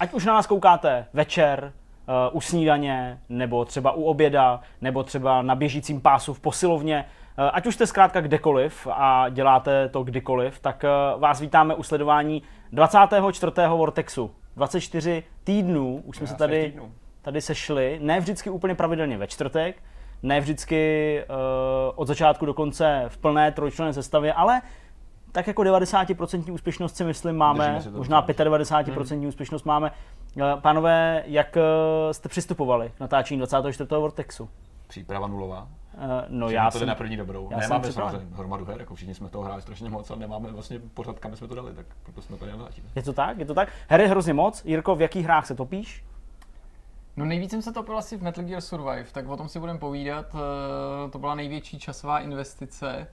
ať už na nás koukáte večer, uh, u snídaně, nebo třeba u oběda, nebo třeba na běžícím pásu v posilovně, uh, ať už jste zkrátka kdekoliv a děláte to kdykoliv, tak uh, vás vítáme u sledování 24. Vortexu. 24 týdnů, už jsme se tady, tady sešli, ne vždycky úplně pravidelně ve čtvrtek, ne vždycky uh, od začátku do konce v plné trojčlenné sestavě, ale tak jako 90% úspěšnost si myslím máme, možná 95% hmm. úspěšnost máme. Eh, pánové, jak eh, jste přistupovali k natáčení 24. Vortexu? Příprava nulová. Uh, no já to jsem, na první dobrou. Já nemáme samozřejmě hromadu her, jako všichni jsme toho hráli strašně moc a nemáme vlastně pořád, kam jsme to dali, tak proto jsme to dělali. Je to tak, je to tak. Her je hrozně moc. Jirko, v jakých hrách se topíš? No nejvíc jsem se topil asi v Metal Gear Survive, tak o tom si budeme povídat. To byla největší časová investice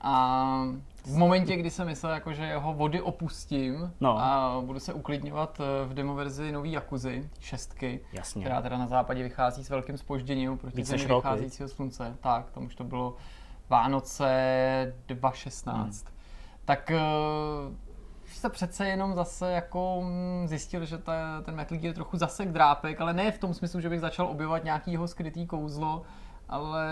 a v momentě, kdy jsem myslel, jako, že jeho vody opustím no. a budu se uklidňovat eh, v demo verzi nový Jakuzy, šestky, Jasně. která teda na západě vychází s velkým spožděním proti zemi vycházícího slunce. Tak, tam už to bylo Vánoce 2016. Hmm. Tak uh, se přece jenom zase jako mm, zjistil, že ta, ten Metal Gear trochu zasek drápek, ale ne v tom smyslu, že bych začal objevovat nějaký jeho skrytý kouzlo, ale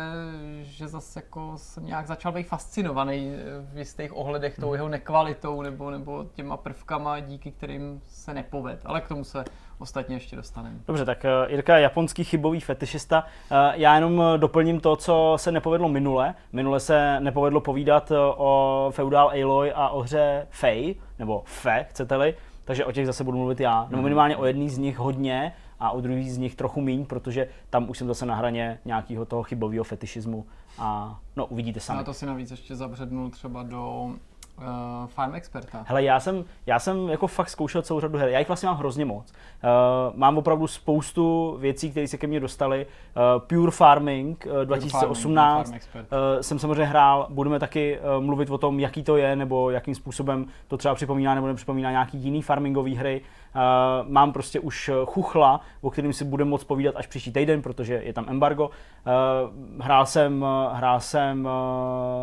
že zase jako jsem nějak začal být fascinovaný v jistých ohledech tou hmm. jeho nekvalitou nebo, nebo těma prvkama, díky kterým se nepoved. Ale k tomu se ostatně ještě dostaneme. Dobře, tak eh, Jirka japonský chybový fetišista. Eh, já jenom eh, doplním to, co se nepovedlo minule. Minule se nepovedlo povídat o Feudal Aloy a o hře Fey, nebo Fe, chcete-li. Takže o těch zase budu mluvit já, nebo hmm. minimálně o jedný z nich hodně a o druhý z nich trochu míň, protože tam už jsem zase na hraně nějakého toho chybového fetišismu a no uvidíte sami. A to si navíc ještě zabřednul třeba do uh, Farm Experta. Hele, já jsem, já jsem jako fakt zkoušel celou řadu her. Já jich vlastně mám hrozně moc. Uh, mám opravdu spoustu věcí, které se ke mně dostaly. Uh, Pure Farming uh, 2018 Farming, uh, jsem samozřejmě hrál. Budeme taky uh, mluvit o tom, jaký to je, nebo jakým způsobem to třeba připomíná nebo nepřipomíná nějaký jiný farmingový hry. Uh, mám prostě už chuchla, o kterým si budeme moc povídat až příští týden, protože je tam embargo. Uh, hrál jsem, hrál jsem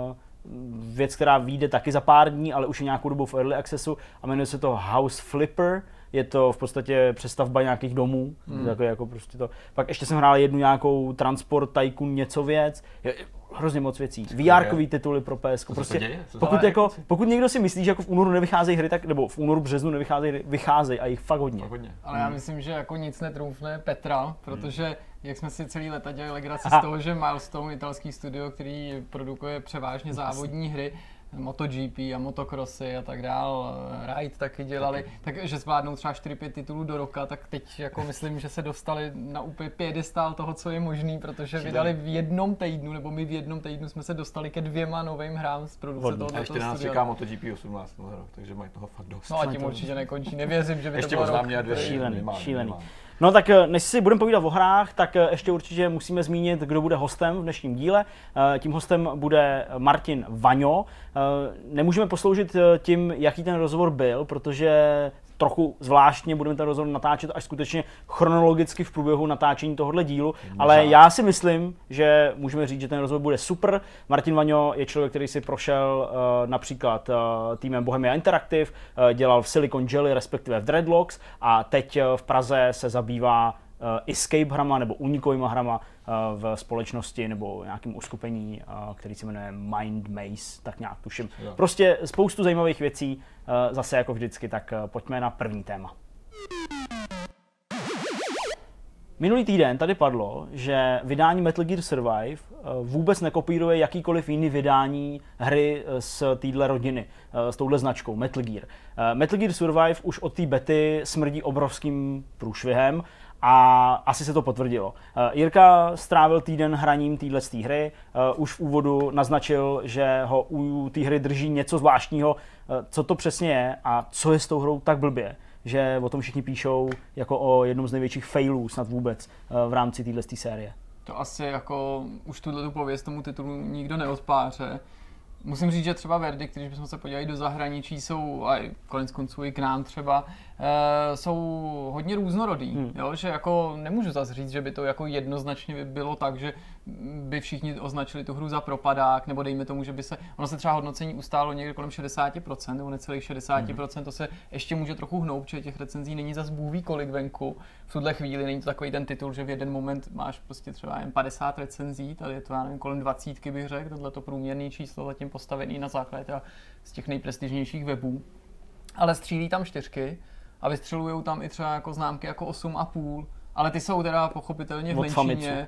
uh, věc, která vyjde taky za pár dní, ale už je nějakou dobu v early accessu a jmenuje se to House Flipper. Je to v podstatě přestavba nějakých domů, hmm. jako, jako prostě to. Pak ještě jsem hrál jednu nějakou Transport Tycoon něco věc. Je, hrozně moc věcí. vr tituly pro PS. Prostě, pokud, jako, pokud někdo si myslí, že jako v únoru nevycházejí hry, tak, nebo v únoru, březnu nevycházejí hry, vycházejí a jich fakt hodně. Fakt hodně. Ale já hmm. myslím, že jako nic netrumfne Petra, protože hmm jak jsme si celý leta dělali legraci z toho, že Milestone, italský studio, který produkuje převážně závodní hry, MotoGP a motocrossy a tak dál, Ride taky dělali, takže zvládnou třeba 4-5 titulů do roka, tak teď jako myslím, že se dostali na úplně pědestál toho, co je možný, protože vydali v jednom týdnu, nebo my v jednom týdnu jsme se dostali ke dvěma novým hrám z produkce toho. A ještě nás čeká MotoGP 18 no, takže mají toho fakt dost. No a tím určitě nekončí, nevěřím, že by ještě to bylo rok. Dvě šílený, šílený. No tak eh, než si budeme povídat o hrách, tak eh, ještě určitě musíme zmínit, kdo bude hostem v dnešním díle. Eh, tím hostem bude Martin Vaňo. Nemůžeme posloužit tím, jaký ten rozhovor byl, protože trochu zvláštně budeme ten rozhovor natáčet až skutečně chronologicky v průběhu natáčení tohohle dílu, Možná. ale já si myslím, že můžeme říct, že ten rozhovor bude super. Martin Vaňo je člověk, který si prošel uh, například uh, týmem Bohemia Interactive, uh, dělal v Silicon Jelly, respektive v Dreadlocks a teď uh, v Praze se zabývá escape hrama nebo unikovými hrama uh, v společnosti nebo nějakým uskupení, uh, který se jmenuje Mind Maze, tak nějak tuším. Jo. Prostě spoustu zajímavých věcí, zase jako vždycky, tak pojďme na první téma. Minulý týden tady padlo, že vydání Metal Gear Survive vůbec nekopíruje jakýkoliv jiný vydání hry z téhle rodiny, s touhle značkou Metal Gear. Metal Gear Survive už od té bety smrdí obrovským průšvihem a asi se to potvrdilo. Uh, Jirka strávil týden hraním téhle hry, uh, už v úvodu naznačil, že ho u té hry drží něco zvláštního. Uh, co to přesně je a co je s tou hrou tak blbě, že o tom všichni píšou jako o jednom z největších failů snad vůbec v rámci téhle série. To asi jako už tuhle pověst tomu titulu nikdo neodpáře. Musím říct, že třeba Verdict, když bychom se podívali do zahraničí, jsou, a konec konců i k nám třeba, uh, jsou hodně různorodý, hmm. jo? že jako nemůžu zase říct, že by to jako jednoznačně bylo tak, že by všichni označili tu hru za propadák, nebo dejme tomu, že by se, ono se třeba hodnocení ustálo někde kolem 60%, nebo necelých 60%, mm. to se ještě může trochu hnout, protože těch recenzí není zas bůh kolik venku. V tuhle chvíli není to takový ten titul, že v jeden moment máš prostě třeba jen 50 recenzí, tady je to, já nevím, kolem 20 bych řekl, tohle to průměrné číslo zatím postavený na základě z těch nejprestižnějších webů. Ale střílí tam čtyřky a vystřelují tam i třeba jako známky jako 8,5, ale ty jsou teda pochopitelně v menšině.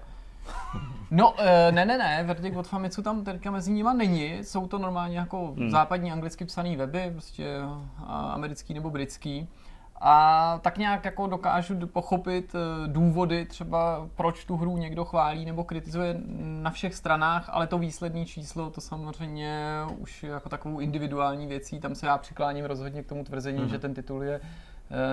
No, uh, ne, ne, ne, Verdict od Famitsu tam teďka mezi nimi není, jsou to normálně jako hmm. západní anglicky psaný weby, prostě uh, americký nebo britský. A tak nějak jako dokážu pochopit uh, důvody třeba, proč tu hru někdo chválí nebo kritizuje na všech stranách, ale to výsledné číslo, to samozřejmě už je jako takovou individuální věcí, tam se já přikláním rozhodně k tomu tvrzení, hmm. že ten titul je Eh,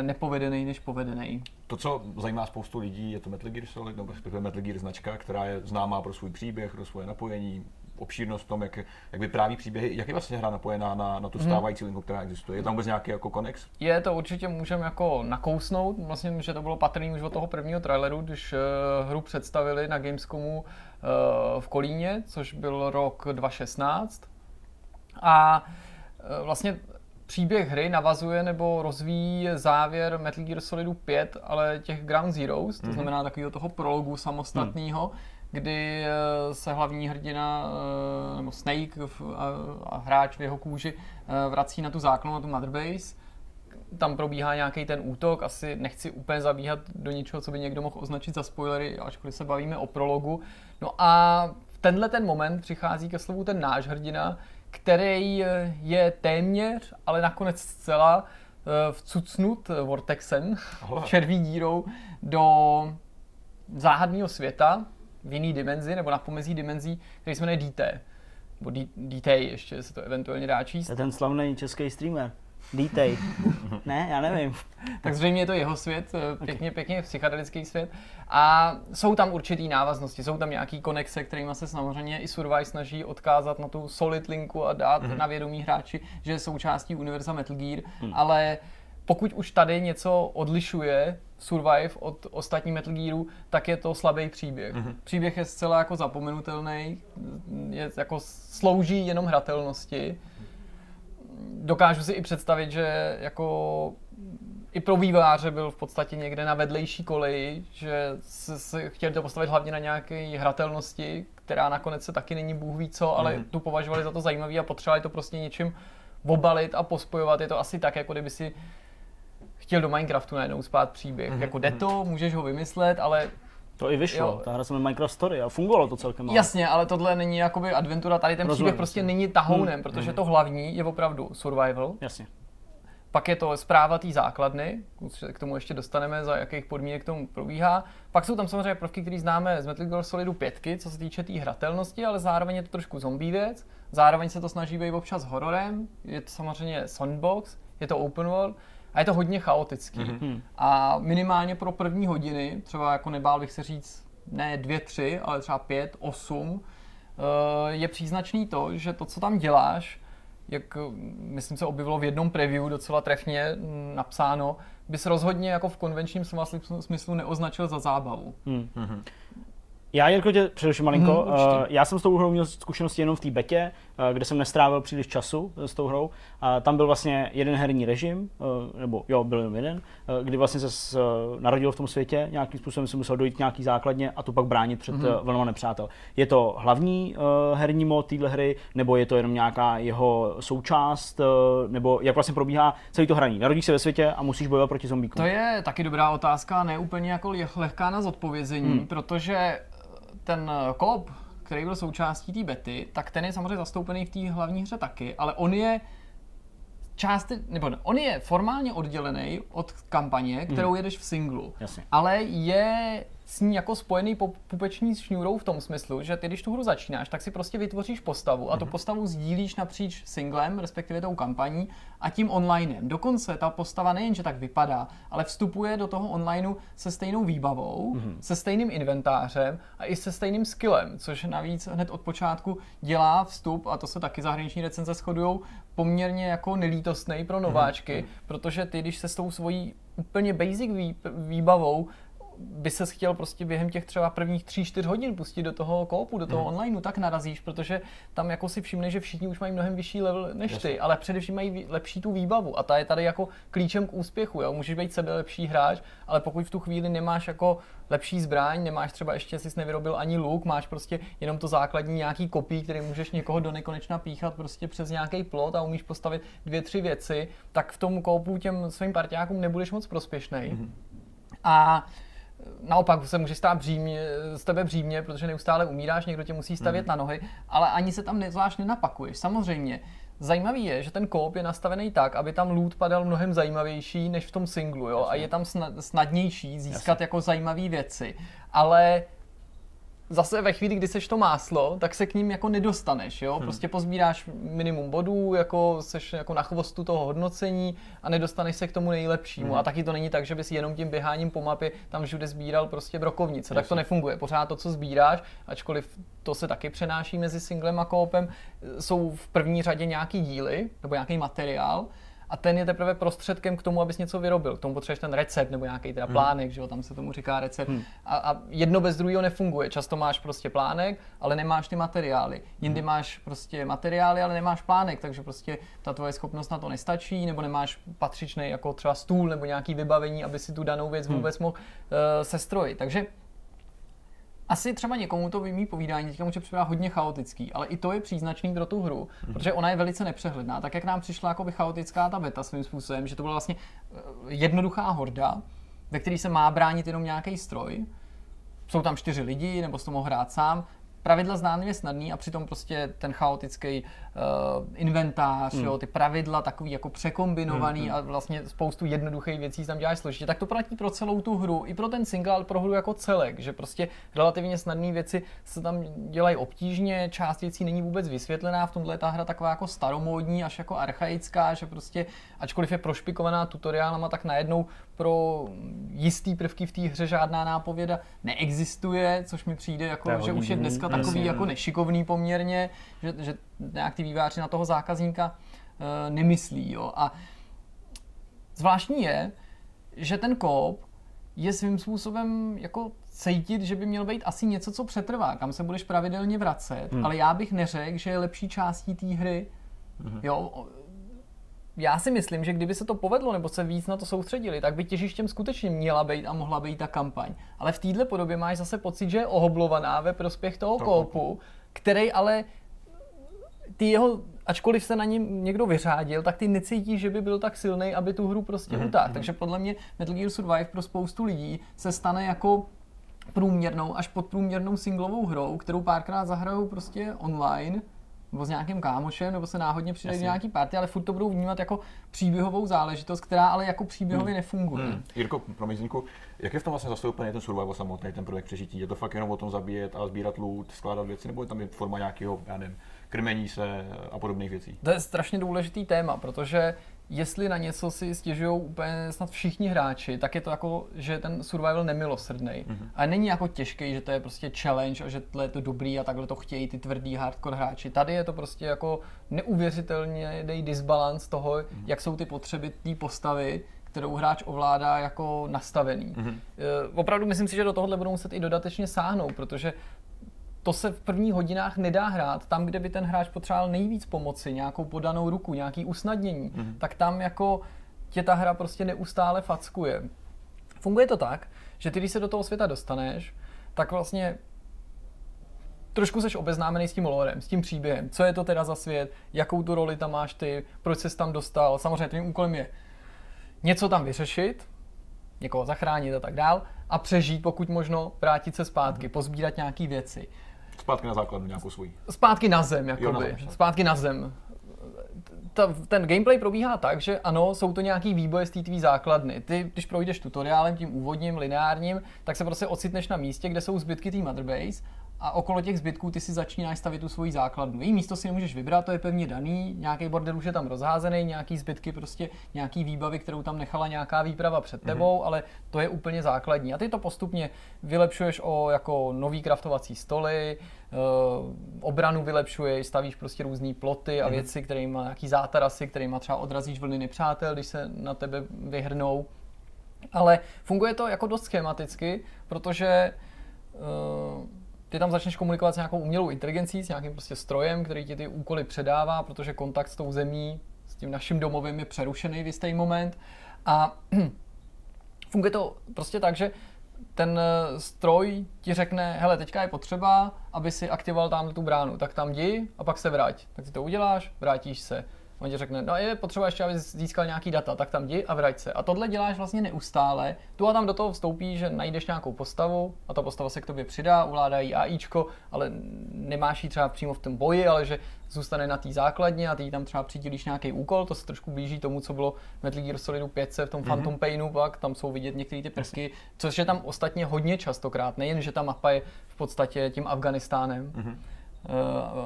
nepovedený než povedený. To, co zajímá spoustu lidí, je to Metal Gear Solid, nebo respektive Metal Gear značka, která je známá pro svůj příběh, pro svoje napojení, obšírnost v tom, jak, jak vypráví příběhy. Jak je vlastně hra napojená na, na tu mhm. stávající linku, která existuje? Je tam vůbec nějaký jako konex? Je to určitě můžeme jako nakousnout. Vlastně, že to bylo patrný už od toho prvního traileru, když uh, hru představili na Gamescomu uh, v Kolíně, což byl rok 2016. A uh, vlastně příběh hry navazuje nebo rozvíjí závěr Metal Gear Solidu 5, ale těch Ground Zeroes, to mm-hmm. znamená takového toho prologu samostatného, mm. kdy eh, se hlavní hrdina, eh, nebo Snake a hráč v jeho kůži eh, vrací na tu základnu, na tu Mother Base, tam probíhá nějaký ten útok, asi nechci úplně zabíhat do něčeho, co by někdo mohl označit za spoilery, ačkoliv se bavíme o prologu. No a tenhle ten moment přichází ke slovu ten náš hrdina, který eh, je téměř, ale nakonec zcela eh, vcucnut Vortexem, červí dírou, do záhadného světa v jiný dimenzi, nebo na pomezí dimenzí, který se jmenuje DT. Nebo DT ještě se to eventuálně dá číst. To je ten slavný český streamer. Dítej. ne, já nevím. tak zřejmě je to jeho svět, eh, pěkně, pěkně psychedelický svět. A jsou tam určitý návaznosti, jsou tam nějaký konexe, kterými se samozřejmě i Survive snaží odkázat na tu solid linku a dát mm-hmm. na vědomí hráči, že je součástí univerza Metal Gear, mm. ale pokud už tady něco odlišuje Survive od ostatní Metal Gearů, tak je to slabý příběh. Mm-hmm. Příběh je zcela jako zapomenutelný, je jako slouží jenom hratelnosti dokážu si i představit, že jako i pro výváře byl v podstatě někde na vedlejší koleji, že se, se chtěli to postavit hlavně na nějaké hratelnosti, která nakonec se taky není bůh ví co, ale mm. tu považovali za to zajímavý a potřebovali to prostě něčím obalit a pospojovat. Je to asi tak, jako kdyby si chtěl do Minecraftu najednou spát příběh. Mm-hmm. Jako jde to, můžeš ho vymyslet, ale to i vyšlo, jo. ta hra se Minecraft Story a fungovalo to celkem. Ale. Jasně, ale tohle není jakoby adventura, tady ten Rozumím, příběh prostě jasně. není tahounem, hmm. protože hmm. to hlavní je opravdu survival. Jasně. Pak je to zpráva té základny, k tomu ještě dostaneme, za jakých podmínek tomu probíhá. Pak jsou tam samozřejmě prvky, které známe z Metal Gear Solidu 5, co se týče té tý hratelnosti, ale zároveň je to trošku zombie věc. Zároveň se to snaží být občas hororem, je to samozřejmě sandbox, je to open world a je to hodně chaotický. Mm-hmm. A minimálně pro první hodiny, třeba jako nebál bych se říct, ne dvě, tři, ale třeba pět, osm, eh, je příznačný to, že to, co tam děláš, jak myslím se objevilo v jednom preview docela trefně napsáno, bys rozhodně jako v konvenčním smyslu neoznačil za zábavu. Mm-hmm. Já, Jirko, tě přeruším malinko. Hmm, já jsem s tou hrou měl zkušenosti jenom v té betě, uh, kde jsem nestrávil příliš času s tou hrou. Uh, tam byl vlastně jeden herní režim, nebo jo, byl jenom jeden, kdy vlastně se narodil v tom světě, nějakým způsobem si musel dojít nějaký základně a tu pak bránit před hmm. vlnou nepřátel. Je to hlavní herní mod téhle hry, nebo je to jenom nějaká jeho součást, nebo jak vlastně probíhá celý to hraní? Narodíš se ve světě a musíš bojovat proti zombíkům. To je taky dobrá otázka, ne úplně jako lehká na zodpovězení, hmm. protože ten eh, kop, který byl součástí té bety, tak ten je samozřejmě zastoupený v té hlavní hře taky, ale on je část, nebo ne, on je formálně oddělený od kampaně, kterou hmm. jedeš v singlu, Jasně. ale je s ní jako spojený pupeční šňůrou v tom smyslu, že ty, když tu hru začínáš, tak si prostě vytvoříš postavu a tu mhm. postavu sdílíš napříč singlem, respektive tou kampaní a tím onlinem. Dokonce ta postava nejenže tak vypadá, ale vstupuje do toho onlineu se stejnou výbavou, mm-hmm. se stejným inventářem a i se stejným skillem, což navíc hned od počátku dělá vstup, a to se taky zahraniční recenze shodují, poměrně jako nelítostný pro nováčky, mm-hmm. protože ty, když se s tou svojí úplně basic výbavou by se chtěl prostě během těch třeba prvních 3-4 hodin pustit do toho koupu, do toho hmm. onlineu, tak narazíš, protože tam jako si všimne, že všichni už mají mnohem vyšší level než Jasně. ty, ale především mají lepší tu výbavu a ta je tady jako klíčem k úspěchu. Jo? Můžeš být sebe lepší hráč, ale pokud v tu chvíli nemáš jako lepší zbraň, nemáš třeba ještě si nevyrobil ani luk, máš prostě jenom to základní nějaký kopí, který můžeš někoho do nekonečna píchat prostě přes nějaký plot a umíš postavit dvě, tři věci, tak v tom koupu těm svým partiákům nebudeš moc prospěšný. Mm-hmm. A naopak se může stát břímě, z tebe břímě, protože neustále umíráš, někdo tě musí stavět mm. na nohy, ale ani se tam nezvlášť nenapakuješ. Samozřejmě, Zajímavý je, že ten koop je nastavený tak, aby tam loot padal mnohem zajímavější než v tom singlu, jo? a je tam snadnější získat Jasně. jako zajímavé věci. Ale zase ve chvíli, kdy seš to máslo, tak se k ním jako nedostaneš, jo? Hmm. Prostě pozbíráš minimum bodů, jako seš jako na chvostu toho hodnocení a nedostaneš se k tomu nejlepšímu. Hmm. A taky to není tak, že bys jenom tím běháním po mapě tam všude sbíral prostě brokovnice. Jasně. Tak to nefunguje. Pořád to, co sbíráš, ačkoliv to se taky přenáší mezi singlem a koopem, jsou v první řadě nějaký díly nebo nějaký materiál, a ten je teprve prostředkem k tomu, abys něco vyrobil. K tomu potřebuješ ten recept nebo nějaký teda hmm. plánek, že jo, tam se tomu říká recept. Hmm. A, a jedno bez druhého nefunguje. Často máš prostě plánek, ale nemáš ty materiály. Jindy hmm. máš prostě materiály, ale nemáš plánek, takže prostě ta tvoje schopnost na to nestačí, nebo nemáš patřičný jako třeba stůl nebo nějaký vybavení, aby si tu danou věc hmm. vůbec mohl uh, sestrojit. Takže asi třeba někomu to mý povídání teďka může připadat hodně chaotický, ale i to je příznačný pro tu hru, mm. protože ona je velice nepřehledná. Tak jak nám přišla jako chaotická ta beta svým způsobem, že to byla vlastně eh, jednoduchá horda, ve který se má bránit jenom nějaký stroj, jsou tam čtyři lidi, nebo s to mohl hrát sám, pravidla zdánlivě snadný a přitom prostě ten chaotický uh, inventář, mm. jo, ty pravidla takový jako překombinovaný mm, mm. a vlastně spoustu jednoduchých věcí tam děláš složitě, tak to platí pro celou tu hru, i pro ten single, ale pro hru jako celek, že prostě relativně snadné věci se tam dělají obtížně, část věcí není vůbec vysvětlená, v tomhle je ta hra taková jako staromódní, až jako archaická, že prostě ačkoliv je prošpikovaná tutoriálama, tak najednou pro jistý prvky v té hře žádná nápověda neexistuje, což mi přijde jako, že už je dneska takový jako nešikovný poměrně, že, že nějak ty výváři na toho zákazníka uh, nemyslí. Jo. A zvláštní je, že ten kóp je svým způsobem jako cítit, že by měl být asi něco, co přetrvá, kam se budeš pravidelně vracet, hmm. ale já bych neřekl, že je lepší částí té hry. Hmm. Jo, já si myslím, že kdyby se to povedlo nebo se víc na to soustředili, tak by těžištěm skutečně měla být a mohla být ta kampaň. Ale v této podobě máš zase pocit, že je ohoblovaná ve prospěch toho koupu, který ale ty jeho, ačkoliv se na něm někdo vyřádil, tak ty necítí, že by byl tak silný, aby tu hru prostě mm-hmm. utáhl. Takže podle mě Metal Gear Survive pro spoustu lidí se stane jako průměrnou až podprůměrnou singlovou hrou, kterou párkrát zahrajou prostě online nebo s nějakým kámošem, nebo se náhodně přidají do nějaký party, ale furt to budou vnímat jako příběhovou záležitost, která ale jako příběhově hmm. nefunguje. Hmm. Jirko, pro Zinku, jak je v tom vlastně zastoupený ten survival samotný, ten projekt přežití? Je to fakt jenom o tom zabíjet a sbírat loot, skládat věci, nebo je tam je forma nějakého, já nevím, krmení se a podobných věcí? To je strašně důležitý téma, protože jestli na něco si stěžují úplně snad všichni hráči, tak je to jako, že ten survival nemilosrdný. Mm-hmm. A není jako těžký, že to je prostě challenge a že tohle je to dobrý a takhle to chtějí ty tvrdý hardcore hráči. Tady je to prostě jako neuvěřitelně dej disbalans toho, mm-hmm. jak jsou ty potřeby té postavy, kterou hráč ovládá jako nastavený. Mm-hmm. opravdu myslím si, že do tohohle budou muset i dodatečně sáhnout, protože to se v prvních hodinách nedá hrát. Tam, kde by ten hráč potřeboval nejvíc pomoci, nějakou podanou ruku, nějaký usnadnění, mm-hmm. tak tam jako tě ta hra prostě neustále fackuje. Funguje to tak, že ty, když se do toho světa dostaneš, tak vlastně trošku seš obeznámený s tím lorem, s tím příběhem. Co je to teda za svět, jakou tu roli tam máš ty, proč ses tam dostal. Samozřejmě tvým úkolem je něco tam vyřešit, někoho zachránit a tak dál a přežít, pokud možno, vrátit se zpátky, pozbírat nějaké věci. Zpátky na základnu nějakou svoji. Zpátky na zem, jakoby. Jo, na zem. Zpátky na zem. Ta, ten gameplay probíhá tak, že ano, jsou to nějaký výboje z té tvý základny. Ty, když projdeš tutoriálem, tím úvodním, lineárním, tak se prostě ocitneš na místě, kde jsou zbytky té Motherbase a okolo těch zbytků ty si začínáš stavit tu svoji základnu. Její místo si nemůžeš vybrat, to je pevně daný, nějaký bordel už je tam rozházený, nějaký zbytky, prostě nějaký výbavy, kterou tam nechala nějaká výprava před mhm. tebou, mm-hmm. ale to je úplně základní. A ty to postupně vylepšuješ o jako nový kraftovací stoly, uh, obranu vylepšuješ, stavíš prostě různé ploty a mm-hmm. věci, kterými nějaký zátarasy, kterými třeba odrazíš vlny nepřátel, když se na tebe vyhrnou Ale funguje to jako dost schematicky, protože uh, ty tam začneš komunikovat s nějakou umělou inteligencí, s nějakým prostě strojem, který ti ty úkoly předává, protože kontakt s tou zemí, s tím naším domovem je přerušený v jistý moment. A funguje to prostě tak, že ten eh, stroj ti řekne, hele, teďka je potřeba, aby si aktivoval tam tu bránu, tak tam jdi a pak se vrať. Tak ty to uděláš, vrátíš se. On ti řekne, no je potřeba ještě, aby získal nějaký data, tak tam jdi a vrať se. A tohle děláš vlastně neustále. Tu a tam do toho vstoupí, že najdeš nějakou postavu a ta postava se k tobě přidá, ovládá jí AIčko, ale nemáš ji třeba přímo v tom boji, ale že zůstane na té základně a ty tam třeba přidělíš nějaký úkol, to se trošku blíží tomu, co bylo v Metal Gear Solidu 5 v tom mm-hmm. Phantom Painu, pak tam jsou vidět některé ty prvky, což je tam ostatně hodně častokrát, nejen, že ta mapa je v podstatě tím Afganistánem, mm-hmm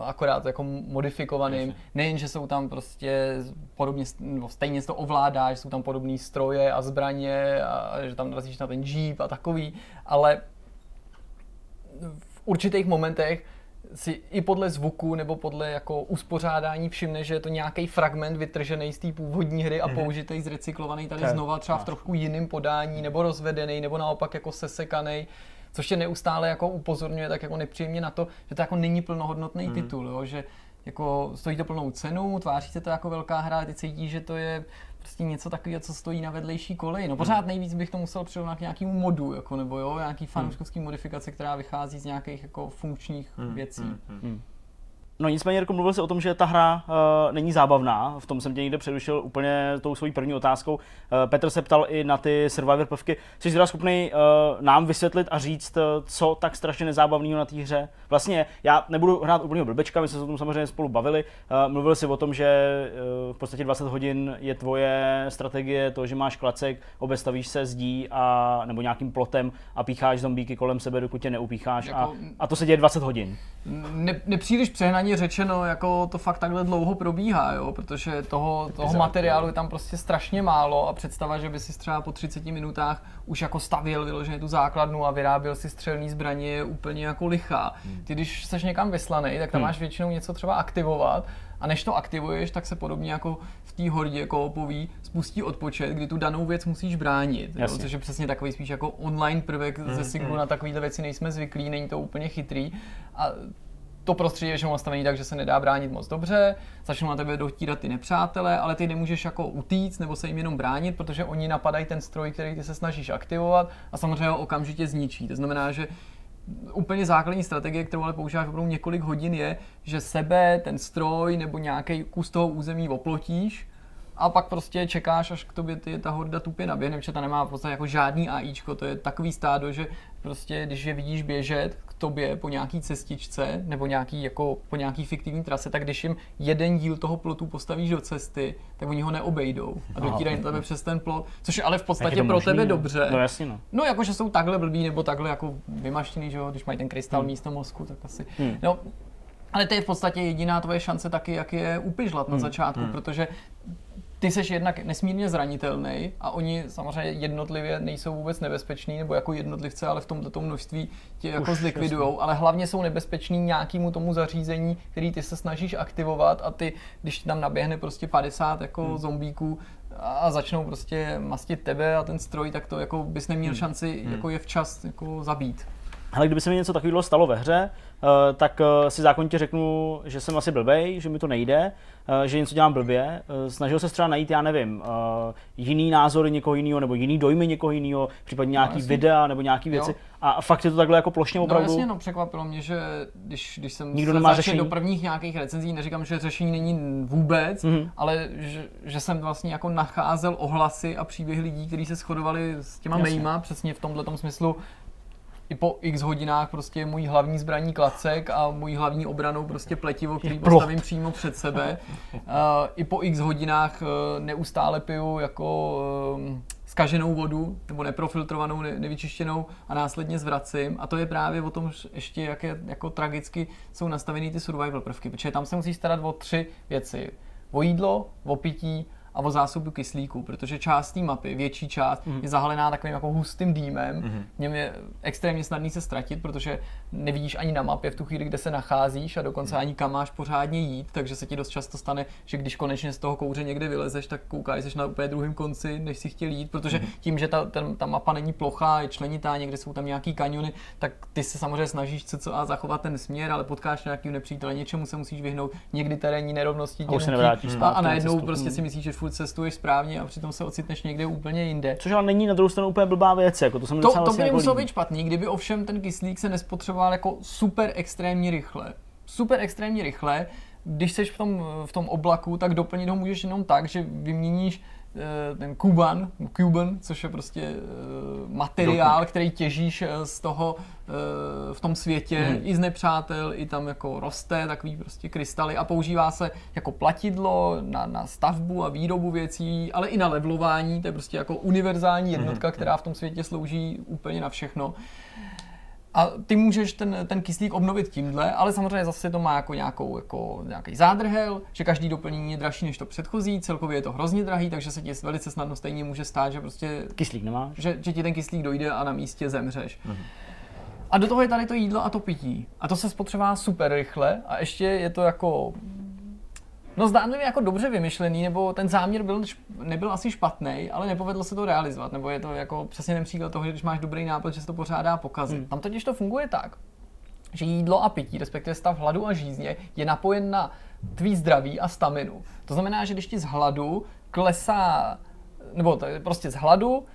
akorát jako modifikovaným. Nejen, že jsou tam prostě podobně, no, stejně to ovládáš, jsou tam podobné stroje a zbraně a že tam narazíš na ten jeep a takový, ale v určitých momentech si i podle zvuku nebo podle jako uspořádání všimne, že je to nějaký fragment vytržený z té původní hry a mm-hmm. použitý, zrecyklovaný tady znova třeba v trochu jiném podání nebo rozvedený nebo naopak jako sesekaný což tě neustále jako upozorňuje tak jako nepříjemně na to, že to jako není plnohodnotný hmm. titul, jo? že jako stojí to plnou cenu, tváří se to jako velká hra, a ty cítí, že to je prostě něco takového, co stojí na vedlejší koleji. No pořád hmm. nejvíc bych to musel přirovnat k nějakému modu, jako, nebo jo, nějaký hmm. fanouškovský hmm. modifikace, která vychází z nějakých jako funkčních hmm. věcí. Hmm. Hmm. No nicméně, Jirko, mluvil jsi o tom, že ta hra uh, není zábavná, v tom jsem tě někde přerušil úplně tou svojí první otázkou. Uh, Petr se ptal i na ty Survivor prvky. Jsi teda schopný uh, nám vysvětlit a říct, uh, co tak strašně nezábavného na té hře? Vlastně já nebudu hrát úplně blbečka, my jsme se o tom samozřejmě spolu bavili. Uh, mluvil jsi o tom, že uh, v podstatě 20 hodin je tvoje strategie to, že máš klacek, obestavíš se zdí a, nebo nějakým plotem a pícháš zombíky kolem sebe, dokud tě neupícháš jako... a, a to se děje 20 hodin. Ne, nepříliš přehnaně normálně řečeno, jako to fakt takhle dlouho probíhá, jo, protože toho, toho materiálu je tam prostě strašně málo a představa, že by si třeba po 30 minutách už jako stavěl vyloženě tu základnu a vyráběl si střelný zbraně je úplně jako lichá. Hmm. Ty když seš někam vyslaný, tak tam hmm. máš většinou něco třeba aktivovat a než to aktivuješ, tak se podobně jako v té hordě koopový spustí odpočet, kdy tu danou věc musíš bránit. Jo? Což je přesně takový spíš jako online prvek mm, ze Siglu, mm. na takovéhle věci nejsme zvyklí, není to úplně chytrý. A to prostředí je nastavený tak, že se nedá bránit moc dobře, začnou na tebe dotírat ty nepřátelé, ale ty nemůžeš jako utíct nebo se jim jenom bránit, protože oni napadají ten stroj, který ty se snažíš aktivovat a samozřejmě ho okamžitě zničí. To znamená, že úplně základní strategie, kterou ale používáš opravdu několik hodin, je, že sebe, ten stroj nebo nějaký kus toho území oplotíš a pak prostě čekáš, až k tobě ty, ta horda tupě naběhne, protože ta nemá v podstatě jako žádný AIčko, to je takový stádo, že prostě když je vidíš běžet k tobě po nějaký cestičce nebo nějaký, jako po nějaký fiktivní trase, tak když jim jeden díl toho plotu postavíš do cesty, tak oni ho neobejdou a dotírají na tebe přes ten plot, což je ale v podstatě pro tebe no. dobře. No jasně no. No jakože jsou takhle blbí nebo takhle jako vymaštěný, že jo, když mají ten krystal hmm. místo mozku, tak asi. Hmm. No, ale to je v podstatě jediná tvoje šance taky, jak je upižlat na hmm. začátku, hmm. protože ty seš jednak nesmírně zranitelný a oni samozřejmě jednotlivě nejsou vůbec nebezpeční, nebo jako jednotlivce, ale v tomto množství tě jako zlikvidujou, ale hlavně jsou nebezpeční nějakému tomu zařízení, který ty se snažíš aktivovat a ty, když tam naběhne prostě 50 jako hmm. zombíků a začnou prostě mastit tebe a ten stroj, tak to jako bys neměl hmm. šanci hmm. jako je včas jako zabít. Ale kdyby se mi něco takového stalo ve hře, tak eh, si zákonitě řeknu, že jsem asi blbej, že mi to nejde, eh, že něco dělám blbě. Snažil se třeba najít, já nevím, jiný názory někoho jiného nebo jiný dojmy někoho jiného, případně nějaký no, videa nebo nějaké věci. Jo. A fakt je to takhle jako plošně no, opravdu. No jasně, no překvapilo mě, že když, když jsem Nikdo nemá řešení. do prvních nějakých recenzí, neříkám, že řešení není vůbec, mm-hmm. ale že, že, jsem vlastně jako nacházel ohlasy a příběhy lidí, kteří se shodovali s těma jasně. mejma, přesně v tomhle smyslu, i po x hodinách prostě můj hlavní zbraní klacek a můj hlavní obranou prostě pletivo, který postavím přímo před sebe. Uh, I po x hodinách uh, neustále piju jako uh, skaženou vodu nebo neprofiltrovanou, ne, nevyčištěnou a následně zvracím. A to je právě o tom ještě, jak je, jako tragicky jsou nastaveny ty survival prvky, protože tam se musí starat o tři věci. O jídlo, o pití a o zásobu kyslíku, protože část té mapy, větší část, mm. je zahalená takovým jako hustým dýmem. Mm. V něm je extrémně snadný se ztratit, protože nevidíš ani na mapě v tu chvíli, kde se nacházíš a dokonce mm. ani kam máš pořádně jít, takže se ti dost často stane, že když konečně z toho kouře někde vylezeš, tak koukáš na úplně druhém konci, než si chtěl jít, protože mm. tím, že ta, ten, ta mapa není plochá, je členitá, někde jsou tam nějaký kaniony, tak ty se samozřejmě snažíš co, co a zachovat ten směr, ale potkáš nějaký nepřítele, něčemu se musíš vyhnout, někdy terénní nerovnosti. A, se nevrátíš a, a najednou prostě si myslíš, že furt cestuješ správně a přitom se ocitneš někde úplně jinde. Což ale není na druhou stranu úplně blbá věc, jako to jsem to, to by jako muselo být špatný, kdyby ovšem ten kyslík se nespotřeboval jako super extrémně rychle. Super extrémně rychle, když jsi v tom, v tom oblaku, tak doplnit ho můžeš jenom tak, že vyměníš ten Kuban, Cuban, což je prostě eh, materiál, který těžíš eh, z toho v tom světě hmm. i z nepřátel, i tam jako roste takový prostě krystaly a používá se jako platidlo na, na stavbu a výrobu věcí, ale i na levelování, to je prostě jako univerzální jednotka, hmm. která v tom světě slouží úplně na všechno. A ty můžeš ten, ten kyslík obnovit tímhle, ale samozřejmě zase to má jako, nějakou, jako nějaký zádrhel, že každý doplnění je dražší než to předchozí, celkově je to hrozně drahý, takže se ti velice snadno stejně může stát, že prostě... Kyslík nemáš? Že, že ti ten kyslík dojde a na místě zemřeš. Mhm. A do toho je tady to jídlo a to pití. A to se spotřebá super rychle a ještě je to jako No zdánlivě jako dobře vymyšlený, nebo ten záměr byl, nebyl asi špatný, ale nepovedlo se to realizovat, nebo je to jako přesně ten příklad toho, že když máš dobrý nápad, že se to pořádá pokazit. Hmm. Tam totiž to funguje tak, že jídlo a pití, respektive stav hladu a žízně, je napojen na tvý zdraví a staminu. To znamená, že když ti z hladu klesá, nebo prostě z hladu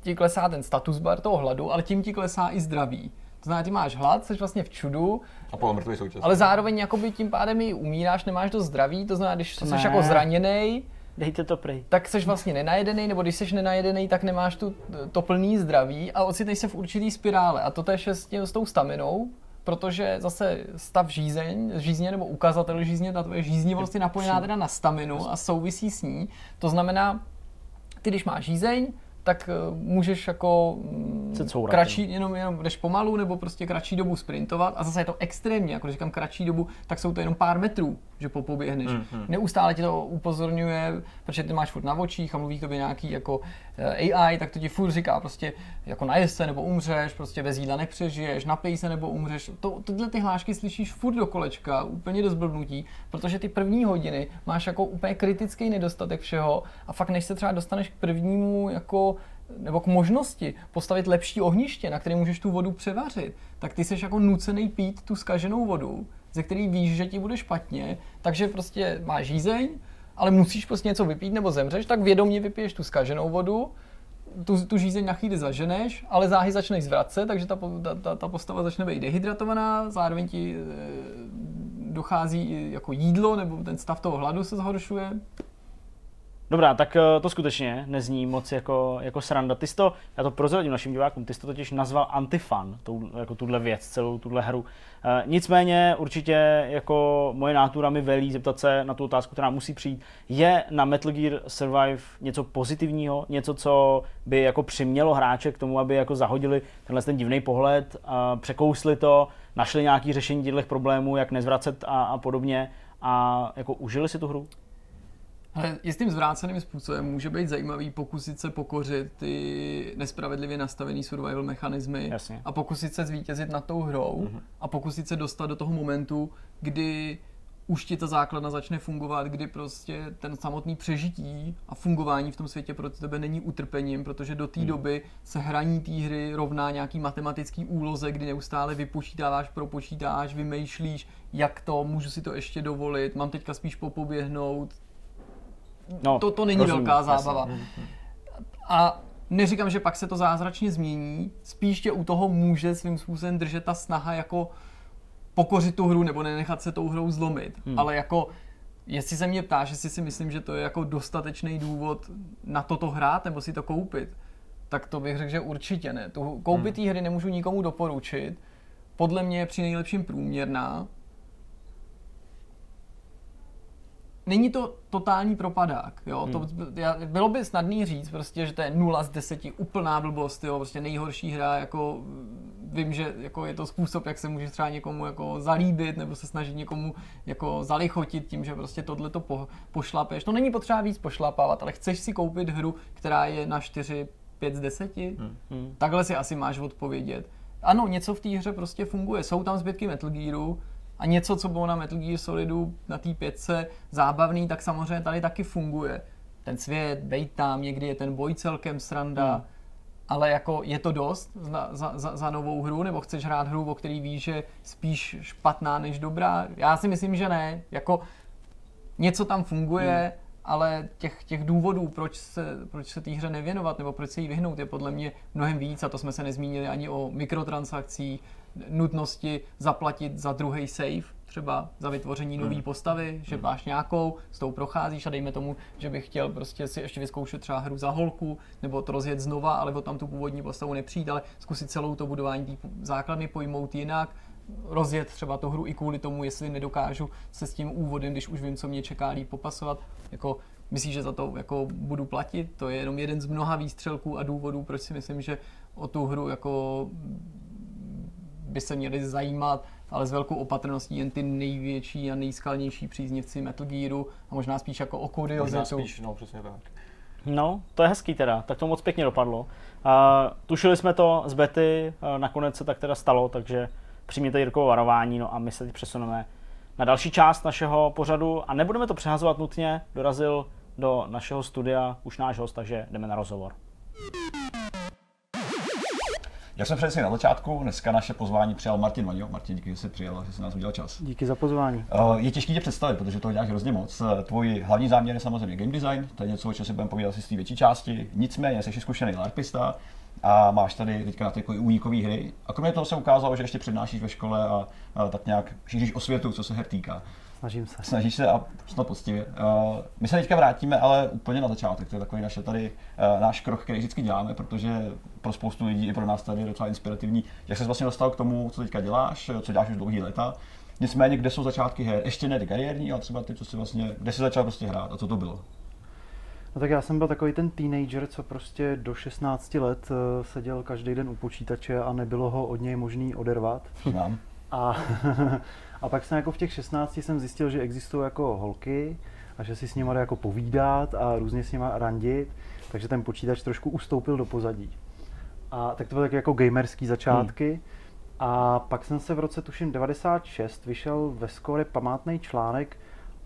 ti klesá ten status bar toho hladu, ale tím ti klesá i zdraví. To znamená, ty máš hlad, jsi vlastně v čudu. A polomrtvý současně. Ale zároveň jakoby tím pádem i umíráš, nemáš to zdraví, to znamená, když jsi jako zraněný, Dejte to prej. Tak jsi vlastně nenajedený, nebo když jsi nenajedený, tak nemáš tu, to plný zdraví a ocitneš se v určitý spirále. A to tež je s, tím, s tou staminou, protože zase stav žízeň, žízně nebo ukazatel žízně, ta tvoje žíznivost je napojená teda na staminu a souvisí s ní. To znamená, ty když máš žízeň, tak eh, můžeš jako mm, kratší, jenom, jenom jdeš pomalu, nebo prostě kratší dobu sprintovat. A zase je to extrémně, jako když říkám kratší dobu, tak jsou to jenom pár metrů, že popoběhneš. Mm-hmm. Neustále ti to upozorňuje, protože ty máš furt na očích a mluví tobě nějaký jako eh, AI, tak to ti furt říká prostě jako najez se nebo umřeš, prostě bez jídla nepřežiješ, napij se nebo umřeš. To, tyhle ty hlášky slyšíš furt do kolečka, úplně do zblbnutí, protože ty první hodiny máš jako úplně kritický nedostatek všeho a fakt než se třeba dostaneš k prvnímu jako nebo k možnosti postavit lepší ohniště, na které můžeš tu vodu převařit, tak ty jsi jako nucený pít tu skaženou vodu, ze který víš, že ti bude špatně, takže prostě máš žízeň, ale musíš prostě něco vypít nebo zemřeš, tak vědomě vypiješ tu skaženou vodu, tu, tu žízeň na chvíli zaženeš, ale záhy začneš zvracet, takže ta, ta, ta postava začne být dehydratovaná, zároveň ti e, dochází jako jídlo, nebo ten stav toho hladu se zhoršuje. Dobrá, tak eh, to skutečně nezní moc jako, jako sranda. Ty jsi to, já to prozradím našim divákům, ty jsi to totiž nazval antifan, tou, jako tuhle věc, celou tuhle hru. E, nicméně určitě jako moje nátura mi velí zeptat se na tu otázku, která musí přijít. Je na Metal Gear Survive něco pozitivního, něco, co by jako přimělo hráče k tomu, aby jako zahodili tenhle ten divný pohled, a překousli to, našli nějaké řešení těchto problémů, jak nezvracet a, a podobně a jako užili si tu hru? Ale jistým zvráceným způsobem může být zajímavý pokusit se pokořit ty nespravedlivě nastavené survival mechanismy Jasně. a pokusit se zvítězit nad tou hrou mm-hmm. a pokusit se dostat do toho momentu, kdy už ti ta základna začne fungovat, kdy prostě ten samotný přežití a fungování v tom světě pro tebe není utrpením, protože do té hmm. doby se hraní té hry rovná nějaký matematický úloze, kdy neustále vypočítáváš, propočítáš, vymýšlíš, jak to, můžu si to ještě dovolit, mám teďka spíš popoběhnout, no, to, to není rozumím, velká zábava. Jasně. A neříkám, že pak se to zázračně změní, spíš tě u toho může svým způsobem držet ta snaha jako pokořit tu hru nebo nenechat se tou hrou zlomit. Hmm. Ale jako, jestli se mě ptáš, jestli si myslím, že to je jako dostatečný důvod na toto hrát nebo si to koupit, tak to bych řekl, že určitě ne. Tu koupit hmm. hry nemůžu nikomu doporučit. Podle mě je při nejlepším průměrná, není to totální propadák, jo, hmm. to, já, bylo by snadný říct prostě, že to je 0 z 10, úplná blbost, jo, prostě nejhorší hra jako vím, že jako je to způsob, jak se může třeba někomu jako zalíbit nebo se snažit někomu jako zalichotit tím, že prostě tohle to po, pošlapeš. To není potřeba víc pošlapávat, ale chceš si koupit hru, která je na 4, 5 z 10? Hmm. Hmm. Takhle si asi máš odpovědět. Ano, něco v té hře prostě funguje. Jsou tam zbytky Metal Gearu, a něco, co bylo na Metal Gear Solidu na té pětce zábavný, tak samozřejmě tady taky funguje. Ten svět, bejt tam, někdy je ten boj celkem sranda, hmm. ale jako je to dost za, za, za, za novou hru, nebo chceš hrát hru, o který víš, že spíš špatná než dobrá? Já si myslím, že ne. Jako něco tam funguje, hmm. ale těch, těch důvodů, proč se, proč se té hře nevěnovat nebo proč se jí vyhnout, je podle mě mnohem víc a to jsme se nezmínili ani o mikrotransakcích, nutnosti zaplatit za druhý save, třeba za vytvoření nové hmm. postavy, že hmm. máš nějakou, s tou procházíš a dejme tomu, že bych chtěl prostě si ještě vyzkoušet třeba hru za holku, nebo to rozjet znova, ale o tam tu původní postavu nepřijít, ale zkusit celou to budování té základny pojmout jinak, rozjet třeba tu hru i kvůli tomu, jestli nedokážu se s tím úvodem, když už vím, co mě čeká, líp popasovat. Jako, myslíš, že za to jako budu platit? To je jenom jeden z mnoha výstřelků a důvodů, proč si myslím, že o tu hru jako by se měli zajímat, ale s velkou opatrností jen ty největší a nejskalnější příznivci Metal Gearu a možná spíš jako o kuriozitu. Možná spíš, no přesně tak. No, to je hezký teda, tak to moc pěkně dopadlo. Uh, tušili jsme to z bety, uh, nakonec se tak teda stalo, takže přijměte Jirkovo varování, no a my se teď přesuneme na další část našeho pořadu a nebudeme to přehazovat nutně, dorazil do našeho studia už náš host, takže jdeme na rozhovor. Jak jsme předesli na začátku, dneska naše pozvání přijal Martin Vaňo. Martin, díky, že jsi přijel, že jsi nás udělal čas. Díky za pozvání. Uh, je těžké tě představit, protože to děláš hrozně moc. Eh, tvůj hlavní záměr je samozřejmě game design, to je něco, o čem si budeme povídat si z té větší části. Nicméně jsi zkušený LARPista a máš tady teďka na ty únikové hry. A kromě toho se ukázalo, že ještě přednášíš ve škole a, a tak nějak šíříš osvětu, co se her týká. Snažím se. Snažíš se a snad poctivě. Uh, my se teďka vrátíme, ale úplně na začátek. To je takový naše tady uh, náš krok, který vždycky děláme, protože pro spoustu lidí i pro nás tady je docela inspirativní. Jak jsi vlastně dostal k tomu, co teďka děláš, co děláš už dlouhý léta. Nicméně, kde jsou začátky her? Ještě ne ty kariérní, ale třeba ty, co jsi vlastně, kde jsi začal prostě hrát a co to bylo? No tak já jsem byl takový ten teenager, co prostě do 16 let seděl každý den u počítače a nebylo ho od něj možný odervat. Znám. A A pak jsem jako v těch 16 jsem zjistil, že existují jako holky a že si s nimi jako povídat a různě s nimi randit, takže ten počítač trošku ustoupil do pozadí. A tak to byly jako gamerský začátky. Hmm. A pak jsem se v roce tuším 96 vyšel ve skore památný článek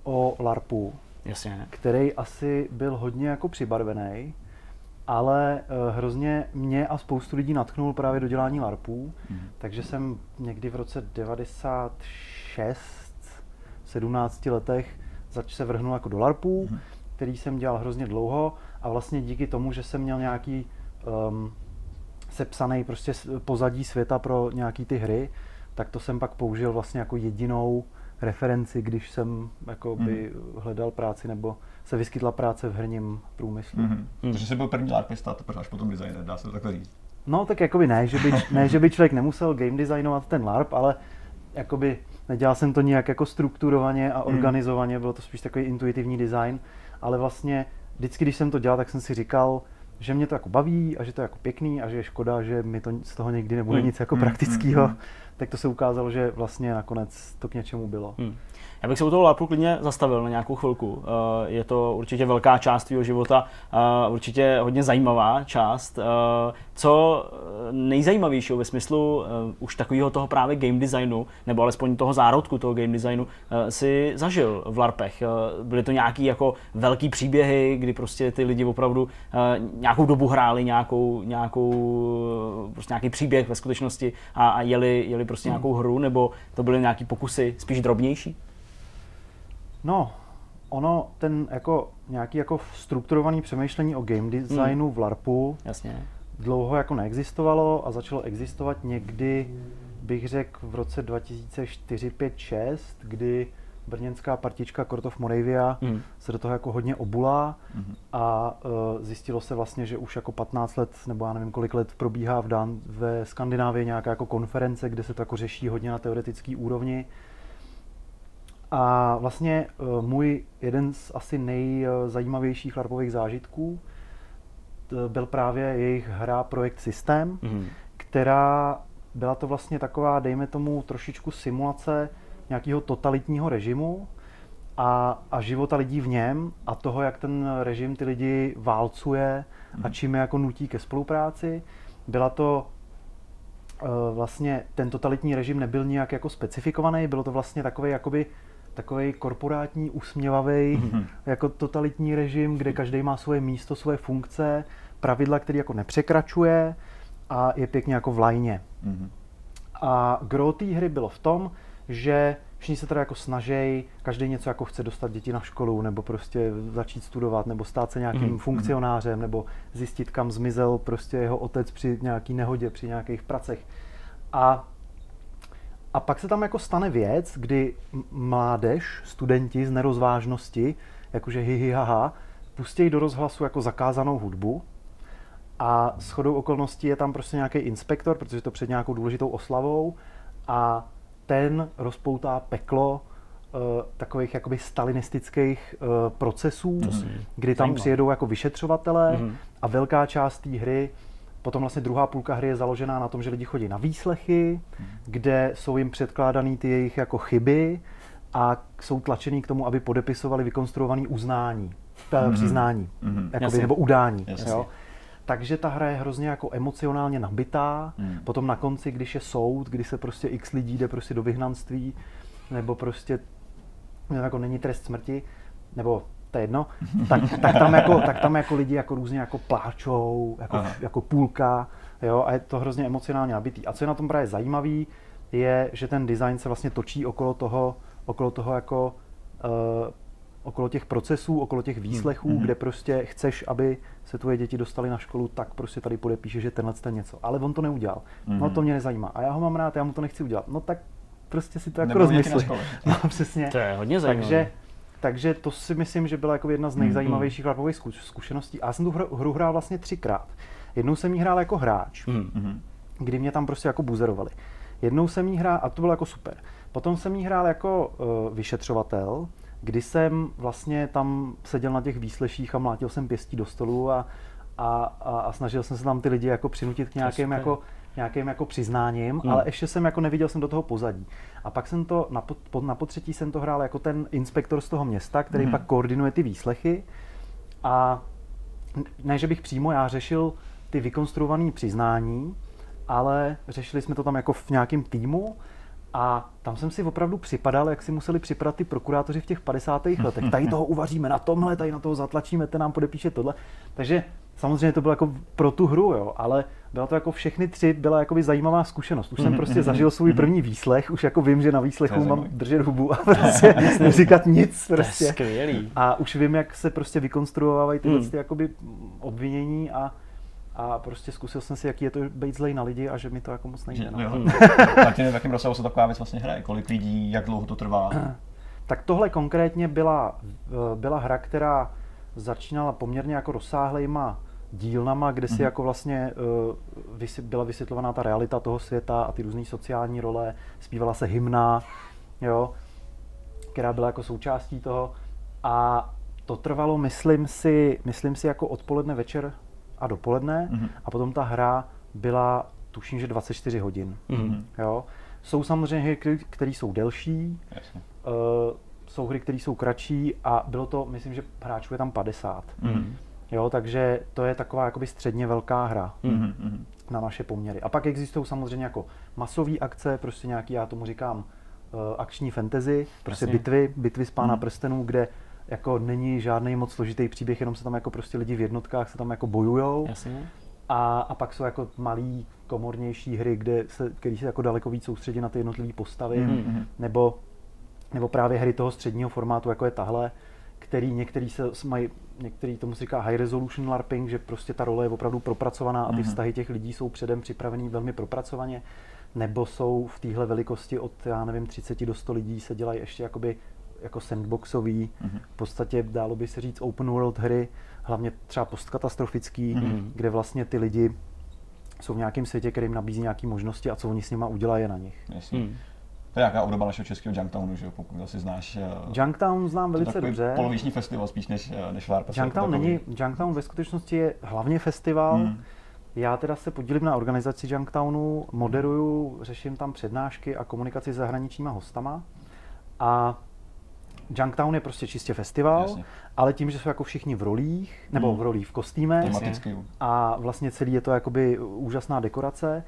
o LARPu, Jasně. který asi byl hodně jako přibarvený, ale uh, hrozně mě a spoustu lidí natknul právě do dělání LARPů, hmm. takže jsem někdy v roce 96 6, 17 letech zač se vrhnul jako do LARPů, hmm. který jsem dělal hrozně dlouho a vlastně díky tomu, že jsem měl nějaký um, sepsaný prostě pozadí světa pro nějaký ty hry, tak to jsem pak použil vlastně jako jedinou referenci, když jsem jako by hmm. hledal práci nebo se vyskytla práce v herním průmyslu. Mm-hmm. Takže jsi byl první LARPista, to až potom designer, dá se to takhle říct. No tak jakoby ne, že by, ne, že by člověk nemusel game designovat ten LARP, ale jakoby Nedělal jsem to nějak jako strukturovaně a hmm. organizovaně, bylo to spíš takový intuitivní design, ale vlastně vždycky, když jsem to dělal, tak jsem si říkal, že mě to jako baví a že to je jako pěkný a že je škoda, že mi to z toho někdy nebude hmm. nic jako hmm. praktického, hmm. tak to se ukázalo, že vlastně nakonec to k něčemu bylo. Hmm. Já bych se u toho LARPu klidně zastavil na nějakou chvilku. Eh, je to určitě velká část tvého života, eh, určitě hodně zajímavá část. Eh, co nejzajímavějšího ve smyslu už takového toho právě game designu, nebo alespoň toho zárodku toho game designu, si zažil v LARPech? Byly to nějaký jako velký příběhy, kdy prostě ty lidi opravdu nějakou dobu hráli nějakou, nějakou prostě nějaký příběh ve skutečnosti a, a jeli, jeli prostě hmm. nějakou hru, nebo to byly nějaký pokusy spíš drobnější? No, ono, ten jako nějaký jako strukturovaný přemýšlení o game designu hmm. v LARPu Jasně. dlouho jako neexistovalo a začalo existovat někdy, bych řekl, v roce 2004, 5, 6, kdy brněnská partička Court of Moravia mm. se do toho jako hodně obula mm. a uh, zjistilo se vlastně, že už jako 15 let, nebo já nevím kolik let probíhá v Dan- ve Skandinávii nějaká jako konference, kde se to jako řeší hodně na teoretické úrovni a vlastně eh, můj jeden z asi nejzajímavějších larpových zážitků byl právě jejich hra Projekt Systém, mm. která byla to vlastně taková, dejme tomu, trošičku simulace nějakého totalitního režimu a, a života lidí v něm a toho, jak ten režim ty lidi válcuje a mhm. čím je jako nutí ke spolupráci. Byla to uh, vlastně, ten totalitní režim nebyl nijak jako specifikovaný, bylo to vlastně takový jakoby takový korporátní, usměvavý, mm-hmm. jako totalitní režim, kde každý má svoje místo, svoje funkce, pravidla, které jako nepřekračuje a je pěkně jako v lajně. Mm-hmm. A gro té hry bylo v tom, že všichni se teda jako snaží, každý něco jako chce dostat děti na školu, nebo prostě začít studovat, nebo stát se nějakým mm-hmm. funkcionářem, nebo zjistit, kam zmizel prostě jeho otec při nějaký nehodě, při nějakých pracech. A a pak se tam jako stane věc, kdy mládež, studenti z nerozvážnosti, jakože hi, hi, ha, pustí do rozhlasu jako zakázanou hudbu a s chodou okolností je tam prostě nějaký inspektor, protože to před nějakou důležitou oslavou a ten rozpoutá peklo uh, takových jakoby stalinistických uh, procesů, kdy tam Zajímavé. přijedou jako vyšetřovatelé mm-hmm. a velká část té hry Potom vlastně druhá půlka hry je založená na tom, že lidi chodí na výslechy, mm. kde jsou jim předkládané ty jejich jako chyby a jsou tlačený k tomu, aby podepisovali vykonstruované uznání, mm-hmm. přiznání, mm-hmm. Jakoby, nebo udání. Jo? Takže ta hra je hrozně jako emocionálně nabitá. Mm. Potom na konci, když je soud, kdy se prostě x lidí jde prostě do vyhnanství, nebo prostě jako není trest smrti, nebo to je jedno, tak, tak, tam jako, tak tam jako lidi jako různě jako pláčou, jako, jako půlka, jo, a je to hrozně emocionálně nabitý. A co je na tom právě zajímavý, je, že ten design se vlastně točí okolo toho, okolo toho jako uh, okolo těch procesů, okolo těch výslechů, hmm. kde prostě chceš, aby se tvoje děti dostali na školu, tak prostě tady podepíše, že tenhle ten něco. Ale on to neudělal. Hmm. No to mě nezajímá. A já ho mám rád, já mu to nechci udělat. No tak prostě si to jako rozmyslí. No přesně. To je hodně zajímavé. Takže takže to si myslím, že byla jako jedna z nejzajímavějších mm-hmm. zkušeností. A já jsem tu hru, hru hrál vlastně třikrát. Jednou jsem ji hrál jako hráč, mm-hmm. kdy mě tam prostě jako buzerovali. Jednou jsem jí hrál, a to bylo jako super. Potom jsem jí hrál jako uh, vyšetřovatel, kdy jsem vlastně tam seděl na těch výsleších a mlátil jsem pěstí do stolu a, a, a, a snažil jsem se tam ty lidi jako přinutit k nějakým jako nějakým jako přiznáním, hmm. ale ještě jsem jako neviděl jsem do toho pozadí. A pak jsem to, na, po, na potřetí jsem to hrál jako ten inspektor z toho města, který hmm. pak koordinuje ty výslechy a ne, že bych přímo já řešil ty vykonstruované přiznání, ale řešili jsme to tam jako v nějakém týmu a tam jsem si opravdu připadal, jak si museli připadat ty prokurátoři v těch 50. letech. Tady toho uvaříme na tomhle, tady na toho zatlačíme, ten nám podepíše tohle. Takže samozřejmě to bylo jako pro tu hru, jo, ale byla to jako všechny tři, byla jako zajímavá zkušenost. Už jsem prostě zažil svůj první výslech, už jako vím, že na výslechu mám držet hubu a prostě neříkat nic. Prostě. To je skvělý. A už vím, jak se prostě vykonstruovávají tyhle hmm. ty jakoby obvinění a a prostě zkusil jsem si, jaký je to být zlej na lidi a že mi to jako moc nejde. No. tak v jakém rozsahu se taková věc vlastně hraje? Kolik lidí, jak dlouho to trvá? Tak tohle konkrétně byla, byla hra, která začínala poměrně jako rozsáhlejma dílnama, kde si mm-hmm. jako vlastně uh, byla vysvětlovaná ta realita toho světa a ty různé sociální role, zpívala se hymna, jo, která byla jako součástí toho a to trvalo, myslím si, myslím si jako odpoledne, večer a dopoledne mm-hmm. a potom ta hra byla, tuším, že 24 hodin. Mm-hmm. Jo. Jsou samozřejmě hry, které jsou delší, Jasně. Uh, jsou hry, které jsou kratší a bylo to, myslím, že hráčů je tam 50. Mm-hmm. Jo, takže to je taková jakoby středně velká hra mm-hmm. na naše poměry. A pak existují samozřejmě jako masové akce, prostě nějaký, já tomu říkám, uh, akční fantasy, prostě Jasně. bitvy, bitvy z Pána mm. prstenů, kde jako není žádný moc složitý příběh, jenom se tam jako prostě lidi v jednotkách se tam jako bojujou. Jasně. A, a pak jsou jako malý, komornější hry, kde se, který se jako daleko víc soustředí na ty jednotlivé postavy, mm-hmm. nebo, nebo právě hry toho středního formátu, jako je tahle, který některý se mají, některý tomu se říká high resolution LARPing, že prostě ta role je opravdu propracovaná a ty mm-hmm. vztahy těch lidí jsou předem připravený velmi propracovaně, nebo jsou v téhle velikosti od, já nevím, 30 do 100 lidí se dělají ještě jakoby jako sandboxový, mm-hmm. v podstatě dálo by se říct open world hry, hlavně třeba postkatastrofický, mm-hmm. kde vlastně ty lidi jsou v nějakém světě, který jim nabízí nějaké možnosti a co oni s nima udělají na nich. Jasně. Mm. To je nějaká obdoba našeho českého Junktownu, že pokud asi znáš. Eh, Junktown znám velice dobře. Poloviční festival spíš než, eh, než LARP. Junktown, není, Junktown ve skutečnosti je hlavně festival, hmm. Já teda se podílím na organizaci Junktownu, moderuju, řeším tam přednášky a komunikaci s zahraničníma hostama. A Junktown je prostě čistě festival, Jasně. ale tím, že jsou jako všichni v rolích, nebo hmm. v rolích v kostýmech a vlastně celý je to jakoby úžasná dekorace,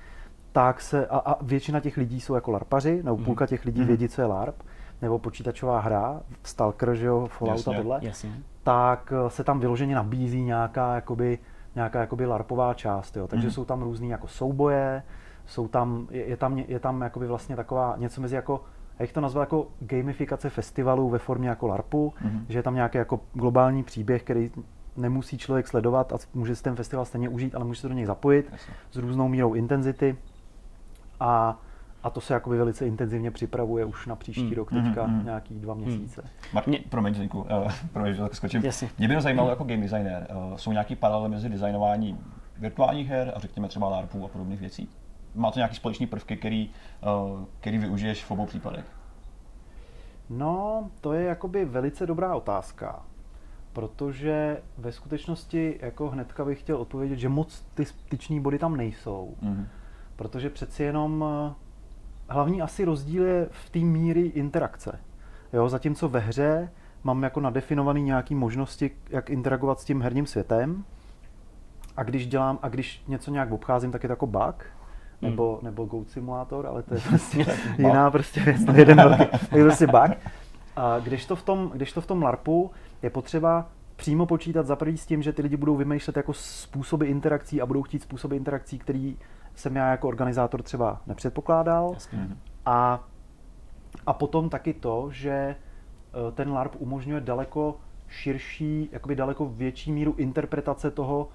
tak se, a, a většina těch lidí jsou jako larpaři, nebo hmm. půlka těch lidí hmm. vědí, co je larp, nebo počítačová hra, Stalker, že jo, Fallout Jasně. a tohle, Jasně. tak eh, se tam vyloženě nabízí nějaká jakoby, nějaká jakoby larpová část, jo. takže hmm. jsou tam různý jako souboje, jsou tam, je, je tam, je tam jakoby vlastně taková něco mezi jako jak to nazval jako gamifikace festivalu ve formě jako LARPu, mm-hmm. že je tam nějaký jako globální příběh, který nemusí člověk sledovat a může si ten festival stejně užít, ale může se do něj zapojit Jasně. s různou mírou intenzity. A, a to se jakoby velice intenzivně připravuje už na příští mm. rok, teďka mm, mm, nějaký dva hmm. měsíce. Mm. Mě, promiň, Zdenku, uh, promiň, že tak skočím. Jasně. Mě by to zajímalo jako game designer, uh, jsou nějaký paralely mezi designováním virtuálních her a řekněme třeba LARPů a podobných věcí? Má to nějaký společný prvky, který, uh, který využiješ v obou případech? No, to je jakoby velice dobrá otázka, protože ve skutečnosti jako hnedka bych chtěl odpovědět, že moc ty styční body tam nejsou. Mm-hmm. Protože přeci jenom eh, hlavní asi rozdíl je v té míry interakce. Jo, zatímco ve hře mám jako nadefinovaný nějaký možnosti, jak interagovat s tím herním světem. A když dělám, a když něco nějak obcházím, tak je to jako bug nebo, hmm. nebo Goat Simulator, ale to je prostě jiná prostě věc, to jeden velký, je prostě bug. A když to, v tom, když to v tom LARPu je potřeba přímo počítat za s tím, že ty lidi budou vymýšlet jako způsoby interakcí a budou chtít způsoby interakcí, který jsem já jako organizátor třeba nepředpokládal. A, a potom taky to, že eh, ten LARP umožňuje daleko širší, jakoby daleko větší míru interpretace toho,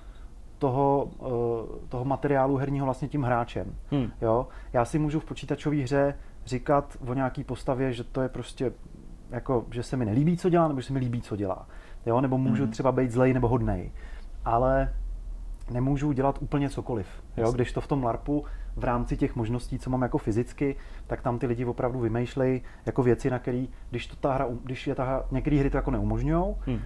toho, eh, toho materiálu herního vlastně tím hráčem. Hmm. Jo? Já si můžu v počítačové hře říkat o nějaký postavě, že to je prostě jako, že se mi nelíbí, co dělá, nebo že se mi líbí, co dělá. Jo? Nebo můžu hmm. třeba být zlej nebo hodnej. Ale nemůžu dělat úplně cokoliv. Jo? Když to v tom LARPu v rámci těch možností, co mám jako fyzicky, tak tam ty lidi opravdu vymýšlejí jako věci, na který, když, to ta hra, když je ta hra, některé hry to jako neumožňují, hmm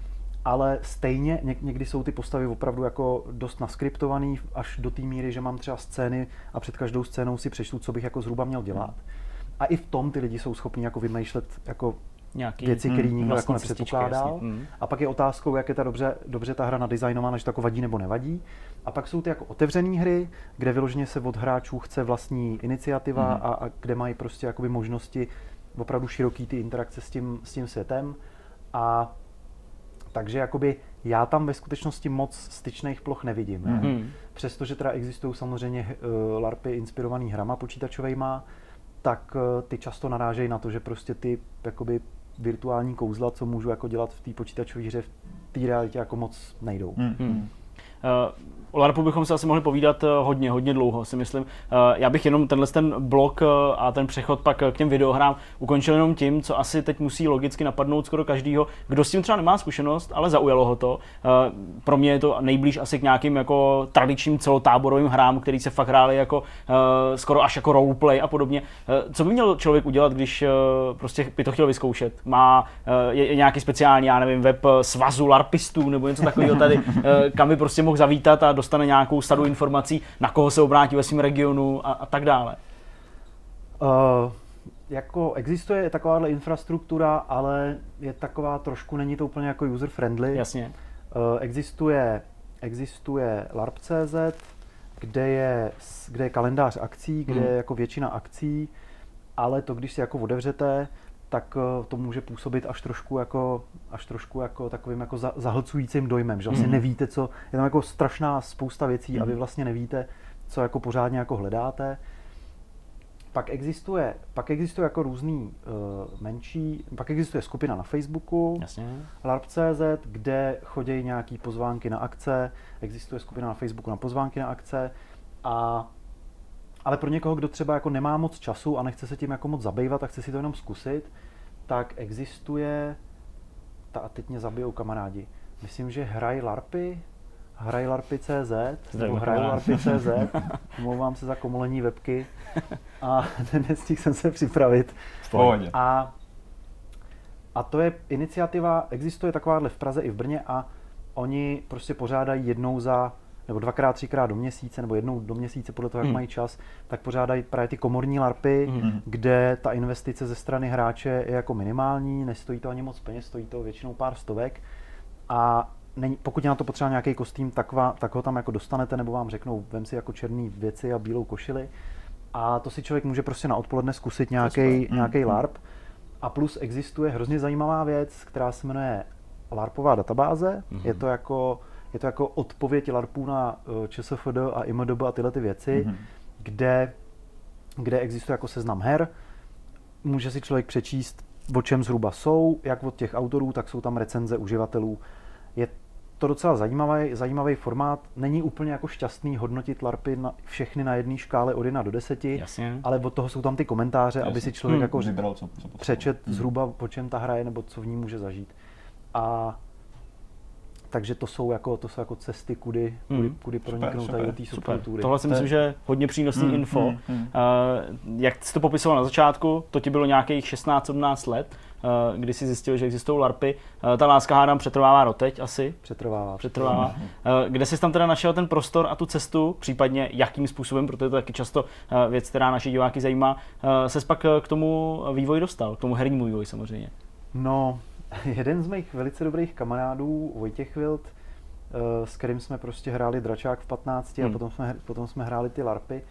ale stejně někdy jsou ty postavy opravdu jako dost naskriptovaný až do té míry, že mám třeba scény a před každou scénou si přečtu, co bych jako zhruba měl dělat. A i v tom ty lidi jsou schopni jako vymýšlet jako Nějaký, věci, které mm, nikdo jako nepředpokládal. Mm. A pak je otázkou, jak je ta dobře, dobře ta hra nadizajnována, že to jako vadí nebo nevadí. A pak jsou ty jako otevřené hry, kde vyloženě se od hráčů chce vlastní iniciativa mm. a, a kde mají prostě jakoby možnosti opravdu široký ty interakce s tím, s tím světem. A takže jakoby já tam ve skutečnosti moc styčných ploch nevidím. Mm-hmm. Přestože teda existují samozřejmě uh, LARPy inspirovaný hrama počítačovejma, tak uh, ty často narážejí na to, že prostě ty jakoby virtuální kouzla, co můžu jako dělat v té počítačové hře, v té realitě jako moc nejdou. Mm-hmm. Uh, O LARPu bychom se asi mohli povídat eh, hodně, hodně dlouho, si myslím. Eh, já bych jenom tenhle ten blok eh, a ten přechod pak k těm videohrám ukončil jenom tím, co asi teď musí logicky napadnout skoro každýho, kdo s tím třeba nemá zkušenost, ale zaujalo ho to. Pro mě je to nejblíž asi k nějakým jako tradičním celotáborovým hrám, který se fakt hráli jako skoro až jako roleplay a podobně. Co by měl člověk udělat, když prostě by to chtěl vyzkoušet? Má je, je nějaký speciální, já nevím, web svazu larpistů nebo něco takového tady, kam by prostě mohl zavítat a dostane nějakou sadu informací, na koho se obrátí ve svém regionu a, a tak dále? Uh, jako existuje takováhle infrastruktura, ale je taková trošku, není to úplně jako user friendly. Jasně. Uh, existuje, existuje LARP.cz, kde je, kde je kalendář akcí, kde hmm. je jako většina akcí, ale to, když si jako otevřete, tak eh, to může působit až trošku jako, až trošku jako takovým jako zahlcujícím dojmem, že vlastně mm. nevíte, co, je tam jako strašná spousta věcí mm. a vy mhm. vlastně nevíte, co jako pořádně jako hledáte. Pak existuje, pak existuje jako různý uh, menší, pak existuje skupina na Facebooku, Jasně. LARP.cz, kde chodí nějaký pozvánky na akce, existuje skupina na Facebooku na pozvánky na akce a ale pro někoho, kdo třeba jako nemá moc času a nechce se tím jako moc zabývat a chce si to jenom zkusit, tak existuje, ta, a teď mě zabijou kamarádi, myslím, že hraj LARPy, hraj LARPy.cz, nebo hraj LARPy.cz, omlouvám se za komolení webky. A nestihl jsem se připravit. A, a to je iniciativa, existuje takováhle v Praze i v Brně a oni prostě pořádají jednou za nebo dvakrát, třikrát do měsíce, nebo jednou do měsíce podle toho, jak hmm. mají čas, tak pořádají právě ty komorní larpy, hmm. kde ta investice ze strany hráče je jako minimální, nestojí to ani moc peněz, stojí to většinou pár stovek. A není, pokud je na to potřeba nějaký kostým, tak, va, tak ho tam jako dostanete, nebo vám řeknou, vem si jako černý věci a bílou košili. A to si člověk může prostě na odpoledne zkusit nějaký nějaký LARP. A plus existuje hrozně zajímavá věc, která se jmenuje LARPová databáze. Mm-hmm. Je to jako je to jako odpověď LARPů na eh, ČSFD a IMDB a tyhle ty věci, mm-hmm. kde, kde existuje jako seznam her. Může si člověk přečíst, o čem zhruba jsou, jak od těch autorů, tak jsou tam recenze uživatelů. Je to docela zajímavý, zajímavý formát. Není úplně jako šťastný hodnotit LARPy na, všechny na jedné škále od 1 do 10, Jasně. ale od toho jsou tam ty komentáře, Jasně. aby si člověk hmm. jako Vybral, co, co přečet hmm. zhruba, o čem ta hra je, nebo co v ní může zažít. A takže to jsou jako, to jsou jako cesty, kudy, kudy, hmm. kudy proniknout super, tady do té subkultury. Tohle si myslím, že je hodně přínosný hmm, info. Hmm, hmm. Uh, jak jsi to popisoval na začátku, to ti bylo nějakých 16-17 let, uh, kdy jsi zjistil, že existují LARPy. Uh, ta láska hádám přetrvává doteď asi. Přetrvává. Přetrvává. Uh, kde jsi tam teda našel ten prostor a tu cestu, případně jakým způsobem, protože to je taky často uh, věc, která naše diváky zajímá, uh, se pak k tomu vývoji dostal, k tomu hernímu vývoji samozřejmě. No, jeden z mých velice dobrých kamarádů, Vojtěch Wild, eh, s kterým jsme prostě hráli dračák v 15 hmm. a potom jsme, potom jsme hráli ty LARPy,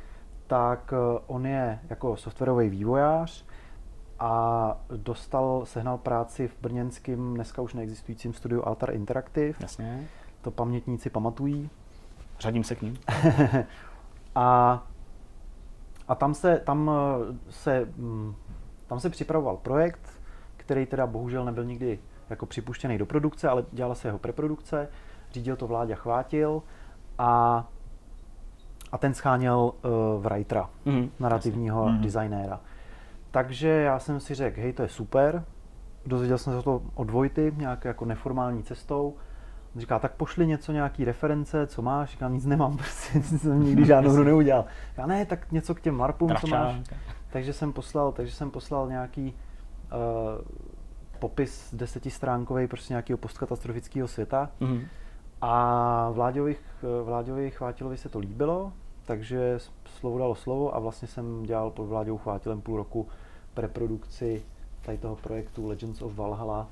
tak eh, on je jako softwarový vývojář a dostal, sehnal práci v brněnském, dneska už neexistujícím studiu Altar Interactive. Jasně. To pamětníci pamatují. Řadím se k ním. a, a tam se, tam eh, se, mm, tam se připravoval projekt, který teda bohužel nebyl nikdy jako připuštěný do produkce, ale dělala se jeho preprodukce, řídil to Vláďa Chvátil a, a ten scháněl uh, writera, mm, narrativního mm. designéra. Takže já jsem si řekl, hej, to je super, dozvěděl jsem se to od Vojty, nějak jako neformální cestou, On říká, tak pošli něco, nějaký reference, co máš? Říkám, nic nemám, prostě jsem nikdy žádnou hru neudělal. Já ne, tak něco k těm larpům, co máš. Takže jsem poslal, takže jsem poslal nějaký popis desetistránkový prostě nějakého postkatastrofického světa. Mm-hmm. A Vláďovi, Vláďovi Chvátilovi se to líbilo, takže slovo dalo slovo a vlastně jsem dělal pod Vláďou Chvátilem půl roku preprodukci tady toho projektu Legends of Valhalla,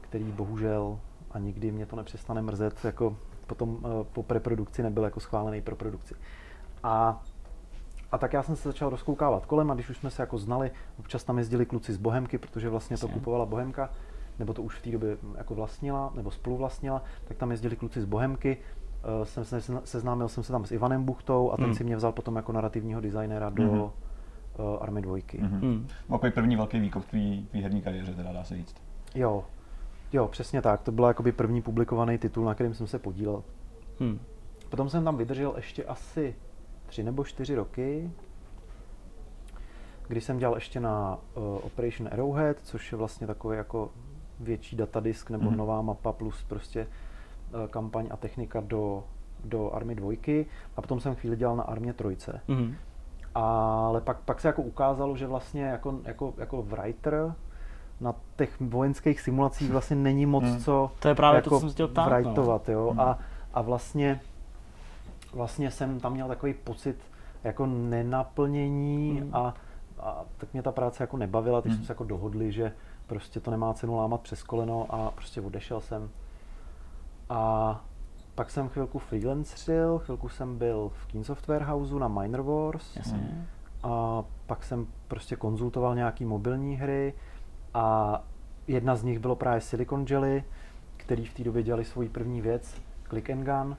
který bohužel a nikdy mě to nepřestane mrzet, jako potom eh, po preprodukci nebyl jako schválený pro produkci. A a tak já jsem se začal rozkoukávat kolem a když už jsme se jako znali, občas tam jezdili kluci z Bohemky, protože vlastně to kupovala Bohemka, nebo to už v té době jako vlastnila, nebo spoluvlastnila, tak tam jezdili kluci z Bohemky, uh, jsem se seznámil jsem se tam s Ivanem Buchtou a ten hmm. si mě vzal potom jako narrativního designéra do hmm. uh, Army dvojky. Hmm. Hmm. Takový první velký výkop v tvý, tvý herní kariéře, teda dá se říct. Jo, jo, přesně tak. To byl jakoby první publikovaný titul, na kterým jsem se podílel. Hmm. Potom jsem tam vydržel ještě asi tři nebo čtyři roky, kdy jsem dělal ještě na uh, Operation Arrowhead, což je vlastně takový jako větší datadisk nebo mm. nová mapa plus prostě uh, kampaň a technika do, do Army 2 a potom jsem chvíli dělal na Armě 3. Mm. Ale pak, pak se jako ukázalo, že vlastně jako, jako, jako writer na těch vojenských simulacích vlastně není moc mm. co to je právě jako to, co jsem chtěl ptát, no. jo. Mm. A, a vlastně vlastně jsem tam měl takový pocit jako nenaplnění mm. a, a tak mě ta práce jako nebavila, takže mm. jsme se jako dohodli, že prostě to nemá cenu lámat přes koleno a prostě odešel jsem. A pak jsem chvilku freelanceril, chvilku jsem byl v Keen Software Houseu na Miner Wars. Jasně. A pak jsem prostě konzultoval nějaký mobilní hry a jedna z nich bylo právě Silicon Jelly, který v té době dělali svoji první věc, Click and Gun,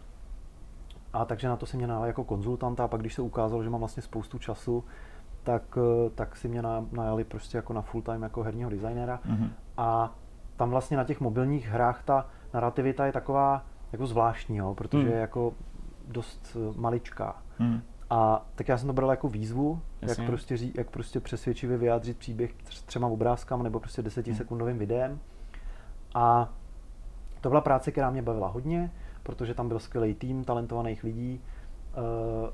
a takže na to si mě najali jako konzultanta a pak když se ukázalo, že mám vlastně spoustu času, tak, eh, tak si mě najali prostě jako na full time jako herního designéra. Mm-hmm. A tam vlastně na těch mobilních hrách ta narrativita je taková jako zvláštní, jo, protože mm. je jako dost eh, maličká. Mm. A tak já jsem to bral jako výzvu, jak prostě, ří, jak prostě přesvědčivě vyjádřit příběh třema obrázkama nebo prostě desetisekundovým mm. videem. A to byla práce, která mě bavila hodně protože tam byl skvělý tým talentovaných lidí uh,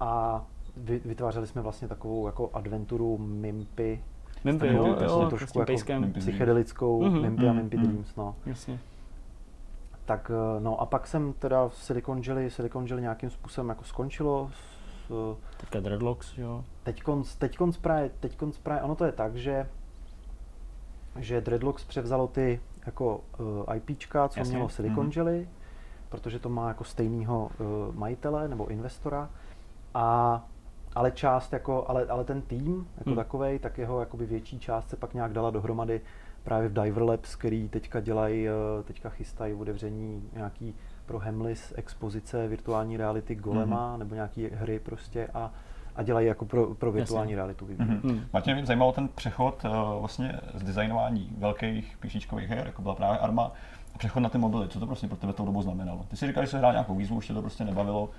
a vytvářeli jsme vlastně takovou jako adventuru Mimpy, Mimpy, jo, jo, jo, trošku jako psychedelickou mm-hmm. Mimpy a Mimpy mm-hmm. Dreams, no. Jasně. Tak no a pak jsem teda v Silicon Jelly, Silicon Jelly nějakým způsobem jako skončilo. S, Teďka Dreadlocks, jo? Teďkonc, teďkonc právě, teďkonc právě, ono to je tak, že že Dreadlocks převzalo ty jako uh, IPčka, co Jasně. mělo Silicon mm-hmm. Jelly, protože to má jako stejného uh, majitele nebo investora. A ale část jako, ale, ale ten tým jako hmm. takovej, tak jeho jakoby větší část se pak nějak dala dohromady právě v Diver Labs, který teďka dělají, eh, teďka chystají otevření nějaký pro Hemlis expozice virtuální reality Golema, hmm. nebo nějaký hry prostě a, a dělají jako pro, pro virtuální Jasně. realitu. Mm-hmm. Hmm. Martin, mě zajímalo ten přechod uh, vlastně z designování velkých píšičkových her, jako byla právě Arma, přechod na ty mobily. Co to prostě pro tebe tou dobu znamenalo? Ty si říkal, že jsi hrál nějakou výzvu, už tě to prostě nebavilo.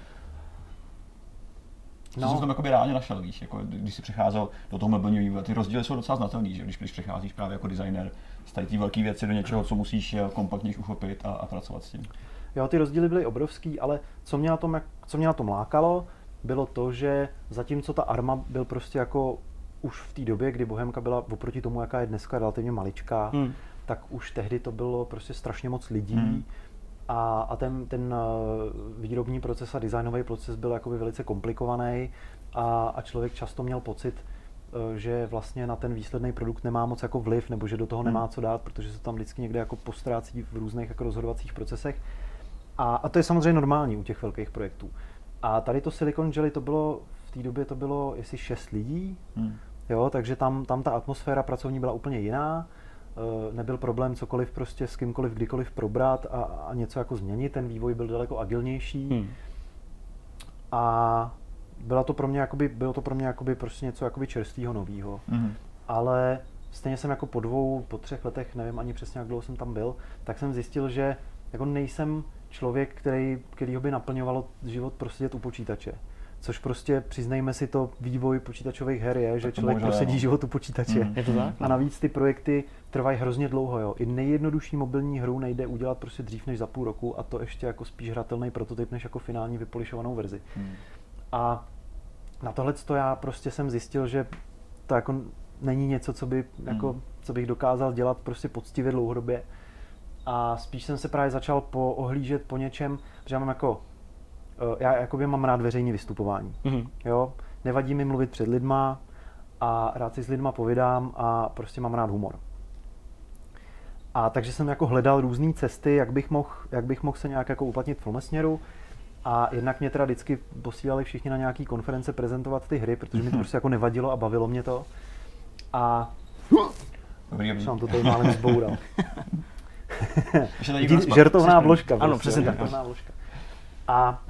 Co no. jsi tam jakoby reálně našel, víš, jako když jsi přecházel do toho mobilního vývoje. Ty rozdíly jsou docela znatelný, že když, když přecházíš právě jako designer z tady velké věci do něčeho, co musíš eh, kompaktně uchopit a, a pracovat s tím. Jo, ty rozdíly byly obrovský, ale co mě na tom, co mě na tom lákalo, bylo to, že zatímco ta arma byl prostě jako už v té době, kdy Bohemka byla oproti tomu, jaká je dneska relativně maličká, hmm. Tak už tehdy to bylo prostě strašně moc lidí. Hmm a, a ten, ten eh, výrobní proces a designový proces byl jakoby velice komplikovaný a, a člověk často měl pocit, eh, že vlastně na ten výsledný produkt nemá moc jako vliv, nebo že do toho nemá hmm. co dát, protože se tam vždycky někde jako postrácí v různých jako rozhodovacích procesech. A, a to je samozřejmě normální u těch velkých projektů. A tady to Silicon Jelly, to bylo, v té době to bylo jestli šest lidí, hmm. jo, takže tam, tam ta atmosféra pracovní byla úplně jiná. Eh, nebyl problém cokoliv prostě s kýmkoliv kdykoliv probrat a, a něco jako změnit. Ten vývoj byl daleko agilnější. Hmm. A byla to pro mě jakoby, bylo to pro mě jakoby prostě něco jakoby čerstvého, nového. Hmm. Ale stejně jsem jako po dvou, po třech letech, nevím ani přesně, jak dlouho jsem tam byl, tak jsem zjistil, že jako nejsem člověk, který, který by naplňovalo život prostě u počítače. Což prostě, přiznejme si to, vývoj počítačových her je, že člověk prosedí no. život u počítače. Mm. Je to tak? A navíc ty projekty trvají hrozně dlouho. Jo. I nejjednodušší mobilní hru nejde udělat prostě dřív než za půl roku a to ještě jako spíš hratelný prototyp než jako finální vypolišovanou verzi. Mm. A na tohle to já prostě jsem zjistil, že to jako není něco, co, by, jako, mm. co bych dokázal dělat prostě poctivě dlouhodobě. A spíš jsem se právě začal po, ohlížet po něčem, že já mám jako Eh, já jakoby mám rád veřejné vystupování. Mm-hmm. Jo? Nevadí mi mluvit před lidma a rád si s lidma povídám a prostě mám rád humor. A takže jsem jako hledal různé cesty, jak bych mohl jak bych mohl se nějak jako uplatnit v filmesměru. A jednak mě teda vždycky posílali všichni na nějaký konference prezentovat ty hry, protože mi to prostě jako nevadilo a bavilo mě to. A Dobrý, jsem to tady málem zboural. Žertovná vložka. Ano, prostě, přesně tak. A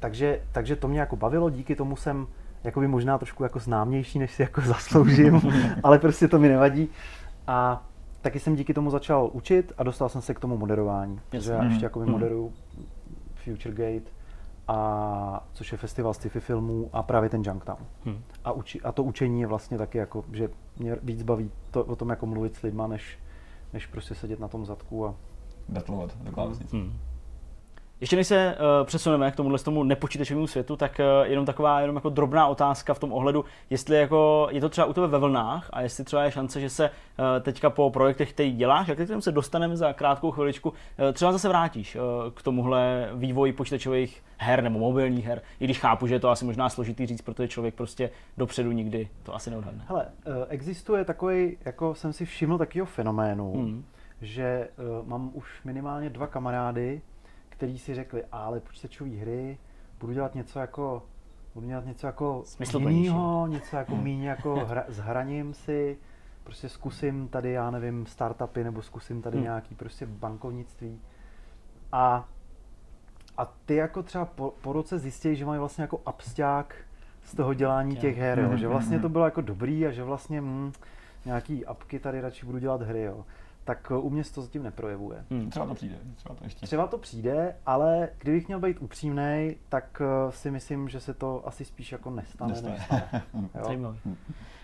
takže, takže to mě jako bavilo, díky tomu jsem jakoby možná trošku jako známější, než si jako zasloužím, ale prostě to mi nevadí. A taky jsem díky tomu začal učit a dostal jsem se k tomu moderování. Takže já ještě jako moderuju FutureGate, a, což je festival sci-fi filmů a právě ten Junktown. Hmm. A, uči, a to učení je vlastně taky jako, že mě víc baví to, o tom jako mluvit s lidma, než, než prostě sedět na tom zadku a Datlovat do klávesnice. Hmm. Ještě než se uh, přesuneme k tomuhle tomu nepočítačovému světu, tak uh, jenom taková jenom jako drobná otázka v tom ohledu, jestli jako je to třeba u tebe ve vlnách a jestli třeba je šance, že se uh, teďka po projektech, který děláš, jak se dostaneme za krátkou chviličku, uh, třeba zase vrátíš uh, k tomuhle vývoji počítačových her nebo mobilních her, i když chápu, že je to asi možná složitý říct, protože člověk prostě dopředu nikdy to asi neodhadne. Hele, uh, existuje takový, jako jsem si všiml takového fenoménu, hmm. že uh, mám už minimálně dva kamarády, který si řekli, ale počítačové hry, budu dělat něco jako budu dělat něco jako jinýho, něco jako hmm. míň jako hra, s hraním si, prostě zkusím tady, já nevím, startupy, nebo zkusím tady hmm. nějaký prostě bankovnictví. A, a ty jako třeba po, po roce zjistí, že mají vlastně jako absták z toho dělání těch her, jo. že vlastně to bylo jako dobrý a že vlastně hm, nějaký apky tady radši budu dělat hry, jo tak u mě se to zatím neprojevuje. Hmm. Třeba to přijde. Třeba to, ještě. třeba to přijde, ale kdybych měl být upřímný, tak eh, si myslím, že se to asi spíš jako nestane. nestane. nestane. Hmm.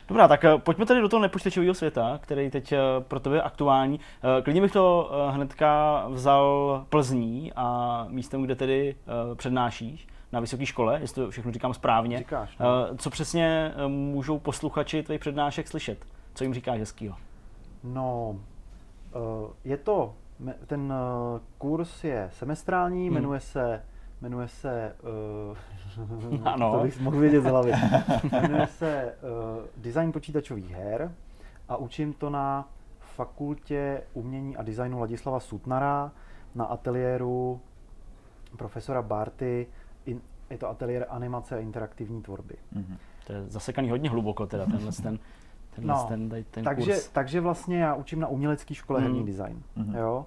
Dobrá, tak eh, pojďme tedy do toho nepočítačového světa, který teď eh, pro tebe je aktuální. Klidně bych to hnedka vzal Plzní a místem, kde tedy přednášíš na vysoké škole, jestli to všechno říkám správně. Říkáš, no. Co přesně můžou posluchači tvých přednášek slyšet? Co jim říkáš hezkýho? No, Eh, je to ten uh, kurz je semestrální, hmm. jmenuje se jmenuje se, uh, ano. to bych mohl vědět z hlavy, jmenuje se uh, Design počítačových her a učím to na fakultě umění a designu Ladislava Sutnara na ateliéru profesora Barty. Je to ateliér animace a interaktivní tvorby. Mm-hmm. To je zasekaný hodně hluboko teda tenhle ten, tenhle no, ten, ten takže, kurz. takže vlastně já učím na umělecké škole mm. herní design. Mm-hmm. Jo?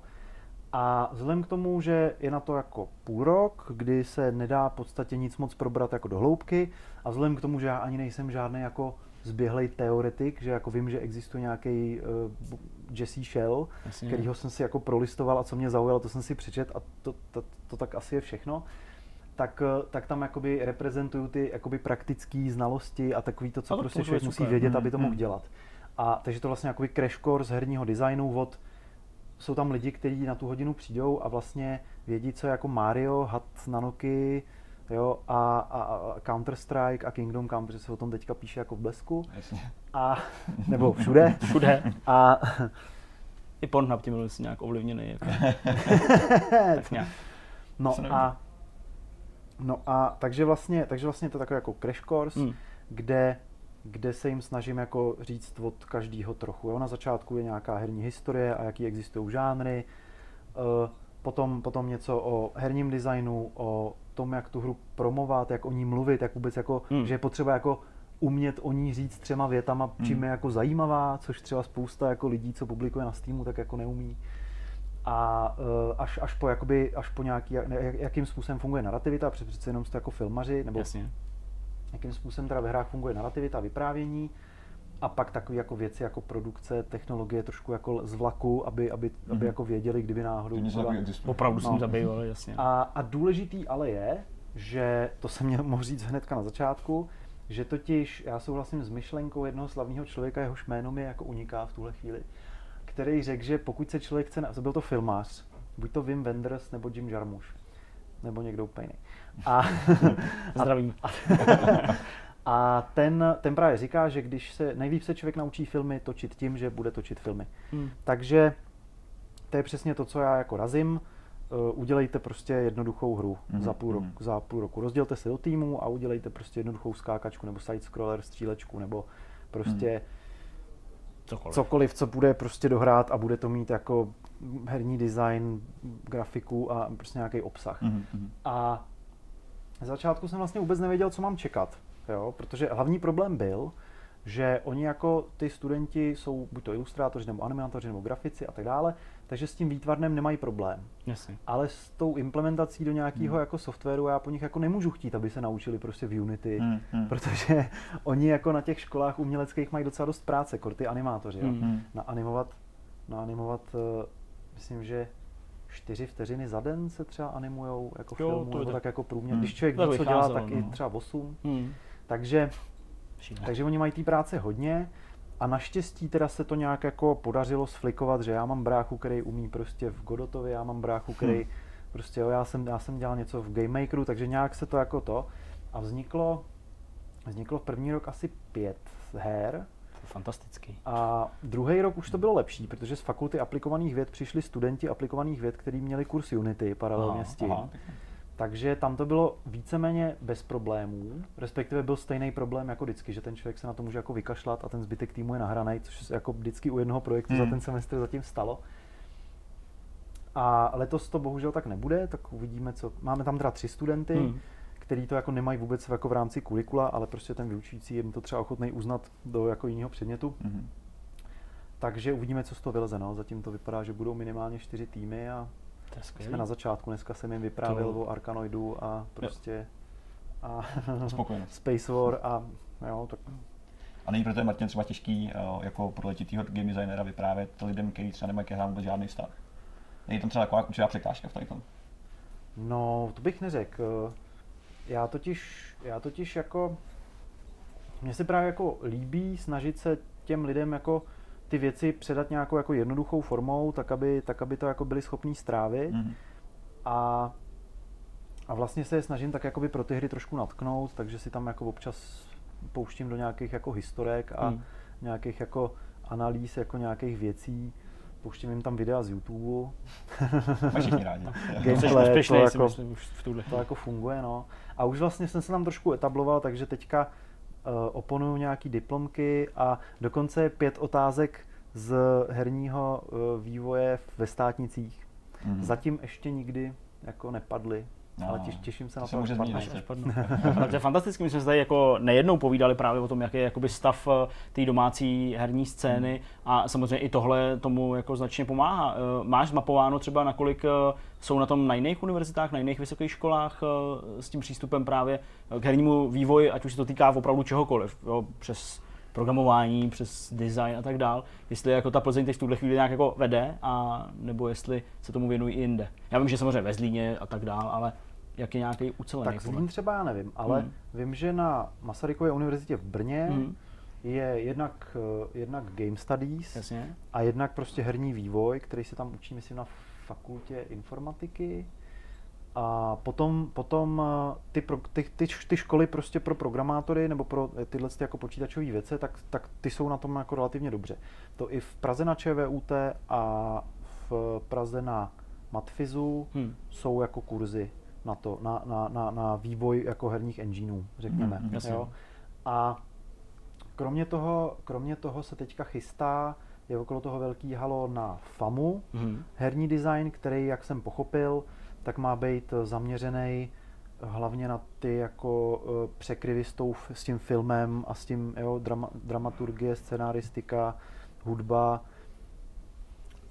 A vzhledem k tomu, že je na to jako půl rok, kdy se nedá v podstatě nic moc probrat jako do hloubky, a vzhledem k tomu, že já ani nejsem žádný jako zběhlej teoretik, že jako vím, že existuje nějaký uh, Jesse Shell, Jasně. kterýho jsem si jako prolistoval a co mě zaujalo, to jsem si přečet a to, to, to, to tak asi je všechno tak, eh, tak tam jakoby reprezentuju ty jakoby praktické znalosti a takový to, co Ale prostě člověk musí vědět, mm, aby to mohl mm. dělat. A takže to vlastně jakoby crash course herního designu od jsou tam lidi, kteří na tu hodinu přijdou a vlastně vědí, co je jako Mario, Hat Nanoky, jo, a, a, a Counter-Strike a Kingdom Come, protože se o tom teďka píše jako v blesku. Jasně. A, nebo všude. všude. A, I Pornhub tím byl nějak ovlivněný. Jako. tak nějak. No a, no a takže vlastně, takže vlastně to je takový jako crash course, hmm. kde kde se jim snažím jako říct od každého trochu. Jo? Na začátku je nějaká herní historie a jaký existují žánry, eh, potom, potom něco o herním designu, o tom, jak tu hru promovat, jak o ní mluvit, jak vůbec jako, hmm. že je potřeba jako umět o ní říct třema větama, čím je jako zajímavá, což třeba spousta jako lidí, co publikuje na Steamu, tak jako neumí. A uh, až, až po, jakoby, až po nějaký, jak, jakým způsobem funguje narrativita, protože přece jenom jste jako filmaři, nebo Jasně jakým způsobem teda ve hrách funguje narrativita, vyprávění a pak takové jako věci jako produkce, technologie trošku jako z vlaku, aby, aby, mm-hmm. aby mhm. jako věděli, kdyby náhodou... Byla... Opravdu no. jsem zabýval, jasně. A, a důležitý ale je, že to jsem měl mohl říct hnedka na začátku, že totiž já souhlasím s myšlenkou jednoho slavného člověka, jehož jméno mi jako uniká v tuhle chvíli, který řekl, že pokud se člověk chce, byl to filmář, buď to Wim Wenders nebo Jim Jarmusch, nebo někdo úplně jiný. A, Zdravím. A, a ten, ten právě říká, že když se nejlíp se člověk naučí filmy točit tím, že bude točit filmy. Hmm. Takže to je přesně to, co já jako razím. Uh, udělejte prostě jednoduchou hru hmm. za, půl roku, hmm. za půl roku. Rozdělte se do týmu a udělejte prostě jednoduchou skákačku nebo side scroller, střílečku nebo prostě hmm. Cokoliv. cokoliv, co bude prostě dohrát a bude to mít jako herní design, grafiku a prostě nějaký obsah. Mm-hmm. A z začátku jsem vlastně vůbec nevěděl, co mám čekat, jo? protože hlavní problém byl, že oni jako ty studenti jsou buď to ilustrátoři, nebo animátoři, nebo grafici a tak dále, takže s tím výtvarnem nemají problém. Jasně. Ale s tou implementací do nějakého hmm. jako softwaru já po nich jako nemůžu chtít, aby se naučili prostě v Unity, hmm. Hmm. protože oni jako na těch školách uměleckých mají docela dost práce, jako ty animátoři. Jo? Hmm. Na animovat, na animovat, uh, myslím, že čtyři vteřiny za den se třeba animujou jako jo, filmu, nebo tak jako průměr. Hmm. Když člověk ví, co dělá, tak no. i třeba 8. Hmm. Takže, takže oni mají té práce hodně. A naštěstí teda se to nějak jako podařilo sflikovat, že já mám bráchu, který umí prostě v Godotovi, já mám bráchu, který hmm. prostě jo, já jsem, já jsem dělal něco v Game Makeru, takže nějak se to jako to. A vzniklo, vzniklo v první rok asi pět her, fantastický. A druhý rok už to bylo lepší, protože z fakulty aplikovaných věd přišli studenti aplikovaných věd, kteří měli kurz Unity paralelně aha, s tím. Aha. Takže tam to bylo víceméně bez problémů, respektive byl stejný problém jako vždycky, že ten člověk se na to může jako vykašlat a ten zbytek týmu je nahraný, což se jako vždycky u jednoho projektu hmm. za ten semestr zatím stalo. A letos to bohužel tak nebude, tak uvidíme, co. Máme tam teda tři studenty, hmm který to jako nemají vůbec jako v rámci kurikula, ale prostě ten vyučující jim to třeba ochotný uznat do jako jiného předmětu. Mm-hmm. Takže uvidíme, co z toho vyleze. No. Zatím to vypadá, že budou minimálně čtyři týmy a jsme na začátku. Dneska jsem jim vyprávěl to... o Arkanoidu a prostě a Space War a jo, tak a není proto Martin třeba těžký eh, jako pro letitýho game designera vyprávět lidem, kteří třeba nemají ke hrám vůbec žádný vztah? Není tam třeba taková určitá překážka v tady tom? No, to bych neřekl. Já totiž, já totiž jako, mně se právě jako líbí snažit se těm lidem jako ty věci předat nějakou jako jednoduchou formou, tak aby, tak aby to jako byli schopní strávit. Mm-hmm. A, a vlastně se je snažím tak jakoby pro ty hry trošku natknout, takže si tam jako občas pouštím do nějakých jako historek a mm. nějakých jako analýz jako nějakých věcí, pouštím jim tam videa z YouTube. Máš všichni rádi. Gameplay, úspěšný, to, jako, myslím, už v tuhle. to jako funguje, no. A už vlastně jsem se tam trošku etabloval, takže teďka oponuju nějaký diplomky a dokonce pět otázek z herního uh, vývoje ve státnicích. Mm. Zatím ještě nikdy jako nepadly. No, ale těš, těším se to na to, může až změnit, padne. až Padnu. Ale to je fantastické, my jsme se tady jako nejednou povídali právě o tom, jaký je jakoby stav eh, té domácí herní scény a samozřejmě i tohle tomu jako značně pomáhá. Eh, Máš zmapováno třeba, nakolik eh, jsou na tom na jiných univerzitách, na jiných vysokých školách s tím přístupem právě k hernímu vývoji, ať už se to týká opravdu čehokoliv, jo, přes programování, přes design a tak dál, jestli jako ta Plzeň teď v tuhle chvíli nějak jako vede, a nebo jestli se tomu věnují i jinde. Já vím, že samozřejmě ve Zlíně a tak dál, ale jak je nějaký ucelený Tak Zlín třeba já nevím, ale Hmm. vím, že na Masarykově univerzitě v Brně Hmm. je jednak, eh, jednak Game Studies Jasně. a jednak prostě herní vývoj, který se tam učí, myslím, na fakultě informatiky. A potom, potom eh, ty, pro, ty, ty, ty školy prostě pro programátory nebo pro eh, tyhle ty jako počítačové věci, tak, tak ty jsou na tom jako relativně dobře. To i v Praze na ČVUT a v Praze na Matfizu Hmm. jsou jako kurzy na to, na, na, na, na vývoj jako herních engineů, řekněme. Jasně. jo. A kromě toho, kromě toho se teďka chystá, je okolo toho velký halo na FAMu, Mhm. herní design, který, jak jsem pochopil, tak má být zaměřený hlavně na ty jako eh, překryvy s, tou, s tím filmem a s tím jo, drama, dramaturgie, scenáristika, hudba.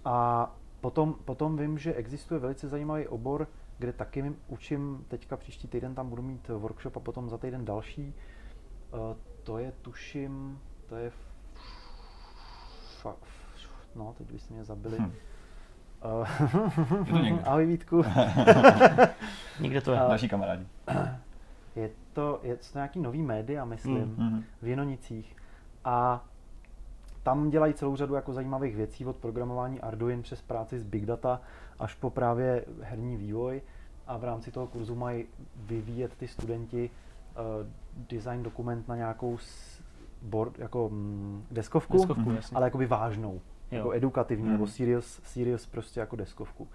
A potom, potom vím, že existuje velice zajímavý obor, kde taky učím, teďka příští týden tam budu mít workshop a potom za týden další. Eh, To je, tuším, to je no, teď byste mě zabili. Hm. Eh, Je to někde. Ahoj Vítku. Nikde to je. A- Další kamarádi. Je to, je to nějaký nový média, myslím, Mhm. v Jenonicích. A tam dělají celou řadu jako zajímavých věcí od programování Arduin přes práci s Big Data až po právě herní vývoj. A v rámci toho kurzu mají vyvíjet ty studenti uh, design dokument na nějakou board, jako mm, deskovku, Deskovku, jasně. ale jakoby vážnou, Jo. jako edukativní, Mhm. nebo serious, serious prostě jako deskovku.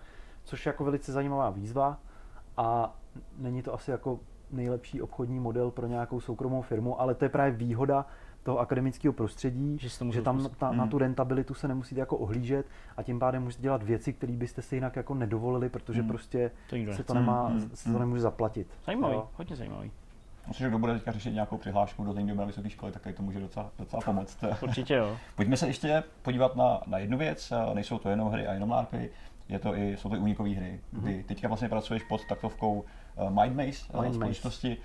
Což je jako velice zajímavá výzva a není to asi jako nejlepší obchodní model pro nějakou soukromou firmu, ale to je právě výhoda toho akademického prostředí, Že to že tam ta, na Mhm. tu rentabilitu se nemusíte jako ohlížet a tím pádem můžete dělat věci, které byste si jinak jako nedovolili, protože Mhm. prostě To se nechce. to, nemá, Mhm. se to nemůže zaplatit. Zajímavý, Jo. hodně zajímavý. Myslím, že kdo bude teďka řešit nějakou přihlášku do Tendoma na vysoké školy, tak tady to může docela, docela pomoct. Určitě jo. Pojďme se ještě podívat na, na jednu věc. Eh, Nejsou to jenom hry a jenom LARPy, je to i, jsou to i únikové hry. Kdy teďka vlastně pracuješ pod taktovkou eh, Mind Maze, Mind Mind Maze.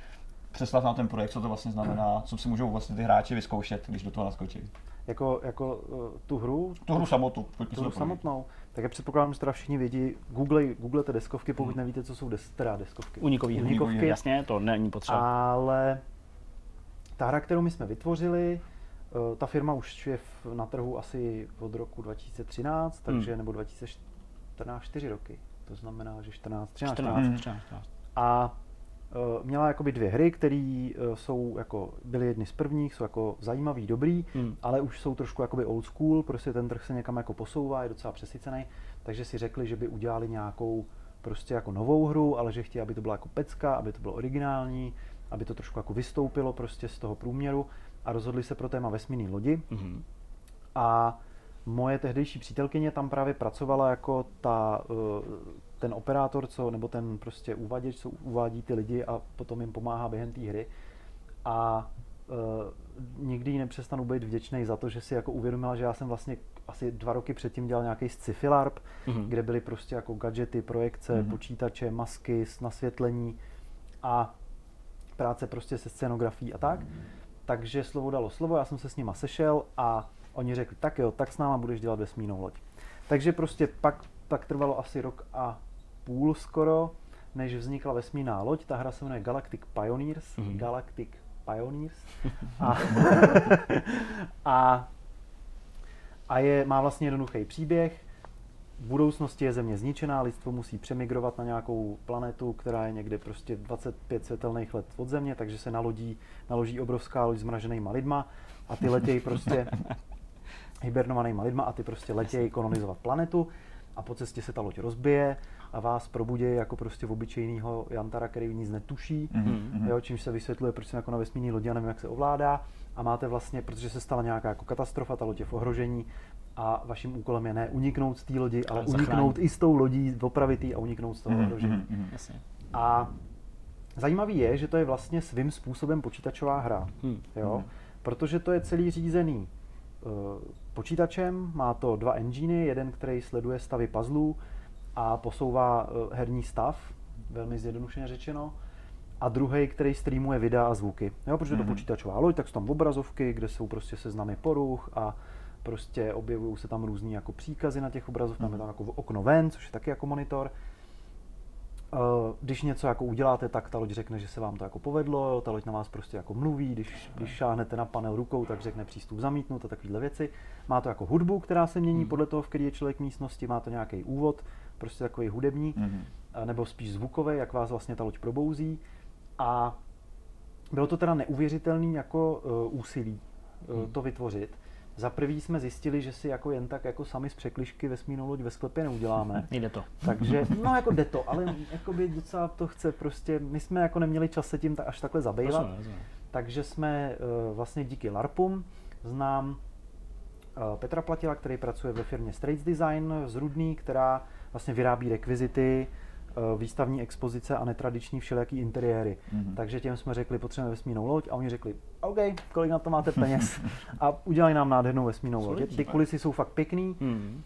Představ nám ten projekt, co to vlastně znamená, co si můžou vlastně ty hráči vyzkoušet, když do toho naskočí. Jako, jako uh, tu hru, Tu hru samotu, tu hru samotnou, tak já předpokládám, že teda všichni vědí, google, googlete deskovky, pokud nevíte, co jsou des, teda deskovky. Unikový hry. Jasně, to není potřeba. Ale ta hra, kterou my jsme vytvořili, eh, ta firma už je v, na trhu asi od roku 2013, takže Hmm. nebo 2014, 4 roky. To znamená, že 14, 13, 14, 14. Mm. 14, 14. A eh, měla jakoby dvě hry, které jsou jako, byly jedny z prvních, jsou jako zajímavý, dobrý, Hmm. ale už jsou trošku jakoby old school, prostě ten trh se někam jako posouvá, je docela přesycený, takže si řekli, že by udělali nějakou prostě jako novou hru, ale že chtějí, aby to byla jako pecka, aby to bylo originální, aby to trošku jako vystoupilo prostě z toho průměru a rozhodli se pro téma vesmírné lodi Mhm. a moje tehdejší přítelkyně tam právě pracovala jako ta, eh, ten operátor, co, nebo ten prostě uvaděč, co uvádí ty lidi a potom jim pomáhá během té hry. A uh, nikdy jí nepřestanu být vděčný za to, že si jako uvědomila, že já jsem vlastně asi dva roky předtím dělal nějaký sci-fi LARP, Mhm. kde byly prostě jako gadgety, projekce, Mhm. počítače, masky, nasvětlení a práce prostě se scenografií a tak. Takže slovo dalo slovo, já jsem se s nima sešel a oni řekli, tak jo, tak s náma budeš dělat vesmírnou loď. Takže prostě pak, pak trvalo asi rok a půl skoro, než vznikla vesmírná loď. Ta hra se jmenuje Galactic Pioneers. Mhm. Galactic Pioneers. A, a, a je, má vlastně jednoduchý příběh. V budoucnosti je Země zničená, lidstvo musí přemigrovat na nějakou planetu, která je někde prostě 25 světelných let od Země, takže se nalodí, naloží obrovská loď s mraženýma lidma a ty letějí prostě hibernovanýma lidma a ty prostě letějí kolonizovat planetu a po cestě se ta loď rozbije a vás probudí jako prostě v obyčejného Jantara, který nic netuší, mm-hmm. jo, čímž se vysvětluje, proč jsem jako na vesmírný lodi a nevím, jak se ovládá. A máte vlastně, protože se stala nějaká jako katastrofa, ta loď je v ohrožení a vaším úkolem je ne uniknout z té lodi, ale, ale uniknout i s tou lodí, opravit a uniknout z toho mm-hmm. ohrožení. Mm-hmm. A zajímavý je, že to je vlastně svým způsobem počítačová hra, mm-hmm. jo, protože to je celý řízený uh, počítačem, má to dva enginy, jeden, který sleduje stavy puzzlů, a posouvá eh, herní stav, velmi zjednodušeně řečeno, a druhý, který streamuje videa a zvuky. Jo, protože mm-hmm. to mhm. počítačová loď, tak jsou tam obrazovky, kde jsou prostě seznamy poruch a prostě objevují se tam různý jako příkazy na těch obrazovkách, mm-hmm. tam je tam jako okno ven, což je taky jako monitor. Eh, když něco jako uděláte, tak ta loď řekne, že se vám to jako povedlo, ta loď na vás prostě jako mluví, když, když šáhnete na panel rukou, tak řekne přístup zamítnut a takovéhle věci. Má to jako hudbu, která se mění mm. podle toho, v který je člověk místnosti, má to nějaký úvod, prostě takový hudební, mm-hmm. nebo spíš zvukový, jak vás vlastně ta loď probouzí. A bylo to teda neuvěřitelný jako uh, úsilí uh, mm. to vytvořit. Za prvý jsme zjistili, že si jako jen tak jako sami z překlišky vesmírnou loď ve sklepě neuděláme. Jde to. Takže, no jako jde to, ale by docela to chce prostě, my jsme jako neměli čas se tím až takhle zabývat. Takže jsme uh, vlastně díky LARPům, znám uh, Petra Platila, který pracuje ve firmě Straits Design z Rudný, která vlastně vyrábí rekvizity, eh, výstavní expozice a netradiční všelijaký interiéry. Mm-hmm. Takže těm jsme řekli, potřebujeme vesmírnou loď a oni řekli, OK, kolik na to máte peněz? a udělali nám nádhernou vesmírnou loď. Ty kulisy jsou fakt pěkný. Mm-hmm.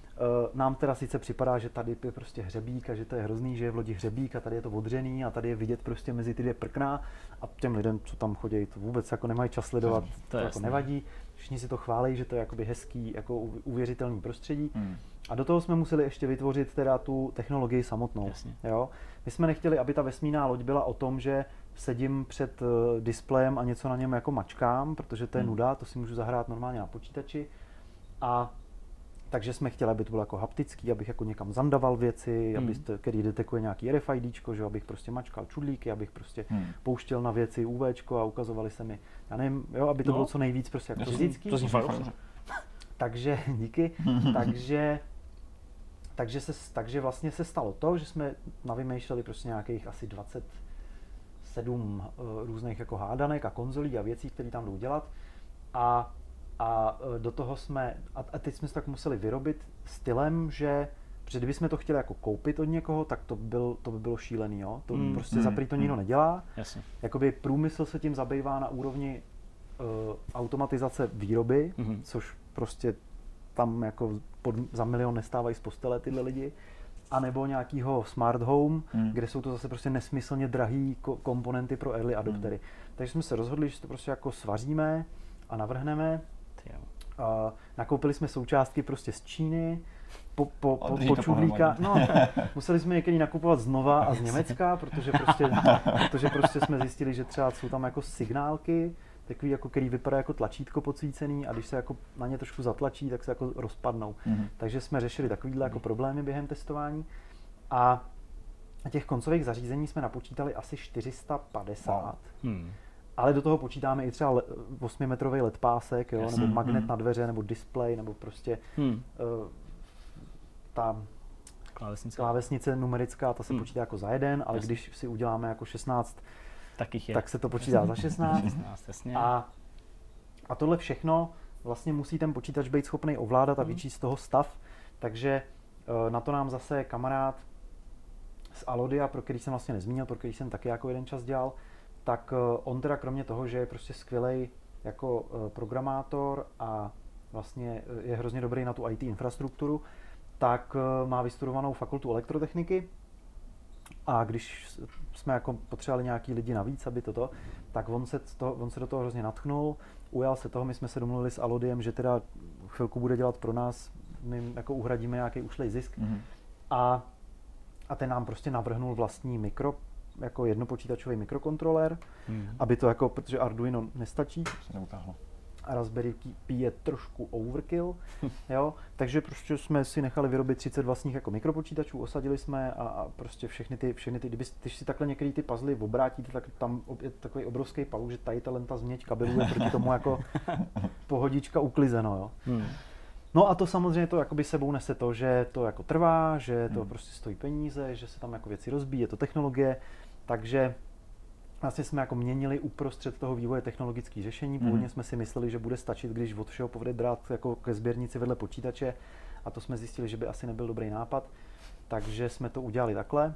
Nám teda sice připadá, že tady je prostě hřebík a že to je hrozný, že je v lodi hřebík a tady je to odřený a tady je vidět prostě mezi ty dvě prkna a těm lidem, co tam chodí, to vůbec jako nemají čas sledovat, to, to jako nevadí. Všichni si to chválí, že to je jakoby hezký, jako uvěřitelný prostředí. Mm. A do toho jsme museli ještě vytvořit teda tu technologii samotnou. Jasně. Jo? My jsme nechtěli, aby ta vesmírná loď byla o tom, že sedím před uh, displejem a něco na něm jako mačkám, protože to je hmm. nuda, to si můžu zahrát normálně na počítači. A takže jsme chtěli, aby to bylo jako haptický, abych jako někam zandaval věci, hmm. abyste, který detekuje nějaký RFID, že abych prostě mačkal čudlíky, abych prostě hmm. pouštěl na věci UV a ukazovali se mi, já nevím, jo, aby to no. bylo co nejvíc prostě jako fyzický. To takže díky. takže takže, se, takže vlastně se stalo to, že jsme navymýšleli prostě nějakých asi 27 uh, eh, různých jako hádanek a konzolí a věcí, které tam jdou dělat. A, a uh, do toho jsme, a, a teď jsme se tak museli vyrobit stylem, že Protože kdybychom to chtěli jako koupit od někoho, tak to, byl, to by bylo šílený, jo? To mm, prostě mm, za to nikdo mm. nedělá. Jasně. Jakoby průmysl se tím zabývá na úrovni uh, automatizace výroby, mm. což prostě tam jako pod, za milion nestávají z postele tyhle lidi, a nebo nějakýho smart home, hmm. kde jsou to zase prostě nesmyslně drahý ko- komponenty pro early adoptery. Hmm. Takže jsme se rozhodli, že to prostě jako svaříme a navrhneme. Uh, nakoupili jsme součástky prostě z Číny, po, po, po, po čudlíka. No, museli jsme někdy nakupovat znova a z Německa, protože prostě, protože prostě jsme zjistili, že třeba jsou tam jako signálky, takový, jako, který vypadá jako tlačítko podsvícený a když se jako na ně trošku zatlačí, tak se jako rozpadnou. Mm-hmm. Takže jsme řešili takovýhle jako problémy během testování a těch koncových zařízení jsme napočítali asi 450. Wow. Hmm. Ale do toho počítáme i třeba 8-metrový LED pásek, jo, nebo magnet hmm. na dveře, nebo display, nebo prostě hmm. uh, ta klávesnice. klávesnice numerická, ta se hmm. počítá jako za jeden, ale Jasně. když si uděláme jako 16 tak, je. tak se to počítá za 16. 16 jasně. A, a tohle všechno vlastně musí ten počítač být schopný ovládat a mhm. vyčíst z toho stav, takže eh, na to nám zase kamarád z Alodia, pro který jsem vlastně nezmínil, pro který jsem taky jako jeden čas dělal, tak eh, on teda kromě toho, že je prostě skvělý jako eh, programátor a vlastně je hrozně dobrý na tu IT infrastrukturu, tak má vystudovanou fakultu elektrotechniky a když jsme jako potřebovali nějaký lidi navíc, aby toto, tak on se, to, on se do toho hrozně natchnul, ujal se toho, my jsme se domluvili s Alodiem, že teda chvilku bude dělat pro nás, my jako uhradíme nějaký ušlej zisk mm-hmm. a, a ten nám prostě navrhnul vlastní mikro, jako jednopočítačový mikrokontroler, mm-hmm. aby to jako, protože Arduino nestačí. Se neutáhlo. Raspberry Pi je trošku overkill, jo, takže prostě jsme si nechali vyrobit 30 vlastních jako mikropočítačů, osadili jsme a, a prostě všechny ty, všechny ty, když si takhle některé ty puzzle obrátíte, tak tam je takový obrovský palu, že tady ta lenta změť kabelů je proti tomu jako pohodička uklizeno, jo. Hmm. No a to samozřejmě to jakoby sebou nese to, že to jako trvá, že to hmm. prostě stojí peníze, že se tam jako věci rozbíjí, je to technologie, takže vlastně jsme jako měnili uprostřed toho vývoje technologické řešení. Původně hmm. jsme si mysleli, že bude stačit, když od všeho povede drát jako ke sběrnici vedle počítače a to jsme zjistili, že by asi nebyl dobrý nápad, takže jsme to udělali takhle.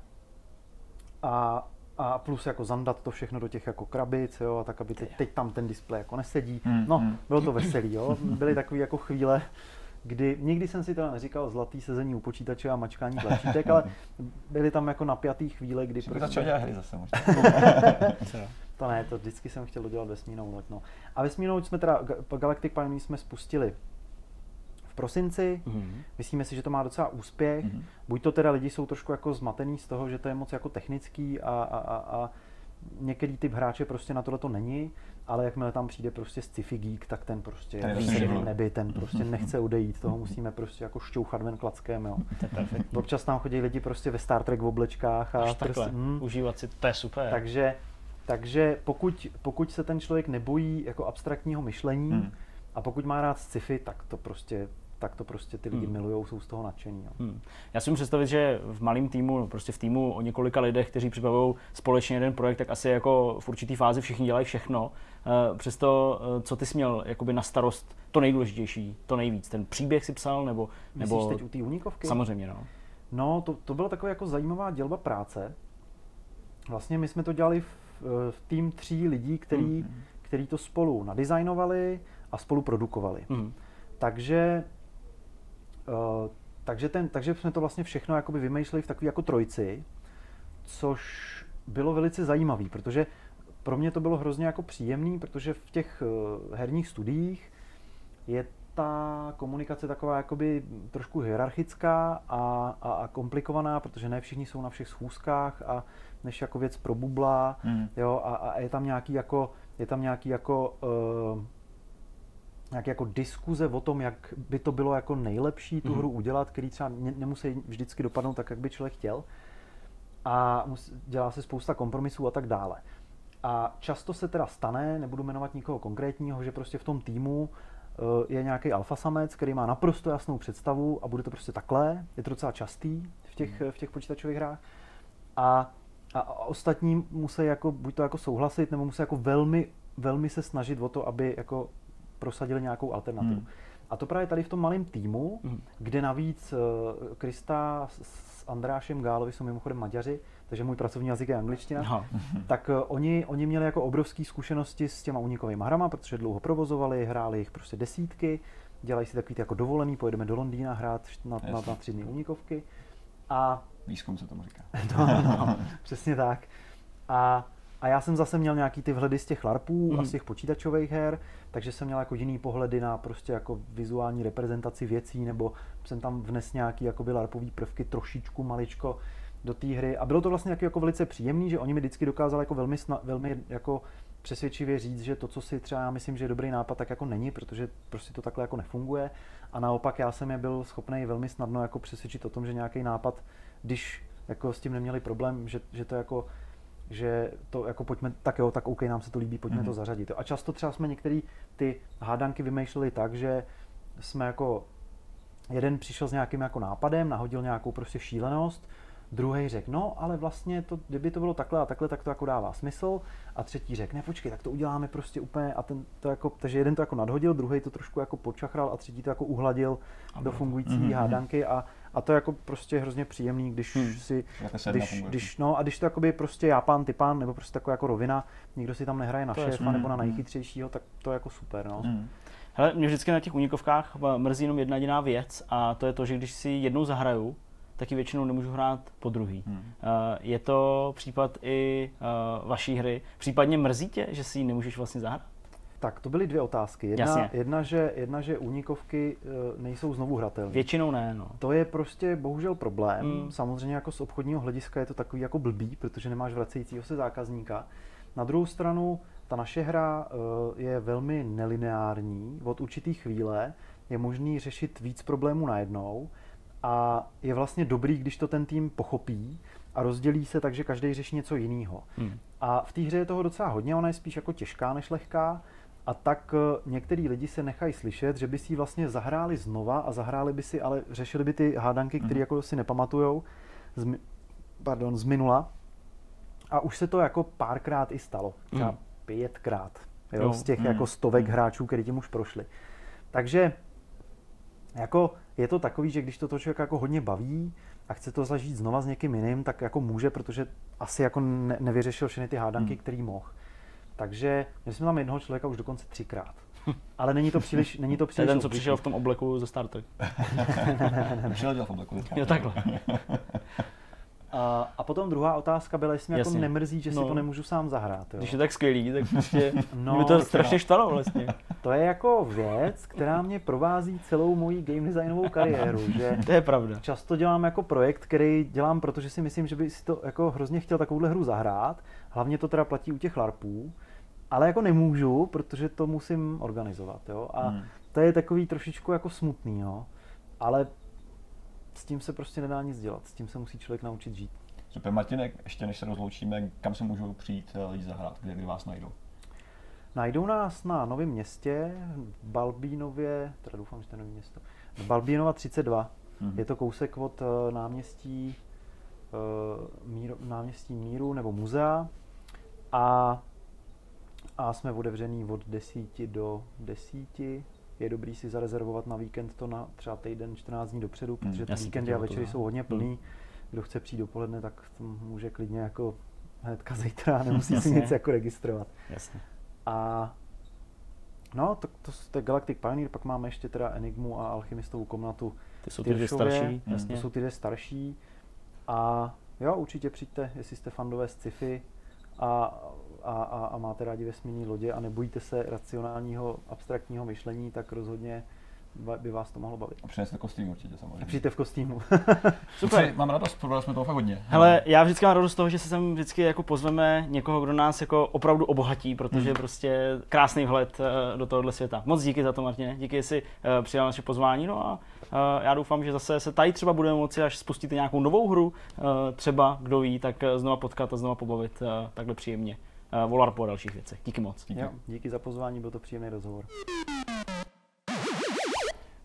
A, a plus jako zandat to všechno do těch jako krabic, jo, a tak, aby teď, teď tam ten displej jako nesedí. Hmm. No, hmm. bylo to veselý, jo. Byly takové jako chvíle, kdy nikdy jsem si to neříkal zlatý sezení u počítače a mačkání tlačítek, ale byly tam jako napjatý chvíle, kdy... Prostě... začal dělat hry zase možná. to ne, to vždycky jsem chtěl dodělat vesmírnou loď. No. A vesmírnou jsme teda, Galactic Pioneer jsme spustili v prosinci. Mm-hmm. Myslíme si, že to má docela úspěch. Mm-hmm. Buď to teda lidi jsou trošku jako zmatený z toho, že to je moc jako technický a, a, a, a některý typ hráče prostě na tohle to není, ale jakmile tam přijde prostě sci-fi geek, tak ten prostě ten je v nebi, ten prostě nechce odejít, toho musíme prostě jako šťouchat ven klackem, jo. Občas tam chodí lidi prostě ve Star Trek v oblečkách a prostě, hm. užívat si, to je super. Takže, takže pokud, pokud se ten člověk nebojí jako abstraktního myšlení hmm. a pokud má rád sci-fi, tak to prostě tak to prostě ty lidi hmm. milují, jsou z toho nadšení. No. Hmm. Já si můžu představit, že v malém týmu, prostě v týmu o několika lidech, kteří připravují společně jeden projekt, tak asi jako v určitý fázi všichni dělají všechno. Uh, přesto, uh, co ty jsi měl jakoby na starost, to nejdůležitější, to nejvíc, ten příběh si psal, nebo... Myslíš nebo... teď u té unikovky? Samozřejmě, no. No, to, to byla taková jako zajímavá dělba práce. Vlastně my jsme to dělali v, v tým tří lidí, který, hmm. který to spolu nadizajnovali a spolu produkovali. Hmm. Takže Uh, takže, ten, takže jsme to vlastně všechno jakoby vymýšleli v takové jako trojici, což bylo velice zajímavé, protože pro mě to bylo hrozně jako příjemný, protože v těch uh, herních studiích je ta komunikace taková jakoby trošku hierarchická a, a, a komplikovaná, protože ne všichni jsou na všech schůzkách a než jako věc probubla, mm. jo, a, a je tam nějaký jako, je tam nějaký jako uh, nějaké jako diskuze o tom, jak by to bylo jako nejlepší tu mm-hmm. hru udělat, který třeba nemusí vždycky dopadnout tak, jak by člověk chtěl. A dělá se spousta kompromisů a tak dále. A často se teda stane, nebudu jmenovat nikoho konkrétního, že prostě v tom týmu eh, je nějaký alfasamec, který má naprosto jasnou představu a bude to prostě takhle. Je to docela častý v těch, mhm. v těch počítačových hrách. A, a ostatní musí jako buď to jako souhlasit, nebo musí jako velmi, velmi se snažit o to, aby jako prosadili nějakou alternativu. Hmm. A to právě tady v tom malém týmu, hmm. kde navíc uh, Krista s, s Andrášem Gálovi jsou mimochodem Maďaři, takže můj pracovní jazyk je angličtina, no. tak uh, oni, oni měli jako obrovské zkušenosti s těma unikovými hrama, protože dlouho provozovali, hráli jich prostě desítky, dělají si takový jako dovolený, pojedeme do Londýna hrát na, na, na tři dny unikovky. A... Výzkum se tomu říká. no, no, přesně tak. A a já jsem zase měl nějaký ty vhledy z těch LARPů mm. a z těch počítačových her, takže jsem měl jako jiný pohledy na prostě jako vizuální reprezentaci věcí, nebo jsem tam vnes nějaký jakoby LARPový prvky trošičku maličko do té hry. A bylo to vlastně jako, jako velice příjemný, že oni mi vždycky dokázali jako velmi, sna, velmi jako přesvědčivě říct, že to, co si třeba já myslím, že je dobrý nápad, tak jako není, protože prostě to takhle jako nefunguje. A naopak já jsem je byl schopný velmi snadno jako přesvědčit o tom, že nějaký nápad, když jako s tím neměli problém, že, že to jako že to jako pojďme, tak jo, tak OK, nám se to líbí, pojďme mm-hmm. to zařadit. A často třeba jsme některé ty hádanky vymýšleli tak, že jsme jako jeden přišel s nějakým jako nápadem, nahodil nějakou prostě šílenost, druhý řekl, no, ale vlastně to, kdyby to bylo takhle a takhle, tak to jako dává smysl. A třetí řekl, ne, počkej, tak to uděláme prostě úplně a ten to jako, takže jeden to jako nadhodil, druhý to trošku jako počachral a třetí to jako uhladil do fungující mm-hmm. hádanky a a to je jako prostě hrozně příjemný, když hmm. si, když, když, no a když to jakoby prostě já pán, ty pán, nebo prostě taková jako rovina, nikdo si tam nehraje na to šéfa je, nebo na hmm. nejchytřejšího, tak to je jako super, no. Hmm. Hele, mě vždycky na těch unikovkách mrzí jenom jedna jediná věc a to je to, že když si jednou zahraju, tak ji většinou nemůžu hrát po druhý. Hmm. Uh, je to případ i uh, vaší hry. Případně mrzí tě, že si ji nemůžeš vlastně zahrát? Tak, to byly dvě otázky. Jedna, jedna, že, jedna že únikovky e, nejsou znovu hratelné. Většinou ne, no. To je prostě bohužel problém. Mm. Samozřejmě jako z obchodního hlediska je to takový jako blbý, protože nemáš vracejícího se zákazníka. Na druhou stranu, ta naše hra e, je velmi nelineární. Od určitý chvíle je možný řešit víc problémů najednou a je vlastně dobrý, když to ten tým pochopí a rozdělí se tak, že každý řeší něco jiného. Hmm. A v té hře je toho docela hodně, ona je spíš jako těžká než lehká, A tak eh, některý lidi se nechají slyšet, že by si ji vlastně zahráli znova a zahráli by si, ale řešili by ty hádanky, které mm. jako si nepamatujou z, pardon, z minula. A už se to jako párkrát i stalo. Třeba mm. pětkrát. Jo, jo. Z těch mm. jako stovek mm. hráčů, který tím už prošli. Takže jako je to takový, že když to, to člověk jako hodně baví a chce to zažít znova s někým jiným, tak jako může, protože asi jako ne, nevyřešil všechny ty hádanky, mm. který mohl. Takže my jsme tam jednoho člověka už dokonce třikrát. Ale není to příliš, není to příliš Ten, co přišel v tom obleku ze Star Trek. Přišel v obleku. Jo, takhle. A, a potom druhá otázka byla, jestli mě jako nemrzí, že no. si to nemůžu sám zahrát. Jo. Když je tak skvělý, tak prostě no, mi to strašně štvalo vlastně. To je jako věc, která mě provází celou moji game designovou kariéru. Že to je pravda. Často dělám jako projekt, který dělám, protože si myslím, že by si to jako hrozně chtěl takovouhle hru zahrát. Hlavně to teda platí u těch larpů. Ale jako nemůžu, protože to musím organizovat. Jo? A hmm. to je takový trošičku jako smutný. Jo? Ale s tím se prostě nedá nic dělat, s tím se musí člověk naučit žít. Super, Martinek, ještě než se rozloučíme, kam se můžou přijít eh, lidi zahrát, kde, kde vás najdou? Najdou nás na Novém městě, v Balbínově, teda doufám, že to je Nový město, v Balbínova 32. Mm-hmm. Je to kousek od uh, náměstí, uh, míru, náměstí Míru nebo muzea a, a jsme otevřený od 10 do 10 je dobrý si zarezervovat na víkend to na třeba týden, 14 dní dopředu, hmm, protože ty víkendy a večery jsou hodně plný. Hmm. Kdo chce přijít dopoledne, tak to může klidně jako hnedka zítra, nemusí si nic jako registrovat. Jasně. A no, to, to, to je Galactic Pioneer, pak máme ještě teda Enigmu a Alchymistovou komnatu. Ty jsou ty dvě starší, jasně. To jsou ty dvě starší. A jo, určitě přijďte, jestli jste fandové z sci-fi a a, a, a máte rádi vesmírné lodě a nebojíte se racionálního abstraktního myšlení, tak rozhodně by vás to mohlo bavit. A přineste kostým určitě samozřejmě. Přijďte v kostýmu. Super. Mám radost, probrali jsme toho fakt hodně. Hele, já vždycky mám radost z toho, že se sem vždycky jako pozveme někoho, kdo nás jako opravdu obohatí, protože hmm. prostě krásný vhled eh, do tohohle světa. Moc díky za to, Martine. Díky, že jsi uh, přijal naše pozvání. No a uh, já doufám, že zase se tady třeba budeme moci, až spustíte nějakou novou hru, třeba, kdo ví, tak znova potkat a znova pobavit takhle příjemně. Eh, volar po dalších věcech. Díky moc. Díky. Jo, díky za pozvání, byl to příjemný rozhovor.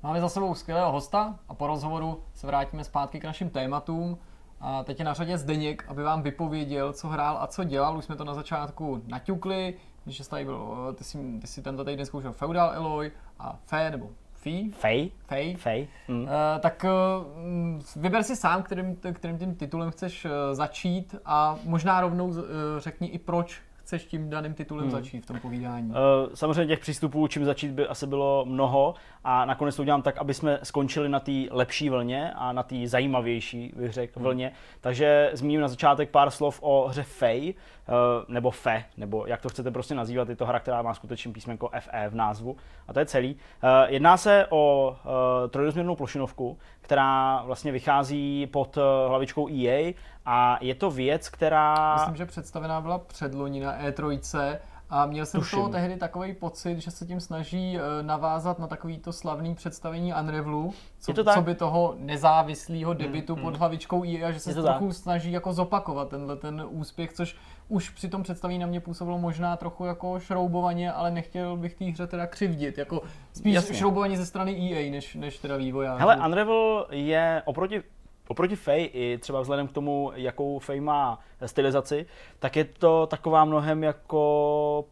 Máme za sebou skvělého hosta a po rozhovoru se vrátíme zpátky k našim tématům. A teď je na řadě Zdeněk, aby vám vypověděl, co hrál a co dělal. Už jsme to na začátku naťukli, když tady byl, ty jsi, ty jsi tento týden zkoušel Feudal Eloy a Fe, nebo Fee? Fej. Fej. Fej. Mm. Uh, tak uh, vyber si sám, kterým, kterým tím titulem chceš uh, začít a možná rovnou uh, řekni i proč chceš tím daným titulem hmm. začít v tom povídání? Uh, samozřejmě těch přístupů, čím začít by asi bylo mnoho a nakonec to udělám tak, aby jsme skončili na té lepší vlně a na té zajímavější, bych řekl, hmm. vlně. Takže zmíním na začátek pár slov o hře Fey, uh, nebo Fe, nebo jak to chcete prostě nazývat, je to hra, která má skutečně písmenko FE v názvu a to je celý. Uh, jedná se o uh, trojrozměrnou plošinovku, která vlastně vychází pod hlavičkou EA a je to věc, která... Myslím, že představená byla předloni na E3 a měl jsem Tuším. z toho tehdy takový pocit, že se tím snaží eh, navázat na takovýto slavný představení Unravelu, co, to co by toho nezávislého hmm, debitu hmm, pod hmm. hlavičkou EA, že se trochu tak. snaží jako zopakovat tenhle ten úspěch, což už při tom představení na mě působilo možná trochu jako šroubovaně, ale nechtěl bych té hře teda křivdit, jako spíš Jasně. šroubovaně ze strany EA, než, než teda vývojářů. Hele, Unravel je oproti Oproti Fej i třeba vzhledem k tomu, jakou Fej má stylizaci, tak je to taková mnohem jako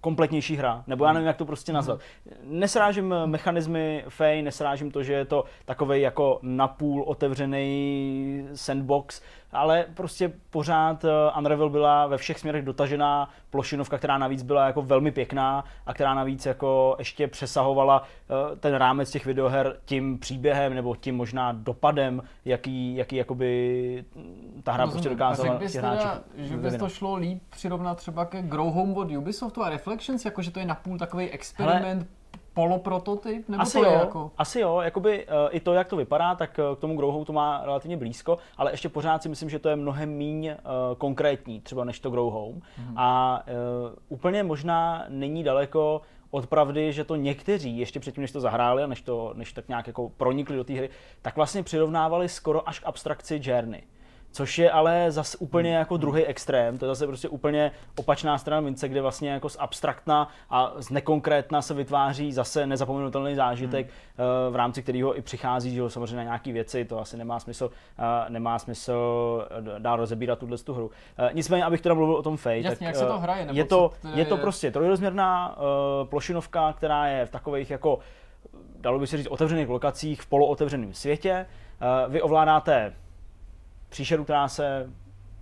kompletnější hra, nebo já nevím, jak to prostě nazvat. Nesrážím mechanismy Fej, nesrážím to, že je to takový jako napůl otevřený sandbox, ale prostě pořád eh, Unravel byla ve všech směrech dotažená plošinovka, která navíc byla jako velmi pěkná a která navíc jako ještě přesahovala eh, ten rámec těch videoher tím příběhem nebo tím možná dopadem, jaký, jaký jakoby ta hra prostě dokázala těch hráčů. Že by to šlo líp přirovnat třeba ke Grow Home od Ubisoftu a Reflections, jakože to je napůl takový experiment Hele, poloprototyp? Nebo asi to jo, je jako... asi jo, jakoby uh, i to, jak to vypadá, tak uh, k tomu Growhow to má relativně blízko, ale ještě pořád si myslím, že to je mnohem míň uh, konkrétní, třeba než to Growhow. Mm-hmm. A uh, úplně možná není daleko od pravdy, že to někteří ještě předtím, než to zahráli a než, to, než tak nějak jako pronikli do té hry, tak vlastně přirovnávali skoro až k abstrakci Journey Což je ale zase úplně hmm. jako druhý extrém, to je zase prostě úplně opačná strana mince, kde vlastně jako z abstraktna a z nekonkrétna se vytváří zase nezapomenutelný zážitek, hmm. v rámci kterého i přichází, že samozřejmě na nějaké věci, to asi nemá smysl, nemá smysl dál rozebírat tuhle tu hru. Nicméně, abych teda mluvil o tom Fate, Jasně, tak jak se to hraje, je to, je to prostě trojrozměrná plošinovka, která je v takových jako dalo by se říct, otevřených lokacích v polootevřeném světě. Vy ovládáte příšeru, která se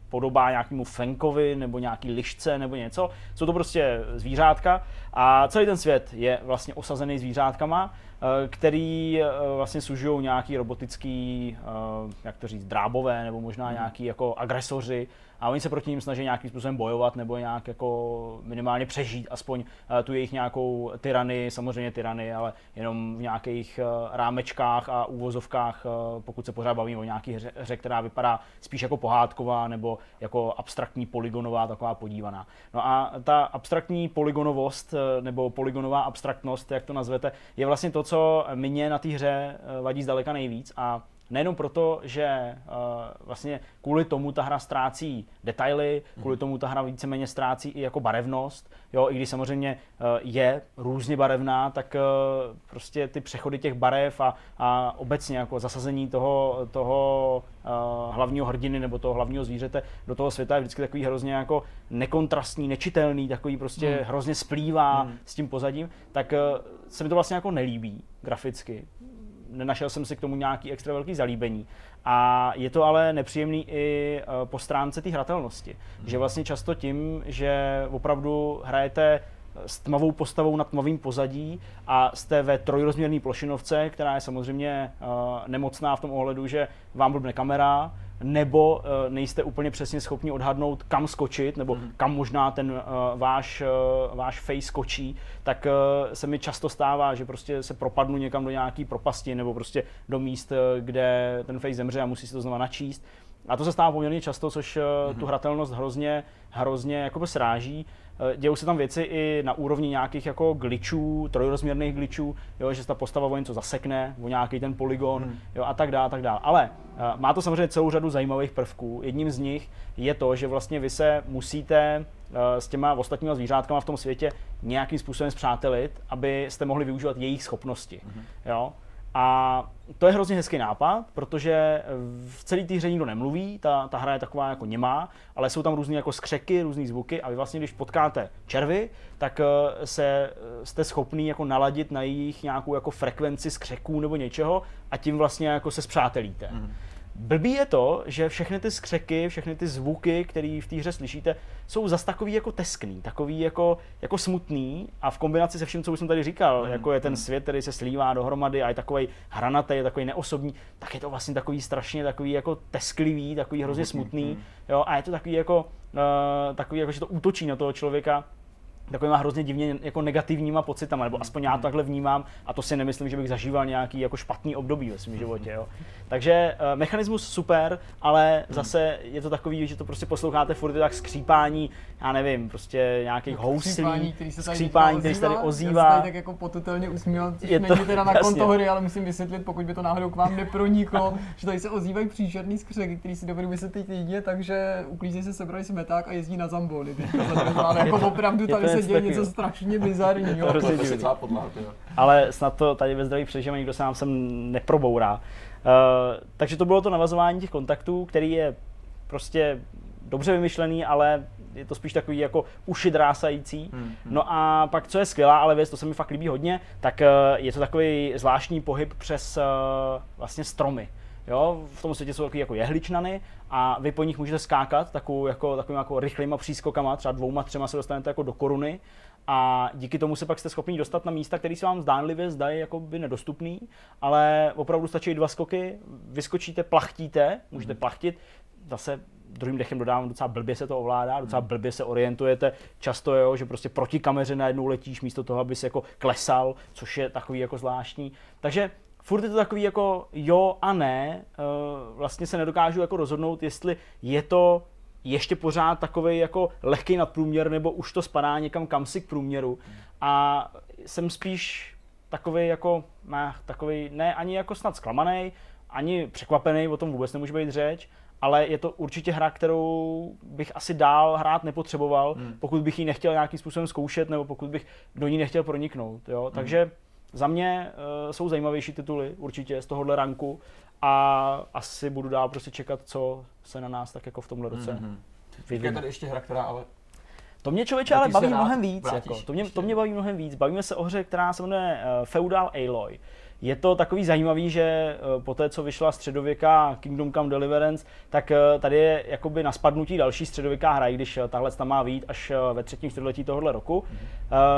podobá nějakému fenkovi nebo nějaký lišce nebo něco. Jsou to prostě zvířátka a celý ten svět je vlastně osazený zvířátkama, eh, který eh, vlastně sužují nějaký robotický, eh, jak to říct, drábové nebo možná mhm. nějaký jako agresoři a oni se proti ním snaží nějakým způsobem bojovat nebo nějak jako minimálně přežít aspoň eh, tu jejich nějakou tyrany, samozřejmě tyrany, ale jenom v nějakých eh, rámečkách a úvozovkách, eh, pokud se pořád bavíme o nějaký hře, hře, která vypadá spíš jako pohádková nebo jako abstraktní polygonová, taková podívaná. No a ta abstraktní polygonovost nebo polygonová abstraktnost, jak to nazvete, je vlastně to, co mě na té hře vadí zdaleka nejvíc a Nejenom proto, že uh, vlastně kvůli tomu ta hra ztrácí detaily, kvůli tomu ta hra víceméně ztrácí i jako barevnost, jo, i když samozřejmě uh, je různě barevná, tak uh, prostě ty přechody těch barev a, a obecně jako zasazení toho, toho uh, hlavního hrdiny nebo toho hlavního zvířete do toho světa je vždycky takový hrozně jako nekontrastní, nečitelný, takový prostě hmm. hrozně splývá hmm. s tím pozadím, tak uh, se mi to vlastně jako nelíbí graficky nenašel jsem si k tomu nějaký extra velký zalíbení. A je to ale nepříjemný i eh, po stránce té hratelnosti. Hmm. Že vlastně často tím, že opravdu hrajete s tmavou postavou na tmavým pozadí a jste ve trojrozměrné plošinovce, která je samozřejmě uh, nemocná v tom ohledu, že vám blbne kamera, nebo uh, nejste úplně přesně schopni odhadnout, kam skočit, nebo mm. kam možná ten uh, váš, uh, váš face skočí, tak se mi často stává, že prostě se propadnu někam do nějaký propasti, nebo prostě do míst, kde ten face zemře a musí se to znova načíst. A to se stává poměrně často, což mm. tu hratelnost hrozně, hrozně jako sráží. Eh, dějou se tam věci i na úrovni nějakých jako glitchů, trojrozměrných glitchů, jo, že se ta postava o něco zasekne, o nějaký ten polygon hmm. jo, a tak dále, tak dále. Ale uh, má to samozřejmě celou řadu zajímavých prvků. Jedním z nich je to, že vlastně vy se musíte uh, s těma ostatníma zvířátkama v tom světě nějakým způsobem zpřátelit, abyste mohli využívat jejich schopnosti. Hmm. Jo? A to je hrozně hezký nápad, protože v celé té hře nikdo nemluví, ta, ta hra je taková jako nemá, ale jsou tam různé jako skřeky, různé zvuky a vy vlastně, když potkáte červy, tak eh, se eh, jste schopný jako naladit na jejich nějakou jako frekvenci skřeků nebo něčeho a tím vlastně jako se zpřátelíte. Mm. Blbý je to, že všechny ty skřeky, všechny ty zvuky, které v té hře slyšíte, jsou zas takový jako teskný, takový jako, jako smutný a v kombinaci se vším, co už jsem tady říkal, mm. jako je ten svět, který se slívá dohromady a je takový hranatý, je takový neosobní, tak je to vlastně takový strašně takový jako tesklivý, takový hrozně smutný, jo, a je to takový jako, uh, takový jako, že to útočí na toho člověka, takovýma hrozně divně jako negativníma pocitama, nebo aspoň já to takhle vnímám a to si nemyslím, že bych zažíval nějaký jako špatný období ve svém životě. Jo. Takže uh, mechanismus super, ale zase je to takový, že to prostě posloucháte furt tak skřípání, já nevím, prostě nějakých no, houslí, skřípání, který se tady, se tady ozývá. Já se tak jako potutelně usmíval, je to, není teda na konto hry, ale musím vysvětlit, pokud by to náhodou k vám neproniklo, že tady se ozývají příšerný skřeky, který si dovedu vysvětlit jedině, takže uklízí se sebrali smeták a jezdí na zambony. jako opravdu tady se děje něco strašně bizarního. Ale snad to tady ve zdraví přežijeme, nikdo se nám sem neprobourá. Uh, takže to bylo to navazování těch kontaktů, který je prostě dobře vymyšlený, ale je to spíš takový jako uši drásající. Hmm, hmm. No a pak, co je skvělá, ale věc, to se mi fakt líbí hodně, tak uh, je to takový zvláštní pohyb přes uh, vlastně stromy. Jo, v tom světě jsou takový jako jehličnany a vy po nich můžete skákat takovou, jako, takovým jako rychlýma přískokama, třeba dvouma, třema se dostanete jako do koruny a díky tomu se pak jste schopni dostat na místa, které se vám zdánlivě zdají jako by nedostupný, ale opravdu stačí dva skoky, vyskočíte, plachtíte, můžete mhm. plachtit, zase druhým dechem dodávám, docela blbě se to ovládá, docela mhm. blbě se orientujete. Často je, že prostě proti kameře najednou letíš místo toho, aby se jako klesal, což je takový jako zvláštní. Takže furt je to takový jako jo a ne, uh, vlastně se nedokážu jako rozhodnout, jestli je to ještě pořád takový jako lehký nadprůměr, nebo už to spadá někam kam si k průměru. A jsem spíš takový jako, ne, takový, ne ani jako snad zklamaný, ani překvapený, o tom vůbec nemůže být řeč, ale je to určitě hra, kterou bych asi dál hrát nepotřeboval, hmm. pokud bych ji nechtěl nějakým způsobem zkoušet, nebo pokud bych do ní nechtěl proniknout. Jo? Hmm. Takže za mě uh, jsou zajímavější tituly určitě z tohohle ranku a asi budu dál prostě čekat, co se na nás tak jako v tomhle roce mm-hmm. Je tady ještě hra, která ale to mě člověče ale baví mnohem víc. Jako. To, mě, to mě baví mnohem víc. Bavíme se o hře, která se jmenuje uh, Feudal Aloy. Je to takový zajímavý, že uh, po té, co vyšla středověká Kingdom Come Deliverance, tak uh, tady je jakoby na spadnutí další středověká hra, i když uh, tahle tam má být až ve třetím čtvrtletí tohohle roku. Uh,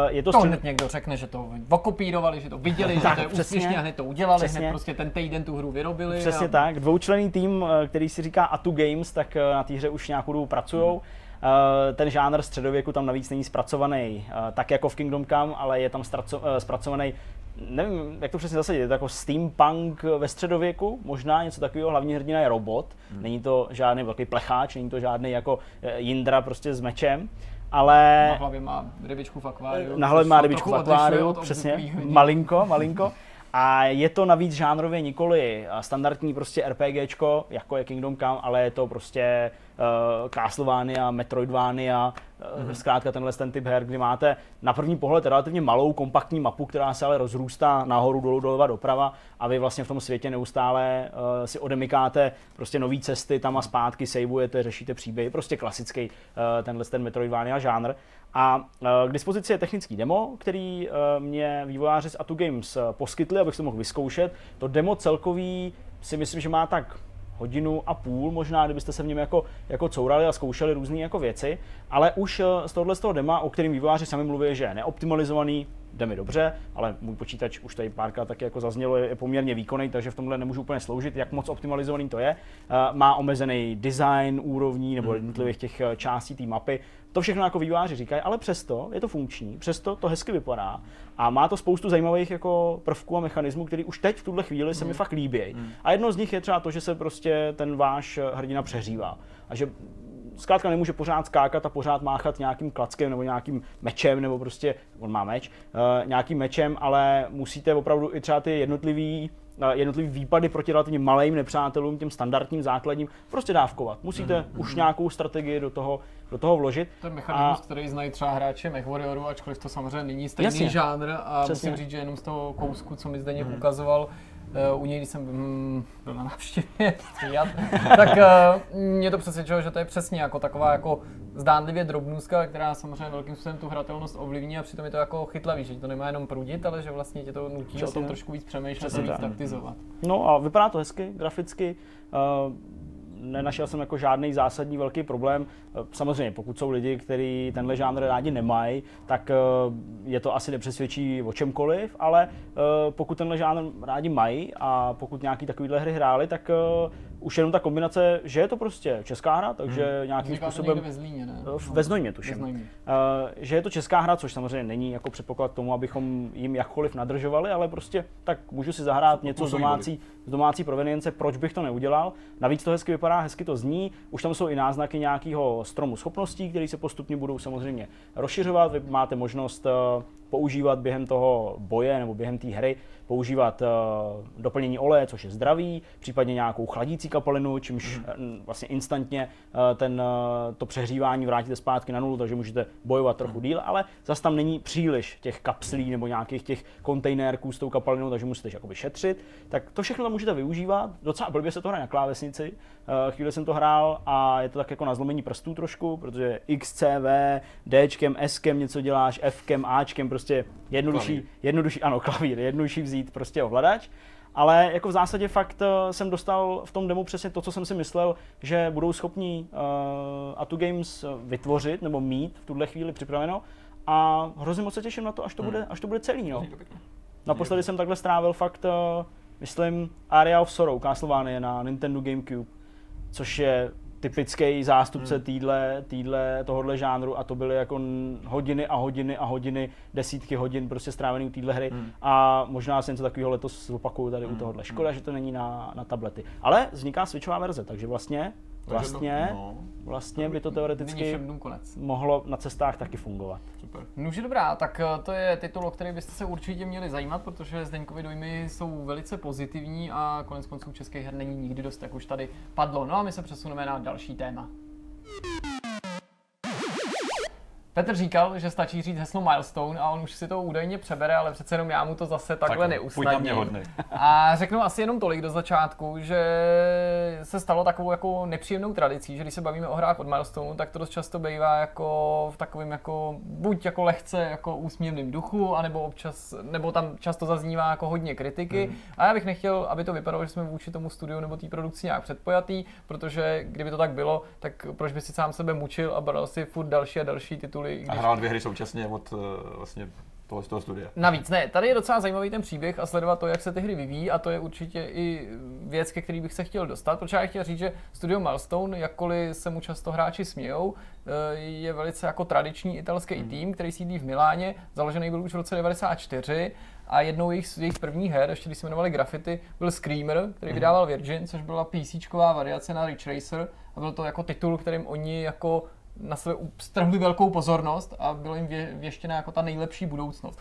je to, to střed... hned někdo řekne, že to okopírovali, že to viděli, že to je úspěšně a hned to udělali, přesně. hned prostě ten týden tu hru vyrobili. Přesně a... tak. Dvoučlený tým, který si říká Atu Games, tak na té hře už nějakou dobu pracují. Hmm. Eh, ten žánr středověku tam navíc není zpracovaný eh, tak jako v Kingdom Come, ale je tam eh, zpracovaný nevím, jak to přesně zasadit, je to jako steampunk ve středověku, možná něco takového, hlavní hrdina je robot, hmm. není to žádný velký plecháč, není to žádný jako Jindra prostě s mečem, ale... Na hlavě má rybičku v akváriu. Na hlavě má rybičku v akváriu, přesně, malinko, malinko. A je to navíc žánrově nikoli standardní prostě RPGčko, jako je Kingdom Come, ale je to prostě uh, Castlevania, Metroidvania, mm-hmm. zkrátka tenhle ten typ her, kdy máte na první pohled relativně malou kompaktní mapu, která se ale rozrůstá nahoru, dolů, doleva, doprava a vy vlastně v tom světě neustále uh, si odemykáte prostě nové cesty tam a zpátky, saveujete, řešíte příběhy, prostě klasický uh, tenhle ten Metroidvania žánr. A k dispozici je technický demo, který mě vývojáři z Atu Games poskytli, abych se mohl vyzkoušet. To demo celkový si myslím, že má tak hodinu a půl možná, kdybyste se v něm jako, jako courali a zkoušeli různé jako věci, ale už eh, z tohohle z toho dema, o kterém vývojáři sami mluví, že je neoptimalizovaný, jde mi dobře, ale můj počítač už tady párkrát taky jako zaznělo, je, poměrně výkonný, takže v tomhle nemůžu úplně sloužit, jak moc optimalizovaný to je. Uh, má omezený design úrovní nebo mhm. jednotlivých těch eh, částí té mapy, to všechno jako vývojáři říkají, ale přesto je to funkční, přesto to hezky vypadá a má to spoustu zajímavých jako prvků a mechanismů, který už teď v tuhle chvíli se mi mm. fakt líbí. Mm. A jedno z nich je třeba to, že se prostě ten váš hrdina přeřívá a že zkrátka nemůže pořád skákat a pořád máchat nějakým klackem nebo nějakým mečem, nebo prostě, on má meč, uh, nějakým mečem, ale musíte opravdu i třeba ty jednotlivý jednotlivý výpady proti relativně malým nepřátelům, těm standardním základním, prostě dávkovat. Musíte mm-hmm. už nějakou strategii do toho, do toho vložit. To je mechanismus, a... který znají třeba hráči MechWarrioru, ačkoliv to samozřejmě není stejný Jasně. žánr a Přesně. musím říct, že jenom z toho kousku, co mi zde mm. ukazoval, Uh, u něj, když jsem mm, byl na návštěvě, tak uh, mě to přesvědčilo, že to je přesně jako taková jako zdánlivě drobnůzka, která samozřejmě velkým způsobem tu hratelnost ovlivní a přitom je to jako chytlavý, že to nemá jenom prudit, ale že vlastně tě to nutí Přesně. o tom trošku víc přemýšlet a víc taktizovat. No a vypadá to hezky, graficky. Uh, nenašel jsem jako žádný zásadní velký problém. Samozřejmě, pokud jsou lidi, kteří tenhle žánr rádi nemají, tak eh, je to asi nepřesvědčí o čemkoliv, ale eh, pokud tenhle žánr rádi mají a pokud nějaký takovýhle hry hráli, tak eh, už jenom ta kombinace, že je to prostě česká hra, takže hmm. nějakým způsobem... ve Zlíně, ne? Ve Znojmě tuším. Ve Znojmě. Uh, že je to česká hra, což samozřejmě není jako předpoklad k tomu, abychom jim jakkoliv nadržovali, ale prostě tak můžu si zahrát něco z domácí, z domácí provenience, proč bych to neudělal. Navíc to hezky vypadá, hezky to zní, už tam jsou i náznaky nějakého stromu schopností, které se postupně budou samozřejmě rozšiřovat. Vy máte možnost uh, používat během toho boje nebo během té hry používat uh, doplnění oleje, což je zdravý, případně nějakou chladící kapalinu, čímž mm. vlastně instantně uh, ten, uh, to přehřívání vrátíte zpátky na nulu, takže můžete bojovat trochu mm. díl, ale zase tam není příliš těch kapslí nebo nějakých těch kontejnerků s tou kapalinou, takže musíte jakoby šetřit. Tak to všechno tam můžete využívat. Docela blbě se to hraje na klávesnici. Uh, chvíli jsem to hrál a je to tak jako na zlomení prstů trošku, protože XCV, Dčkem, Skem něco děláš, Fkem, Ačkem, prostě jednodušší, jednodušší, ano, klavír, jednodušší vzít prostě ovladač. Ale jako v zásadě fakt uh, jsem dostal v tom demo přesně to, co jsem si myslel, že budou schopní uh, Atu Games vytvořit nebo mít v tuhle chvíli připraveno. A hrozně moc se těším na to, až to, hmm. bude, až to bude celý. No. Naposledy jsem takhle strávil fakt, uh, myslím, Area of Sorrow, Castlevania na Nintendo GameCube, což je typický zástupce hmm. týdle, týdle, tohohle žánru a to byly jako hodiny a hodiny a hodiny, desítky hodin prostě strávený u téhle hry hmm. a možná si něco takového letos zopakuju tady hmm. u tohohle. Škoda, hmm. že to není na, na tablety. Ale vzniká switchová verze, takže vlastně Vlastně, no, vlastně by to teoreticky mohlo na cestách taky fungovat. Super. No, dobrá, tak eh, to je titul, o který byste se určitě měli zajímat, protože Zdeňkovi dojmy jsou velice pozitivní a konec konců českých her není nikdy dost, jak už tady padlo. No a my se přesuneme na další téma. Petr říkal, že stačí říct heslo milestone a on už si to údajně přebere, ale přece jenom já mu to zase takhle tak, neusnadním. A řeknu asi jenom tolik do začátku, že se stalo takovou jako nepříjemnou tradicí, že když se bavíme o hrách od milestone, tak to dost často bývá jako v takovém jako buď jako lehce jako úsměvným duchu, anebo občas, nebo tam často zaznívá jako hodně kritiky. Mm. A já bych nechtěl, aby to vypadalo, že jsme vůči tomu studiu nebo té produkci nějak předpojatý, protože kdyby to tak bylo, tak proč by si sám sebe mučil a bral si furt další a další tituly tituly. Když... A hrál dvě hry současně od uh, vlastně toho, z toho studia. Navíc ne, tady je docela zajímavý ten příběh a sledovat to, jak se ty hry vyvíjí a to je určitě i věc, ke který bych se chtěl dostat, protože já chtěl říct, že studio Milestone, jakkoliv se mu často hráči smějou, eh, je velice jako tradiční italský hmm. tým, který sídlí v Miláně, založený byl už v roce 94 a jednou jejich, jejich prvních her, ještě když se jmenovali Graffiti, byl Screamer, který hmm. vydával Virgin, což byla PC variace na Ridge Racer a byl to jako titul, kterým oni jako na sebe strhli velkou pozornost a bylo jim vě, věštěna jako ta nejlepší budoucnost.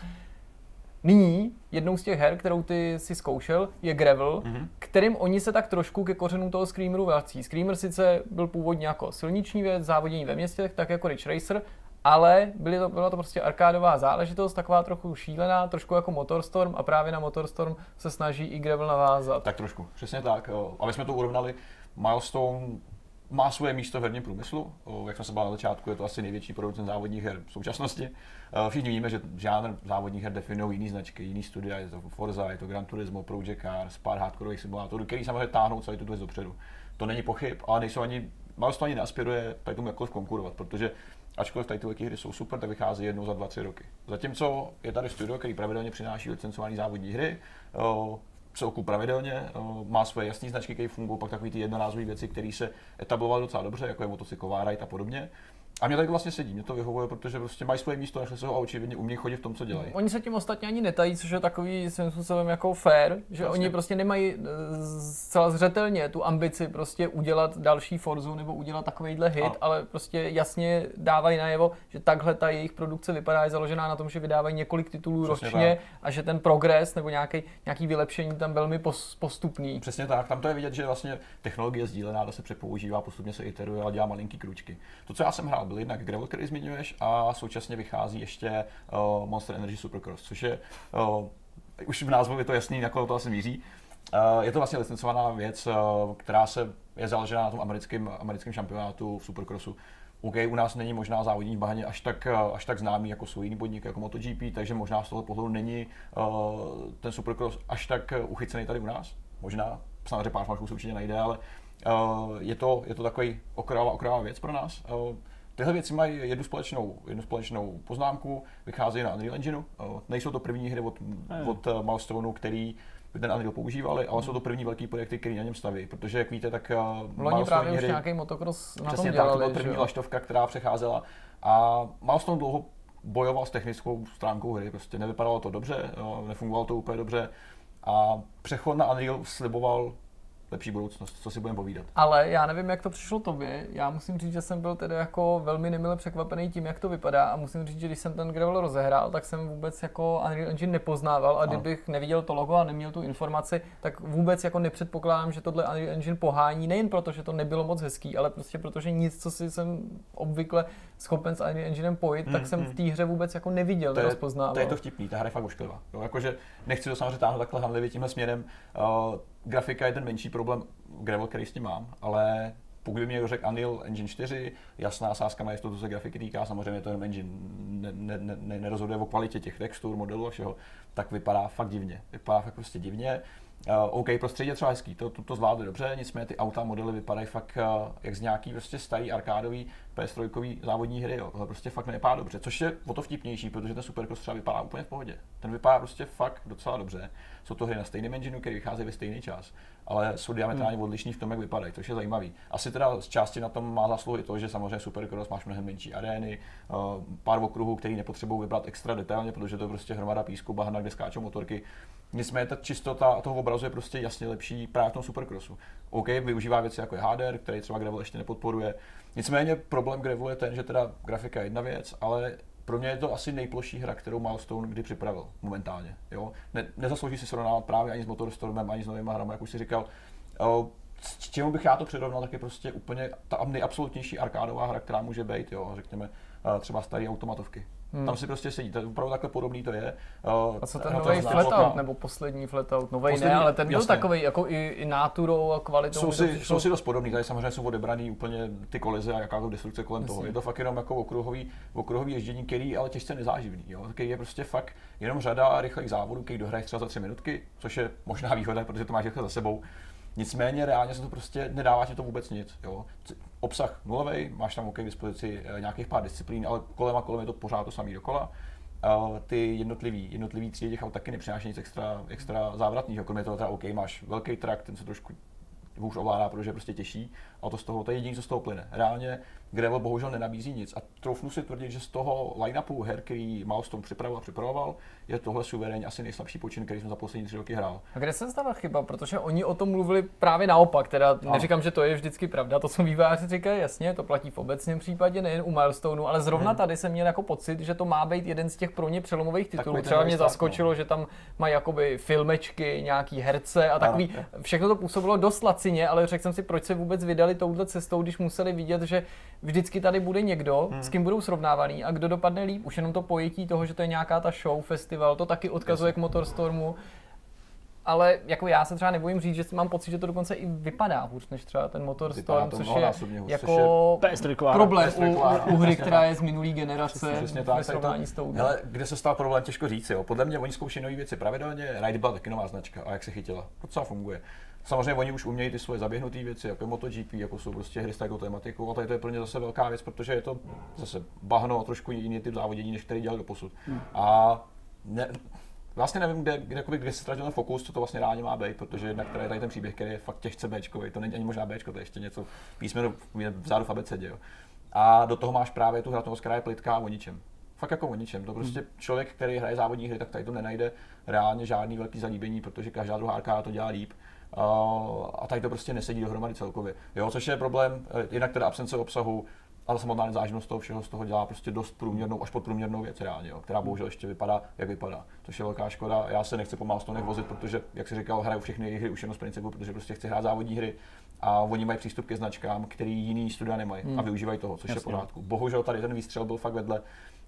Nyní jednou z těch her, kterou ty si zkoušel, je Gravel, mm-hmm. kterým oni se tak trošku ke kořenům toho Screameru vrací. Screamer sice byl původně jako silniční věc, závodění ve městě, tak jako Ridge Racer, ale byly to, byla to prostě arkádová záležitost, taková trochu šílená, trošku jako Motorstorm a právě na Motorstorm se snaží i Gravel navázat. Tak trošku, přesně tak. Aby jsme to urovnali, Milestone má svoje místo v herním průmyslu. Jak jsme se bavili na začátku, je to asi největší producent závodních her v současnosti. Všichni víme, že žádný závodních her definují jiný značky, jiný studia, je to Forza, je to Gran Turismo, Project Cars, pár hardcoreových simulátorů, který samozřejmě táhnou celý tu věc dopředu. To není pochyb, ale nejsou ani, Milestone ani neaspiruje tady tomu jakkoliv konkurovat, protože ačkoliv tady ty hry jsou super, tak vychází jednou za dva, tři roky. Zatímco je tady studio, který pravidelně přináší licencované závodní hry, celku pravidelně, eh, má svoje jasné značky, které fungují, pak takové ty jednorázové věci, které se etablovaly docela dobře, jako je motocyklová a podobně. A mě tak vlastně sedí, mě to vyhovuje, protože prostě mají svoje místo, našli se ho a očividně umějí chodit v tom, co dělají. Oni se tím ostatně ani netají, což je takový svým způsobem jako fair, že vlastně. oni prostě nemají eh, zcela zřetelně tu ambici prostě udělat další Forzu nebo udělat takovýhle hit, a. ale prostě jasně dávají najevo, že takhle ta jejich produkce vypadá, je založená na tom, že vydávají několik titulů Přesně ročně tak. a že ten progres nebo nějaký, nějaký vylepšení tam velmi postupný. Přesně tak, tam to je vidět, že vlastně technologie sdílená, se přepoužívá, postupně se iteruje a dělá malinký kručky. To, co já jsem hrál, byl jednak Gravel, který zmiňuješ, a současně vychází ještě uh, Monster Energy Supercross, což je, uh, už v názvu je to jasný, na koho to asi míří. Uh, je to vlastně licencovaná věc, uh, která se je založena na tom americkém, americkém šampionátu v Supercrossu. OK, u nás není možná závodní bahně až tak, až tak známý jako jsou jiný podnik, jako MotoGP, takže možná z toho pohledu není uh, ten Supercross až tak uchycený tady u nás. Možná, samozřejmě pár fanoušků se určitě najde, ale uh, je, to, je to takový okrajová, okrajová věc pro nás. Uh, Tyhle věci mají jednu společnou, jednu společnou poznámku, vycházejí na Unreal Engineu. Nejsou to první hry od, hmm. od eh, Milestoneu, který ten Unreal používali, ale jsou to první velký projekty, které na něm staví. Protože, jak víte, tak eh, Loni právě hry, už nějaký motocross na přesně tom dělali, tak, to byla první laštovka, která přecházela. A Milestone dlouho bojoval s technickou stránkou hry, prostě nevypadalo to dobře, nefungovalo to úplně dobře. A přechod na Unreal sliboval lepší budoucnost, co si budeme povídat. Ale já nevím, jak to přišlo tobě. Já musím říct, že jsem byl tedy jako velmi nemile překvapený tím, jak to vypadá a musím říct, že když jsem ten gravel rozehrál, tak jsem vůbec jako Unreal Engine nepoznával a kdybych neviděl to logo a neměl tu informaci, tak vůbec jako nepředpokládám, že tohle Unreal Engine pohání, nejen proto, že to nebylo moc hezký, ale prostě proto, že nic, co si jsem obvykle schopen s Unreal Enginem pojít, mm, tak jsem mm. v té hře vůbec jako neviděl, to je, To je to vtipný, ta hra je fakt ošklivá. jakože nechci to samozřejmě táhnout takhle hanlivě tímhle směrem. Uh, grafika je ten menší problém Gravel, který s tím mám, ale pokud by mě řekl Unreal Engine 4, jasná sázka má jistotu, co se grafiky týká, samozřejmě to jenom engine ne, ne, ne, nerozhoduje o kvalitě těch textur, modelů a všeho, tak vypadá fakt divně. Vypadá fakt prostě divně. Uh, OK, prostředí je třeba hezký, to, to, to zvládli dobře, nicméně ty auta modely vypadají fakt uh, jak z nějaký prostě starý arkádový PS3 závodní hry, jo. Tohle prostě fakt nevypadá dobře, což je o to vtipnější, protože ten Supercross třeba vypadá úplně v pohodě. Ten vypadá prostě fakt docela dobře. Jsou to hry na stejném engineu, který vychází ve stejný čas, ale jsou diametrálně hmm. odlišní v tom, jak vypadají, což je zajímavý. Asi teda z části na tom má zásluhy to, že samozřejmě Supercross máš mnohem menší arény, uh, pár okruhů, který nepotřebují vybrat extra detailně, protože to je prostě hromada písku, bahna, kde skáčou motorky. Nicméně ta čistota toho obrazu je prostě jasně lepší právě v tom Supercrossu. OK, využívá věci jako je HDR, který třeba Gravel ještě nepodporuje. Nicméně problém Gravelu je ten, že teda grafika je jedna věc, ale pro mě je to asi nejplošší hra, kterou Milestone kdy připravil momentálně. Jo? Ne, nezaslouží si srovnávat právě ani s Motorstormem, ani s novými hrami, jak už si říkal. S čemu bych já to přirovnal, tak je prostě úplně ta nejabsolutnější arkádová hra, která může být, jo? řekněme třeba staré automatovky. Hmm. Tam si prostě sedí, to je opravdu takhle podobný to je. Uh, a co ten nový flatout, nebo poslední flatout, nový ne, ale ten byl jasně. takový jako i, i náturou a kvalitou. Jsou si, jsou si dost podobný, tady samozřejmě jsou odebraný úplně ty kolize a jakákoliv destrukce kolem jasně. toho. Je to fakt jenom jako okruhový, okruhový ježdění, který ale těžce nezáživný. Jo? Který je prostě fakt jenom řada rychlých závodů, který dohraješ třeba za tři minutky, což je možná výhoda, protože to máš rychle za sebou. Nicméně reálně se to prostě nedává ti to vůbec nic. Jo. Obsah nulový, máš tam OK k dispozici eh, nějakých pár disciplín, ale kolem a kolem je to pořád to samý dokola. Uh, ty jednotlivý, jednotlivý třídy těch taky nepřináší nic extra, extra závratného. Kromě toho teda OK, máš velký trak, ten se trošku hůř ovládá, protože je prostě těžší. A to z toho, to je jediné, co z toho plyne. Reálně Gravel bohužel nenabízí nic. A troufnu si tvrdit, že z toho line-upu her, který Milestone připravoval a připravoval, je tohle suverénně asi nejslabší počin, který jsem za poslední tři roky hrál. A kde se stala chyba? Protože oni o tom mluvili právě naopak. Teda ano. neříkám, že to je vždycky pravda, to, co výváři říkají, jasně, to platí v obecném případě, nejen u Milestoneu, ale zrovna hmm. tady jsem měl jako pocit, že to má být jeden z těch pro ně přelomových titulů. Třeba mě zaskočilo, no. že tam mají jakoby filmečky, nějaký herce a takový. Ano. Všechno to působilo dost lacině, ale řekl jsem si, proč se vůbec vydali touhle cestou, když museli vidět, že vždycky tady bude někdo, hmm. s kým budou srovnávaný a kdo dopadne líp. Už jenom to pojetí toho, že to je nějaká ta show, festival, to taky odkazuje k Motorstormu. Ale jako já se třeba nebojím říct, že mám pocit, že to dokonce i vypadá hůř než třeba ten Motorstorm, což je hůř, jako což je problém u, u, hry, která je z minulý generace přesně, tak, srovnání s tou. Hele, kde se stál problém, těžko říct. Jo. Podle mě oni zkoušejí nové věci pravidelně, Ride byla taky nová značka a jak se chytila. Docela funguje. Samozřejmě oni už umějí ty svoje zaběhnuté věci, jako MotoGP, jako jsou prostě hry s takovou tematikou, a tady to je pro ně zase velká věc, protože je to zase bahno, trošku jiný typ závodění, než který dělal do posud. Hmm. A ne, vlastně nevím, kde, kde, kde, kde se ztratil ten fokus, co to vlastně reálně má být, protože jednak tady, tady ten příběh, který je fakt těžce Bčkový, to není ani možná Bčko, to je ještě něco písmeno vzadu v abecedě. Jo. A do toho máš právě tu hratelnost, která je plitká o ničem. Fakt jako o ničem. To prostě hmm. člověk, který hraje závodní hry, tak tady to nenajde reálně žádný velký zalíbení, protože každá druhá arkáda to dělá líp a tady to prostě nesedí dohromady celkově. Jo, což je problém, eh, jinak teda absence obsahu, ale samotná nezáživnost toho všeho z toho dělá prostě dost průměrnou, až podprůměrnou věc reálně, jo, která bohužel ještě vypadá, jak vypadá. Což je velká škoda. Já se nechci po Milestonech vozit, protože, jak si říkal, hraju všechny hry už jenom z principu, protože prostě chci hrát závodní hry a oni mají přístup ke značkám, který jiný studia nemají hmm. a využívají toho, což Jasně. je pořádku. Bohužel tady ten výstřel byl fakt vedle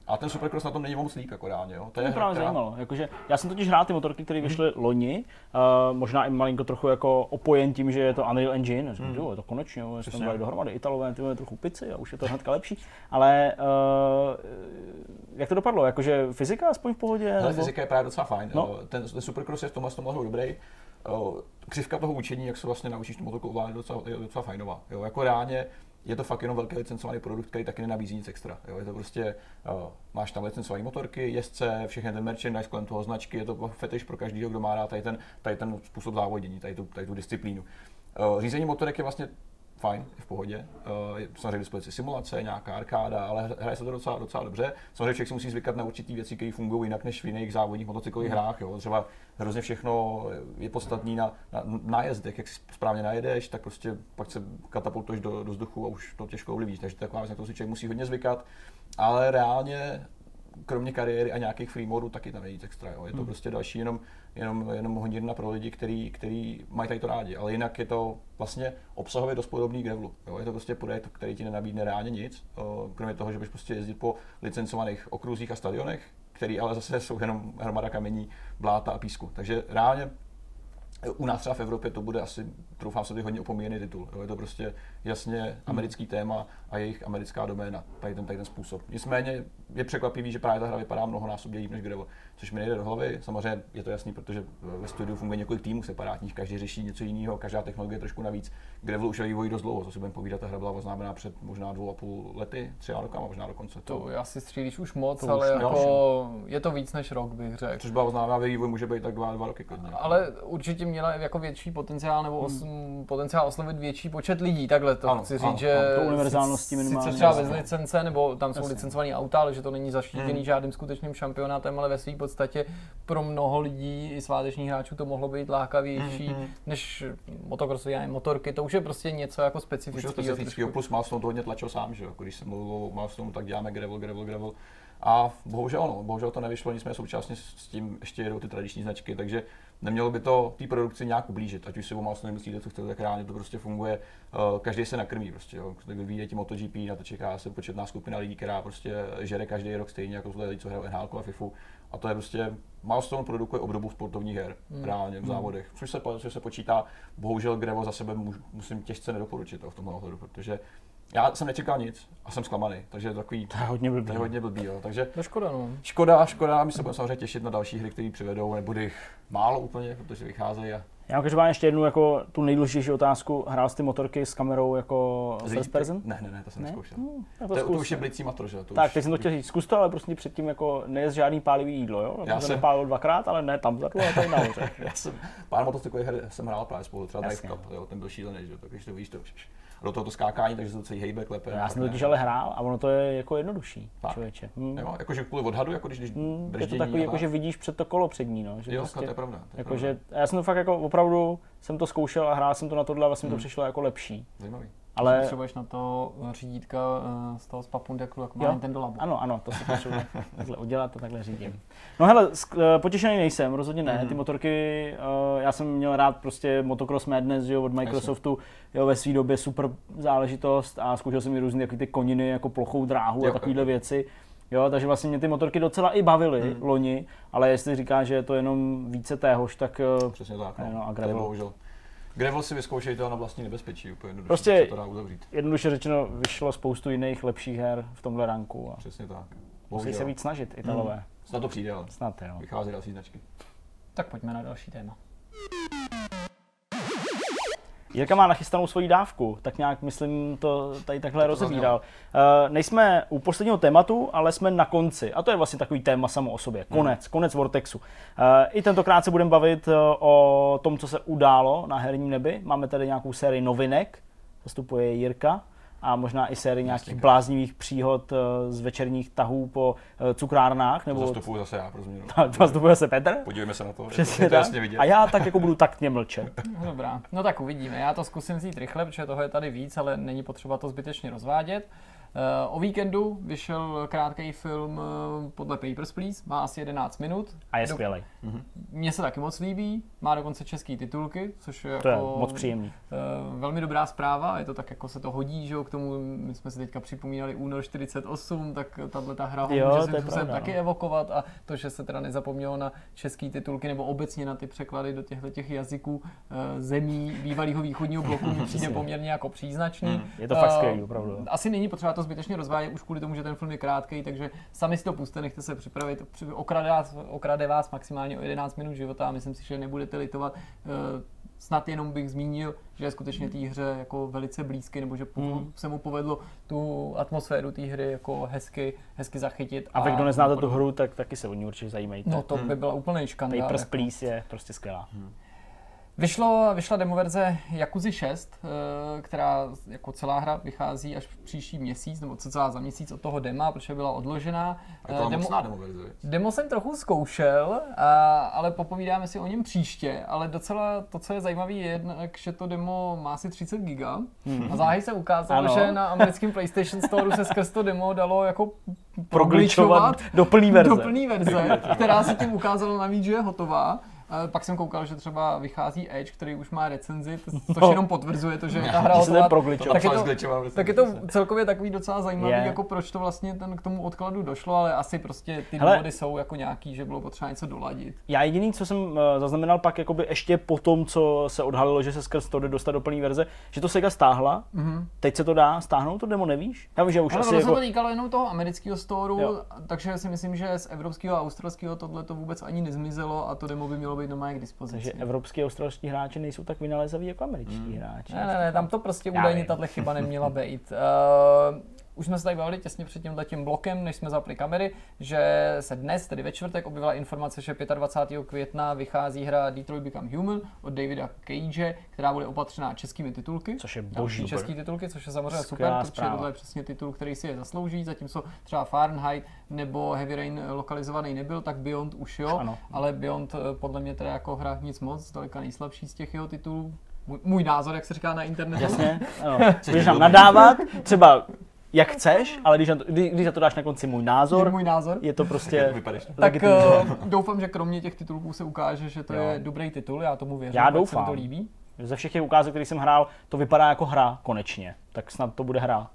a ten Supercross na tom není moc líp, jako reálně. Jo. To je mě právě která... zajímalo. Jakože, já jsem totiž hrál ty motorky, které mhm. vyšly mm. loni, uh, možná i malinko trochu jako opojen tím, že je to Unreal Engine. Říkám, mm. je to konečně, jo, jsme dali dohromady Italové, ty trochu pici a už je to hnedka lepší. Ale uh, jak to dopadlo? Jakože fyzika aspoň v pohodě? Hele, nebo... fyzika je právě docela fajn. No. Ten, ten Supercross je v tomhle tomhle dobrý. Křivka toho učení, jak se vlastně naučíš tu motorku ovládat, je docela, je docela fajnová. Jo, jako reálně je to fakt jenom velký licencovaný produkt, který taky nenabízí nic extra. Jo? Je to prostě, uh, máš tam licencované motorky, jezdce, všechny ten merchandise kolem toho značky, je to fetiš pro každého, kdo má rád tady ten, tady ten způsob závodění, tady tu, tady tu disciplínu. Uh, řízení motorek je vlastně fajn, je v pohodě. Uh, samozřejmě dispozici simulace, nějaká arkáda, ale hraje se to docela, docela dobře. Samozřejmě člověk si musí zvykat na určitý věci, které fungují jinak než v jiných závodních motocyklových mm. hrách. Jo. Třeba hrozně všechno je podstatný na, na nájezdech, jak si správně najedeš, tak prostě pak se katapultuješ do, do vzduchu a už to těžko ovlivníš. Takže taková věc, na to si člověk musí hodně zvykat. Ale reálně kromě kariéry a nějakých free modů taky tam není extra. Jo. Je to hmm. prostě další jenom, jenom, jenom honírna pro lidi, který, který mají tady to rádi. Ale jinak je to vlastně obsahově dost podobný gravelu. Jo. Je to prostě projekt, který ti nenabídne reálně nic, kromě toho, že bys prostě jezdit po licencovaných okruzích a stadionech, který ale zase jsou jenom hromada kamení, bláta a písku. Takže reálně u nás třeba v Evropě to bude asi, troufám se, hodně opomíjený titul. Jo? Je to prostě jasně americký téma a jejich americká doména, tady ten, tady ten způsob. Nicméně je překvapivý, že právě ta hra vypadá mnohonásobně líp než Gravel, což mi nejde do hlavy. Samozřejmě je to jasný, protože ve studiu funguje několik týmů separátních, každý řeší něco jiného, každá technologie trošku navíc. Gravel už je vývoj dost dlouho, co si budeme povídat, ta hra byla oznámená před možná dvou a půl lety, tři roky, možná dokonce. To, to asi střílíš už moc, to ale už jako je to víc než rok, bych řekl. Což byla oznámená vývoj může být tak dva, dva roky klidně. Ale určitě měla jako větší potenciál nebo os, hmm. potenciál oslovit větší počet lidí, takhle to ano, chci říct, ano, že ano, to univerzálnosti minimálně. Sice třeba bez licence, nebo tam jsou Jasně. licencované auta, ale že to není zaštítěný hmm. žádným skutečným šampionátem, ale ve své podstatě pro mnoho lidí i svátečních hráčů to mohlo být lákavější hmm. než motokrosové motorky. To už je prostě něco jako specifického. specifického plus Milestone to hodně tlačil sám, že jo? Když jsem mluvil o Milestone, tak děláme gravel, gravel, gravel. A bohužel, no, bohužel to nevyšlo, nicméně současně s tím ještě jedou ty tradiční značky, takže nemělo by to té produkci nějak ublížit, ať už si o Milestone myslíte, co chcete, tak reálně to prostě funguje, uh, každý se nakrmí prostě, jo. tak vyvíjí tím MotoGP, na to čeká se početná skupina lidí, která prostě žere každý rok stejně jako lidi, co hrajou NHL a FIFU. A to je prostě, Milestone produkuje obdobu sportovních her, hmm. reálně v hmm. závodech, což se, což se počítá. Bohužel Grevo za sebe musím těžce nedoporučit to v tomhle ohledu, protože já jsem nečekal nic a jsem zklamaný, takže je to takový, to je hodně blbý. To je hodně blbý, jo. Takže to škoda, no. Škoda, škoda, my se budeme samozřejmě těšit na další hry, které přivedou, nebude jich málo úplně, protože vycházejí a já mám ještě jednu jako tu nejdůležitější otázku. Hrál jsi ty motorky s kamerou jako first person? Ne, ne, ne, to jsem ne? neskoušel. Hmm, to, to, to, už je blicí motor, že? To tak, už... teď jsem to chtěl říct. Zkus to, ale prostě předtím jako nejez žádný pálivý jídlo, jo? Já jsem nepálil dvakrát, ale ne tam vzadu, ale tady nahoře. Já jsem pár motocyklových her jsem hrál právě spolu, třeba Drive Cup, jo, ten byl šílený, že? Tak když to víš, to do toho to skákání, takže se to celý hejbe, klepe. Já jsem totiž ale hrál a ono to je jako jednodušší, tak. člověče. Hmm. Jo, jakože kvůli odhadu, jako když, když hmm, Je to takový, jako, že vidíš před to kolo před ní, no. Že jo, prostě, to je pravda. To je jako, pravda. Že, já jsem to fakt jako opravdu, jsem to zkoušel a hrál jsem to na tohle a vlastně hmm. to přišlo jako lepší. Zajímavý. Ale... Potřebuješ na to řídítka eh, z toho z Papundeklu, jako má Nintendo Labo. Ano, ano, to si potřebuji takhle udělat a takhle řídím. No hele, eh, potěšený nejsem, rozhodně ne. Mm. Ty motorky, já jsem měl rád prostě Motocross Madness jo, od Microsoftu, jo, ve své době super záležitost a zkoušel jsem i různé takové ty koniny jako plochou dráhu jo, a takovéhle věci. Jo, takže vlastně mě ty motorky docela i bavily mm. loni, ale jestli říká, že je to jenom více téhož, tak... Přesně tak, no. no a gravel. Gravel si vyzkoušejte na vlastní nebezpečí, úplně jednoduše prostě se to dá uzavřít. jednoduše řečeno vyšlo spoustu jiných lepších her v tomhle ranku. A Přesně tak. Musí se víc snažit, Italové. Hmm. Snad to přijde, ale Snad, jo. vychází další značky. Tak pojďme na další téma. Jirka má nachystanou svoji dávku, tak nějak myslím to tady takhle to rozebíral. Uh, nejsme u posledního tématu, ale jsme na konci. A to je vlastně takový téma samo o sobě. Konec, hmm. konec Vortexu. Uh, I tentokrát se budeme bavit uh, o tom, co se událo na herním nebi. Máme tady nějakou sérii novinek, zastupuje Jirka a možná i sérii nějakých bláznivých příhod eh, z večerních tahů po eh, cukrárnách. Nebo... To zastupuju zase já, pro změnu. To zastupuje zase Petr? Podívejme se na to, Přesně tak. vidět. A já tak jako budu taktně mlčet. No, dobrá, no tak uvidíme. Já to zkusím vzít rychle, protože toho je tady víc, ale není potřeba to zbytečně rozvádět. Eh, o víkendu vyšel krátký film eh, podle Papers, Please, má asi 11 minut. A je skvělý. Mhm. Mně se taky moc líbí, má dokonce český titulky, což je, to jako, je moc příjemný. Uh, velmi dobrá zpráva, je to tak, jako se to hodí, že jo, k tomu, my jsme si teďka připomínali únor 48, tak tahle ta hra jo, může způsobem taky no. evokovat a to, že se teda nezapomnělo na český titulky nebo obecně na ty překlady do těchto těch jazyků zemí bývalého východního bloku mi přijde poměrně jako příznačný. Hmm, je to fakt skvělý, opravdu. Asi není potřeba to zbytečně rozvádět už kvůli tomu, že ten film je krátký, takže sami si to puste, nechte se připravit. Okrade vás, okrade vás maximálně o 11 minut života a myslím si, že nebudete litovat. Eh, snad jenom bych zmínil, že je skutečně té hře jako velice blízky, nebo že hmm. se mu povedlo tu atmosféru té hry jako hezky, hezky zachytit. A, a vy, kdo neznáte tu hru, tak taky se o ní určitě zajímejte. No to hmm. by byla úplný škandál. Papers, jako. Please je prostě skvělá. Hmm. Vyšlo, vyšla demoverze Yakuza 6, eh, která jako celá hra vychází až v příští měsíc, nebo co celá za měsíc od toho dema, protože byla odložená. A to demo, demoverze. Demo jsem trochu zkoušel, a, ale popovídáme si o něm příště, ale docela to, co je zajímavé, je jednak, že to demo má asi 30 giga hmm. a záhy se ukázalo, ano. že na americkém PlayStation Store se skrz to demo dalo jako progličovat do plný verze. Do plný verze, která se tím ukázala navíc, že je hotová. A pak jsem koukal, že třeba vychází Edge, který už má recenzi, což no. jenom potvrzuje to, že ta hra hotová. Tak, je to, tak je to celkově takový docela zajímavý, je. jako proč to vlastně ten k tomu odkladu došlo, ale asi prostě ty Hele, důvody jsou jako nějaký, že bylo potřeba něco doladit. Já jediný, co jsem uh, zaznamenal pak jakoby ještě po tom, co se odhalilo, že se skrz to jde dostat do plné verze, že to Sega stáhla, mm-hmm. teď se to dá stáhnout, to demo nevíš? Já vím, že už ale asi jako... se to týkalo jenom toho amerického storu, jo. takže si myslím, že z evropského a australského tohle to vůbec ani nezmizelo a to demo by mělo být doma k dispozici. Takže evropský a australští hráči nejsou tak vynalézaví jako američtí mm. hráči. Ne, ne, ne, tam to prostě údajně tahle chyba neměla být. Uh, už jsme se tady bavili těsně před tím blokem, než jsme zapli kamery, že se dnes, tedy ve čtvrtek, objevila informace, že 25. května vychází hra Detroit Become Human od Davida Cage, která bude opatřená českými titulky. Což je boží. České titulky, což je samozřejmě super, protože tohle je přesně titul, který si je zaslouží, zatímco třeba Fahrenheit nebo Heavy Rain lokalizovaný nebyl, tak Beyond už jo, ano. ale Beyond eh, podle mě teda jako hra nic moc, daleka nejslabší z těch jeho titulů, můj názor, jak se říká na internetu. Jasně, ano. Budeš nám nadávat, třeba jak chceš, ale když, když, když za to dáš na konci můj názor, je můj názor. je to prostě Tak uh, doufám, že kromě těch titulků se ukáže, že to jo. je dobrý titul, já tomu věřím, já doufám. se to líbí. Ze všech těch ukázek, které jsem hrál, to vypadá jako hra konečně, tak snad to bude hra.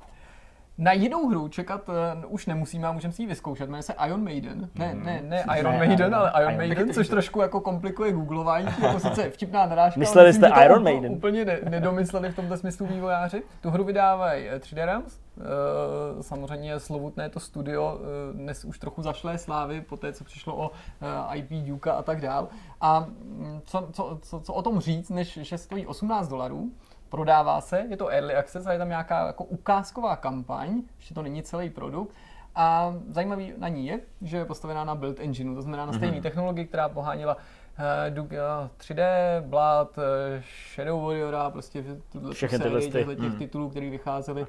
Na jinou hru čekat uh, už nemusíme a můžeme si ji vyzkoušet. Jmenuje se Iron Maiden. Ne, ne, ne Iron ne, Maiden, ale Iron, Iron Maiden, což trošku jako komplikuje googlování. Jako sice vtipná narážka. Mysleli jste Iron Maiden? Úplně ne, nedomysleli v tomto smyslu vývojáři. Tu hru vydávají 3D eh, Realms. Uh, samozřejmě slovutné to studio uh, dnes už trochu zašlé slávy po té, co přišlo o uh, IP Duke a tak dál. A mm, co, co, co, co o tom říct, než že stojí 18 dolarů, prodává se, je to early access a je tam nějaká jako ukázková kampaň, ještě to není celý produkt. A zajímavý na ní je, že je postavená na build engineu, to znamená na stejné mm-hmm. technologii, která poháněla uh, Duke 3D, Blood, uh, Shadow Warrior, prostě tuhle Všechny sérii těchto těch mm. titulů, které vycházely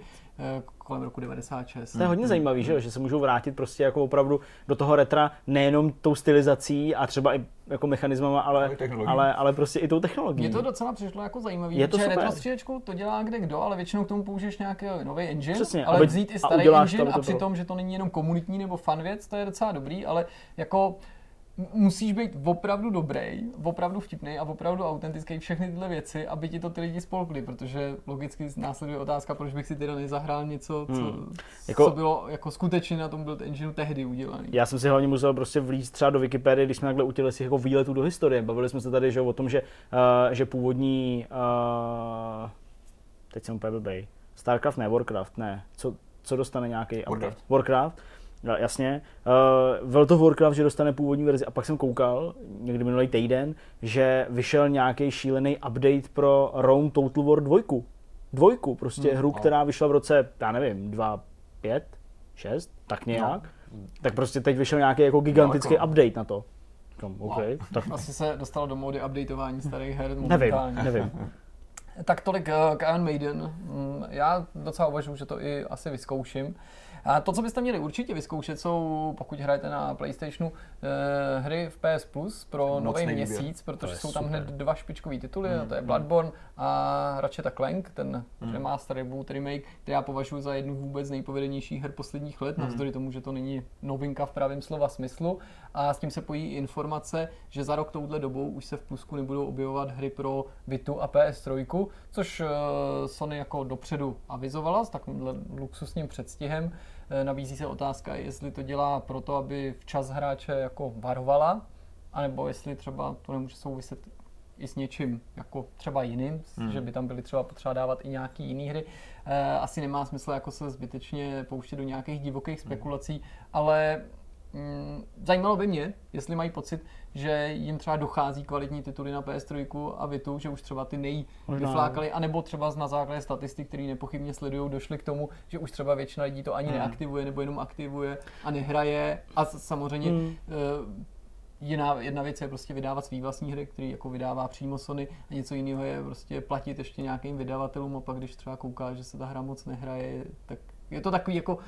kolem roku 96. To je hodně zajímavý, že, že se můžou vrátit prostě jako opravdu do toho retra nejenom tou stylizací a třeba i jako mechanismama, ale, ale, ale prostě i tou technologií. Mně to docela přišlo jako zajímavý, je to že retro to dělá kde kdo, ale většinou k tomu použiješ nějaký nový engine, Přesně, ale vzít i starý engine to, a přitom, že to není jenom komunitní nebo fan věc, to je docela dobrý, ale jako musíš být opravdu dobrý, opravdu vtipný a opravdu autentický všechny tyhle věci, aby ti to ty lidi spolkli, protože logicky následuje otázka, proč bych si teda nezahrál něco, co, hmm. jako, co bylo jako skutečně na tom Build Engineu tehdy udělaný. Já jsem si hlavně musel prostě vlízt třeba do Wikipedie, když jsme takhle utěli si jako výletu do historie. Bavili jsme se tady že, o tom, že, uh, že původní, uh, teď jsem úplně blbej, Starcraft ne, Warcraft ne, co, co dostane nějaký Warcraft. Warcraft No, jasně. Uh, World of Warcraft, že dostane původní verzi a pak jsem koukal někdy minulý týden, že vyšel nějaký šílený update pro Rome Total War 2. Dvojku, prostě hmm, hru, no. která vyšla v roce, já nevím, 2, 5, 6, tak nějak. No. Tak prostě teď vyšel nějaký jako gigantický no, jako... update na to. Říkám, okay, no. tak... Asi se dostalo do módy updateování starých her. Nevím, nevím. tak tolik uh, k Iron Maiden. Mm, já docela uvažuji, že to i asi vyzkouším. A to, co byste měli určitě vyzkoušet, jsou, pokud hrajete na PlayStationu, eh, hry v PS Plus pro nový měsíc, protože jsou tam super. hned dva špičkové tituly, mm, to je Bloodborne mm. a Ratchet Clank, ten mm. remaster, reboot, remake, který já považuji za jednu vůbec nejpovedenějších her posledních let, mm. navzdory tomu, že to není novinka v pravém slova smyslu. A s tím se pojí informace, že za rok touhle dobou už se v Plusku nebudou objevovat hry pro Vitu a PS3, což uh, Sony jako dopředu avizovala s takovýmhle luxusním předstihem. Eh, nabízí se otázka, jestli to dělá proto, aby včas hráče jako varovala, anebo jestli třeba to nemůže souviset i s něčím jako třeba jiným, hmm. že by tam byly třeba potřeba dávat i nějaký jiný hry. E, asi nemá smysl jako se zbytečně pouštět do nějakých divokých hmm. spekulací, hmm. ale zajímalo by mě, jestli mají pocit, že jim třeba dochází kvalitní tituly na PS3 a Vitu, že už třeba ty nej vyflákali, anebo třeba na základě statistik, které nepochybně sledují, došli k tomu, že už třeba většina lidí to ani hmm. neaktivuje, nebo jenom aktivuje a nehraje. A samozřejmě hmm. uh, jiná, jedna věc je prostě vydávat svý vlastní hry, který jako vydává přímo Sony a něco jiného je prostě platit ještě nějakým vydavatelům a pak když třeba kouká, že se ta hra moc nehraje, tak je to takový jako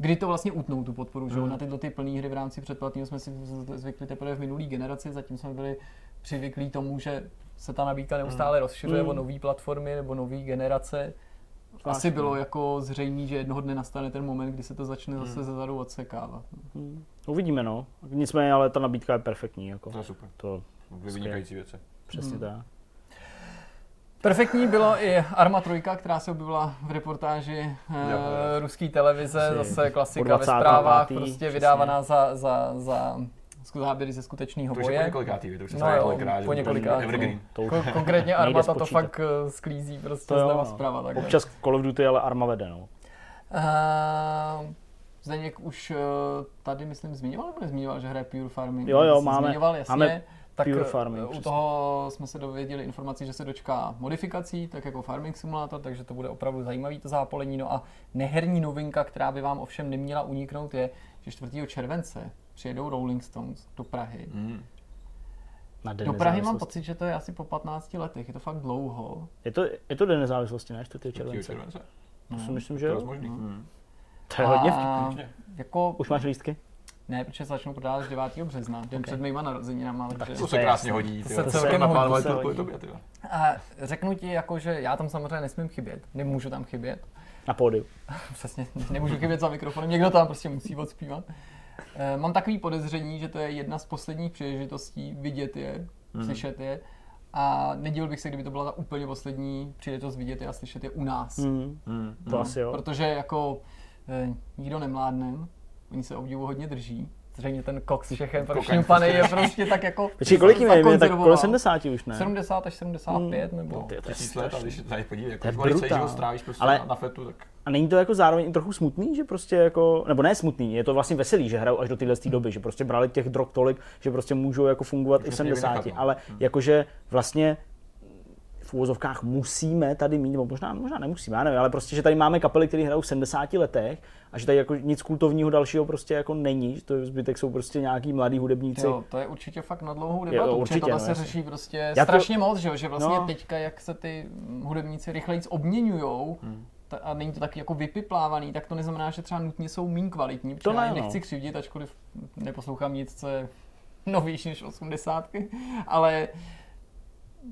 kdy to vlastně utnou tu podporu, mm. že na tyto ty plné hry v rámci předplatného jsme si zvykli teprve v minulý generaci, zatím jsme byli přivyklí tomu, že se ta nabídka neustále mm. rozšiřuje mm. o nové platformy nebo nové generace. Asi bylo jako zřejmé, že jednoho dne nastane ten moment, kdy se to začne mm. zase zezadu odsekávat. Mm. Uvidíme, no. Nicméně, ale ta nabídka je perfektní. Jako. To je super. To vynikající věci. Přesně hmm. tak. Perfektní bylo i Arma 3, která se objevila v reportáži uh, ruské televize, Asi zase klasika ve zprávách, prostě vydávaná za, za, za záběry ze skutečného boje. To už je několikátý, to už no, jo, po několikátý. To Ko- konkrétně Armata to fakt uh, sklízí prostě to zleva zprava. Tak Občas Call of Duty, ale Arma vede, no. Uh, Zdeněk už tady, myslím, zmiňoval, nebo nezmiňoval, že hraje Pure Farming? Jo, jo, máme, zmiňoval, jasně. máme tak Pure Farming. U toho jsme se dověděli informací, že se dočká modifikací, tak jako Farming Simulator, takže to bude opravdu zajímavý to zápolení. No a neherní novinka, která by vám ovšem neměla uniknout, je, že 4. července přijedou Rolling Stones do Prahy. Mm. Na den do Prahy mám pocit, že to je asi po 15 letech, je to fakt dlouho. Je to, je to den nezávislosti, ne? 4. července. července? To si myslím, že jo. To, mm. to je hodně vtipný. Jako, Už máš lístky? Ne, protože začnou prodávat 9. března, den okay. před mýma narozeninama. Tak to se krásně hodí. To se celkem hodí. To hodí. Tobě, a řeknu ti, jako, že já tam samozřejmě nesmím chybět, nemůžu tam chybět. Na pódiu. Přesně, nemůžu chybět za mikrofonem, někdo tam prostě musí odspívat. E, mám takový podezření, že to je jedna z posledních příležitostí vidět je, mm. slyšet je. A nedělal bych se, kdyby to byla ta úplně poslední příležitost vidět je a slyšet je u nás. Mm. Mm. To no, asi jo. Protože jako e, nikdo nemládne, Oni se obdivu hodně drží. Zřejmě ten Cox všechen prošňupaný je prostě tak jako... Počkej, kolik jim je? Tak kolem 70 už ne? 70 až 75 hmm. nebo... No, to je tisíc let, a když se tady podívej, jako brutál. strávíš prostě Ale... na fetu, tak... A není to jako zároveň trochu smutný, že prostě jako, nebo ne smutný, je to vlastně veselý, že hrajou až do téhle doby, že prostě brali těch drog tolik, že prostě můžou jako fungovat i v 70, ale hmm. jakože vlastně v úvozovkách musíme tady mít, nebo možná, možná nemusíme, já nevím, ale prostě, že tady máme kapely, které hrajou v 70 letech a že tady jako nic kultovního dalšího prostě jako není, že to zbytek jsou prostě nějaký mladí hudebníci. Jo, to je určitě fakt na dlouhou debatu, jo, určitě, to no, se řeší prostě já strašně to... moc, že, že vlastně no. teďka, jak se ty hudebníci rychleji obměňujou, hmm a není to taky jako vypiplávaný, tak to neznamená, že třeba nutně jsou méně kvalitní, to ne, já no. nechci křivdit, ačkoliv neposlouchám nic, co je novější než osmdesátky, ale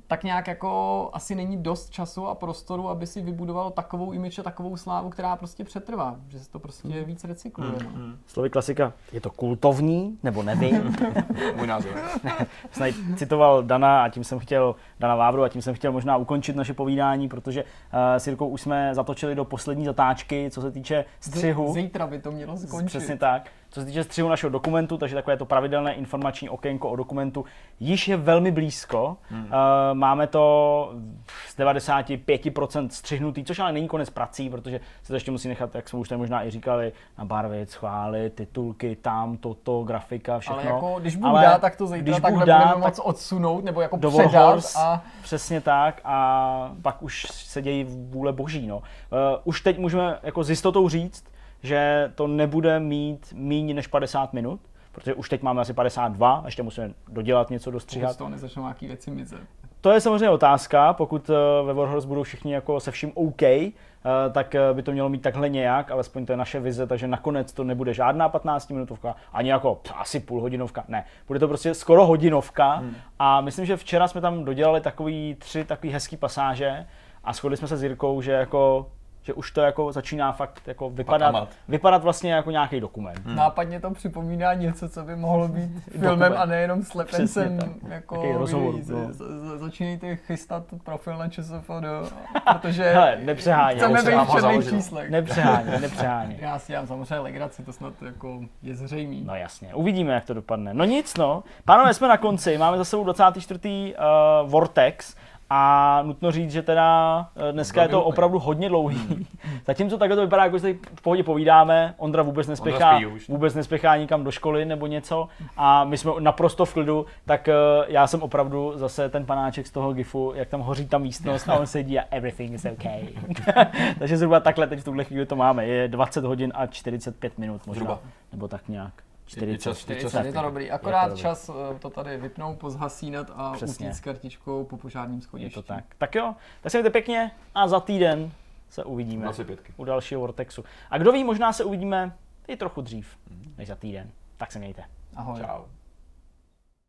tak nějak jako asi není dost času a prostoru, aby si vybudoval takovou image a takovou slávu, která prostě přetrvá, že se to prostě mm. víc recykluje. Mm. No. Slovy klasika, je to kultovní, nebo nevím? Můj názor. jsem citoval Dana a tím jsem chtěl, Dana Vávru a tím jsem chtěl možná ukončit naše povídání, protože uh, s Jirkou už jsme zatočili do poslední zatáčky, co se týče střihu. Zítra by to mělo skončit. Přesně tak. Co se týče střihu našeho dokumentu, takže takové to pravidelné informační okénko o dokumentu již je velmi blízko. Hmm. Uh, máme to z 95% střihnutý, což ale není konec prací, protože se to ještě musí nechat, jak jsme už tady možná i říkali, na barvit, schválit, titulky, tam, toto, grafika, všechno. Ale jako, když Bůh dá, tak to zítra když takhle dá, budeme moc odsunout, nebo jako do předat. Wars, a... Přesně tak a pak už se dějí vůle boží. No. Uh, už teď můžeme jako s jistotou říct, že to nebude mít méně než 50 minut, protože už teď máme asi 52, ještě musíme dodělat něco, dostříhat. Z toho nezačnou nějaký věci mizet. To je samozřejmě otázka, pokud eh, ve Warhorse budou všichni jako se vším OK, eh, tak eh, by to mělo mít takhle nějak, alespoň to je naše vize, takže nakonec to nebude žádná 15 minutovka, ani jako asi půlhodinovka, ne. Bude to prostě skoro hodinovka hmm. a myslím, že včera jsme tam dodělali takový tři takový hezký pasáže a shodli jsme se s Jirkou, že jako že už to jako začíná fakt jako vypadat, vypadat vlastně jako nějaký dokument. Hmm. Nápadně to připomíná něco, co by mohlo být filmem a nejenom slepencem. Jako rozhovor, no. Začínejte chystat profil na ČSFD, protože Hele, nepřeháně, chceme být v černých číslech. Nepřeháně, nepřeháně. Já si dělám samozřejmě legraci, to snad jako je zřejmý. No jasně, uvidíme, jak to dopadne. No nic no, pánové, jsme na konci, máme za sebou 24. Uh, Vortex, a nutno říct, že teda eh, dneska je to opravdu hodně dlouhý. Hmm. Zatímco takhle to vypadá, jako si v pohodě povídáme, Ondra vůbec nespěchá, vůbec nespěchá nikam do školy nebo něco a my jsme naprosto v klidu, tak eh, já jsem opravdu zase ten panáček z toho gifu, jak tam hoří ta místnost a on sedí a everything is okay. Takže zhruba takhle teď v tuhle chvíli to máme. Je 20 hodin a 45 minut možná. Zhruba. Nebo tak nějak. 40, čas, 40, 40 je to dobrý. Akorát to dobrý. čas eh, to tady vypnout, pozhasínat a Přesně. s kartičkou po požárním schodišti. Je to tak. Tak jo, tak se mějte pěkně a za týden se uvidíme u dalšího Vortexu. A kdo ví, možná se uvidíme i trochu dřív než za týden. Tak se mějte. Ahoj. Čau.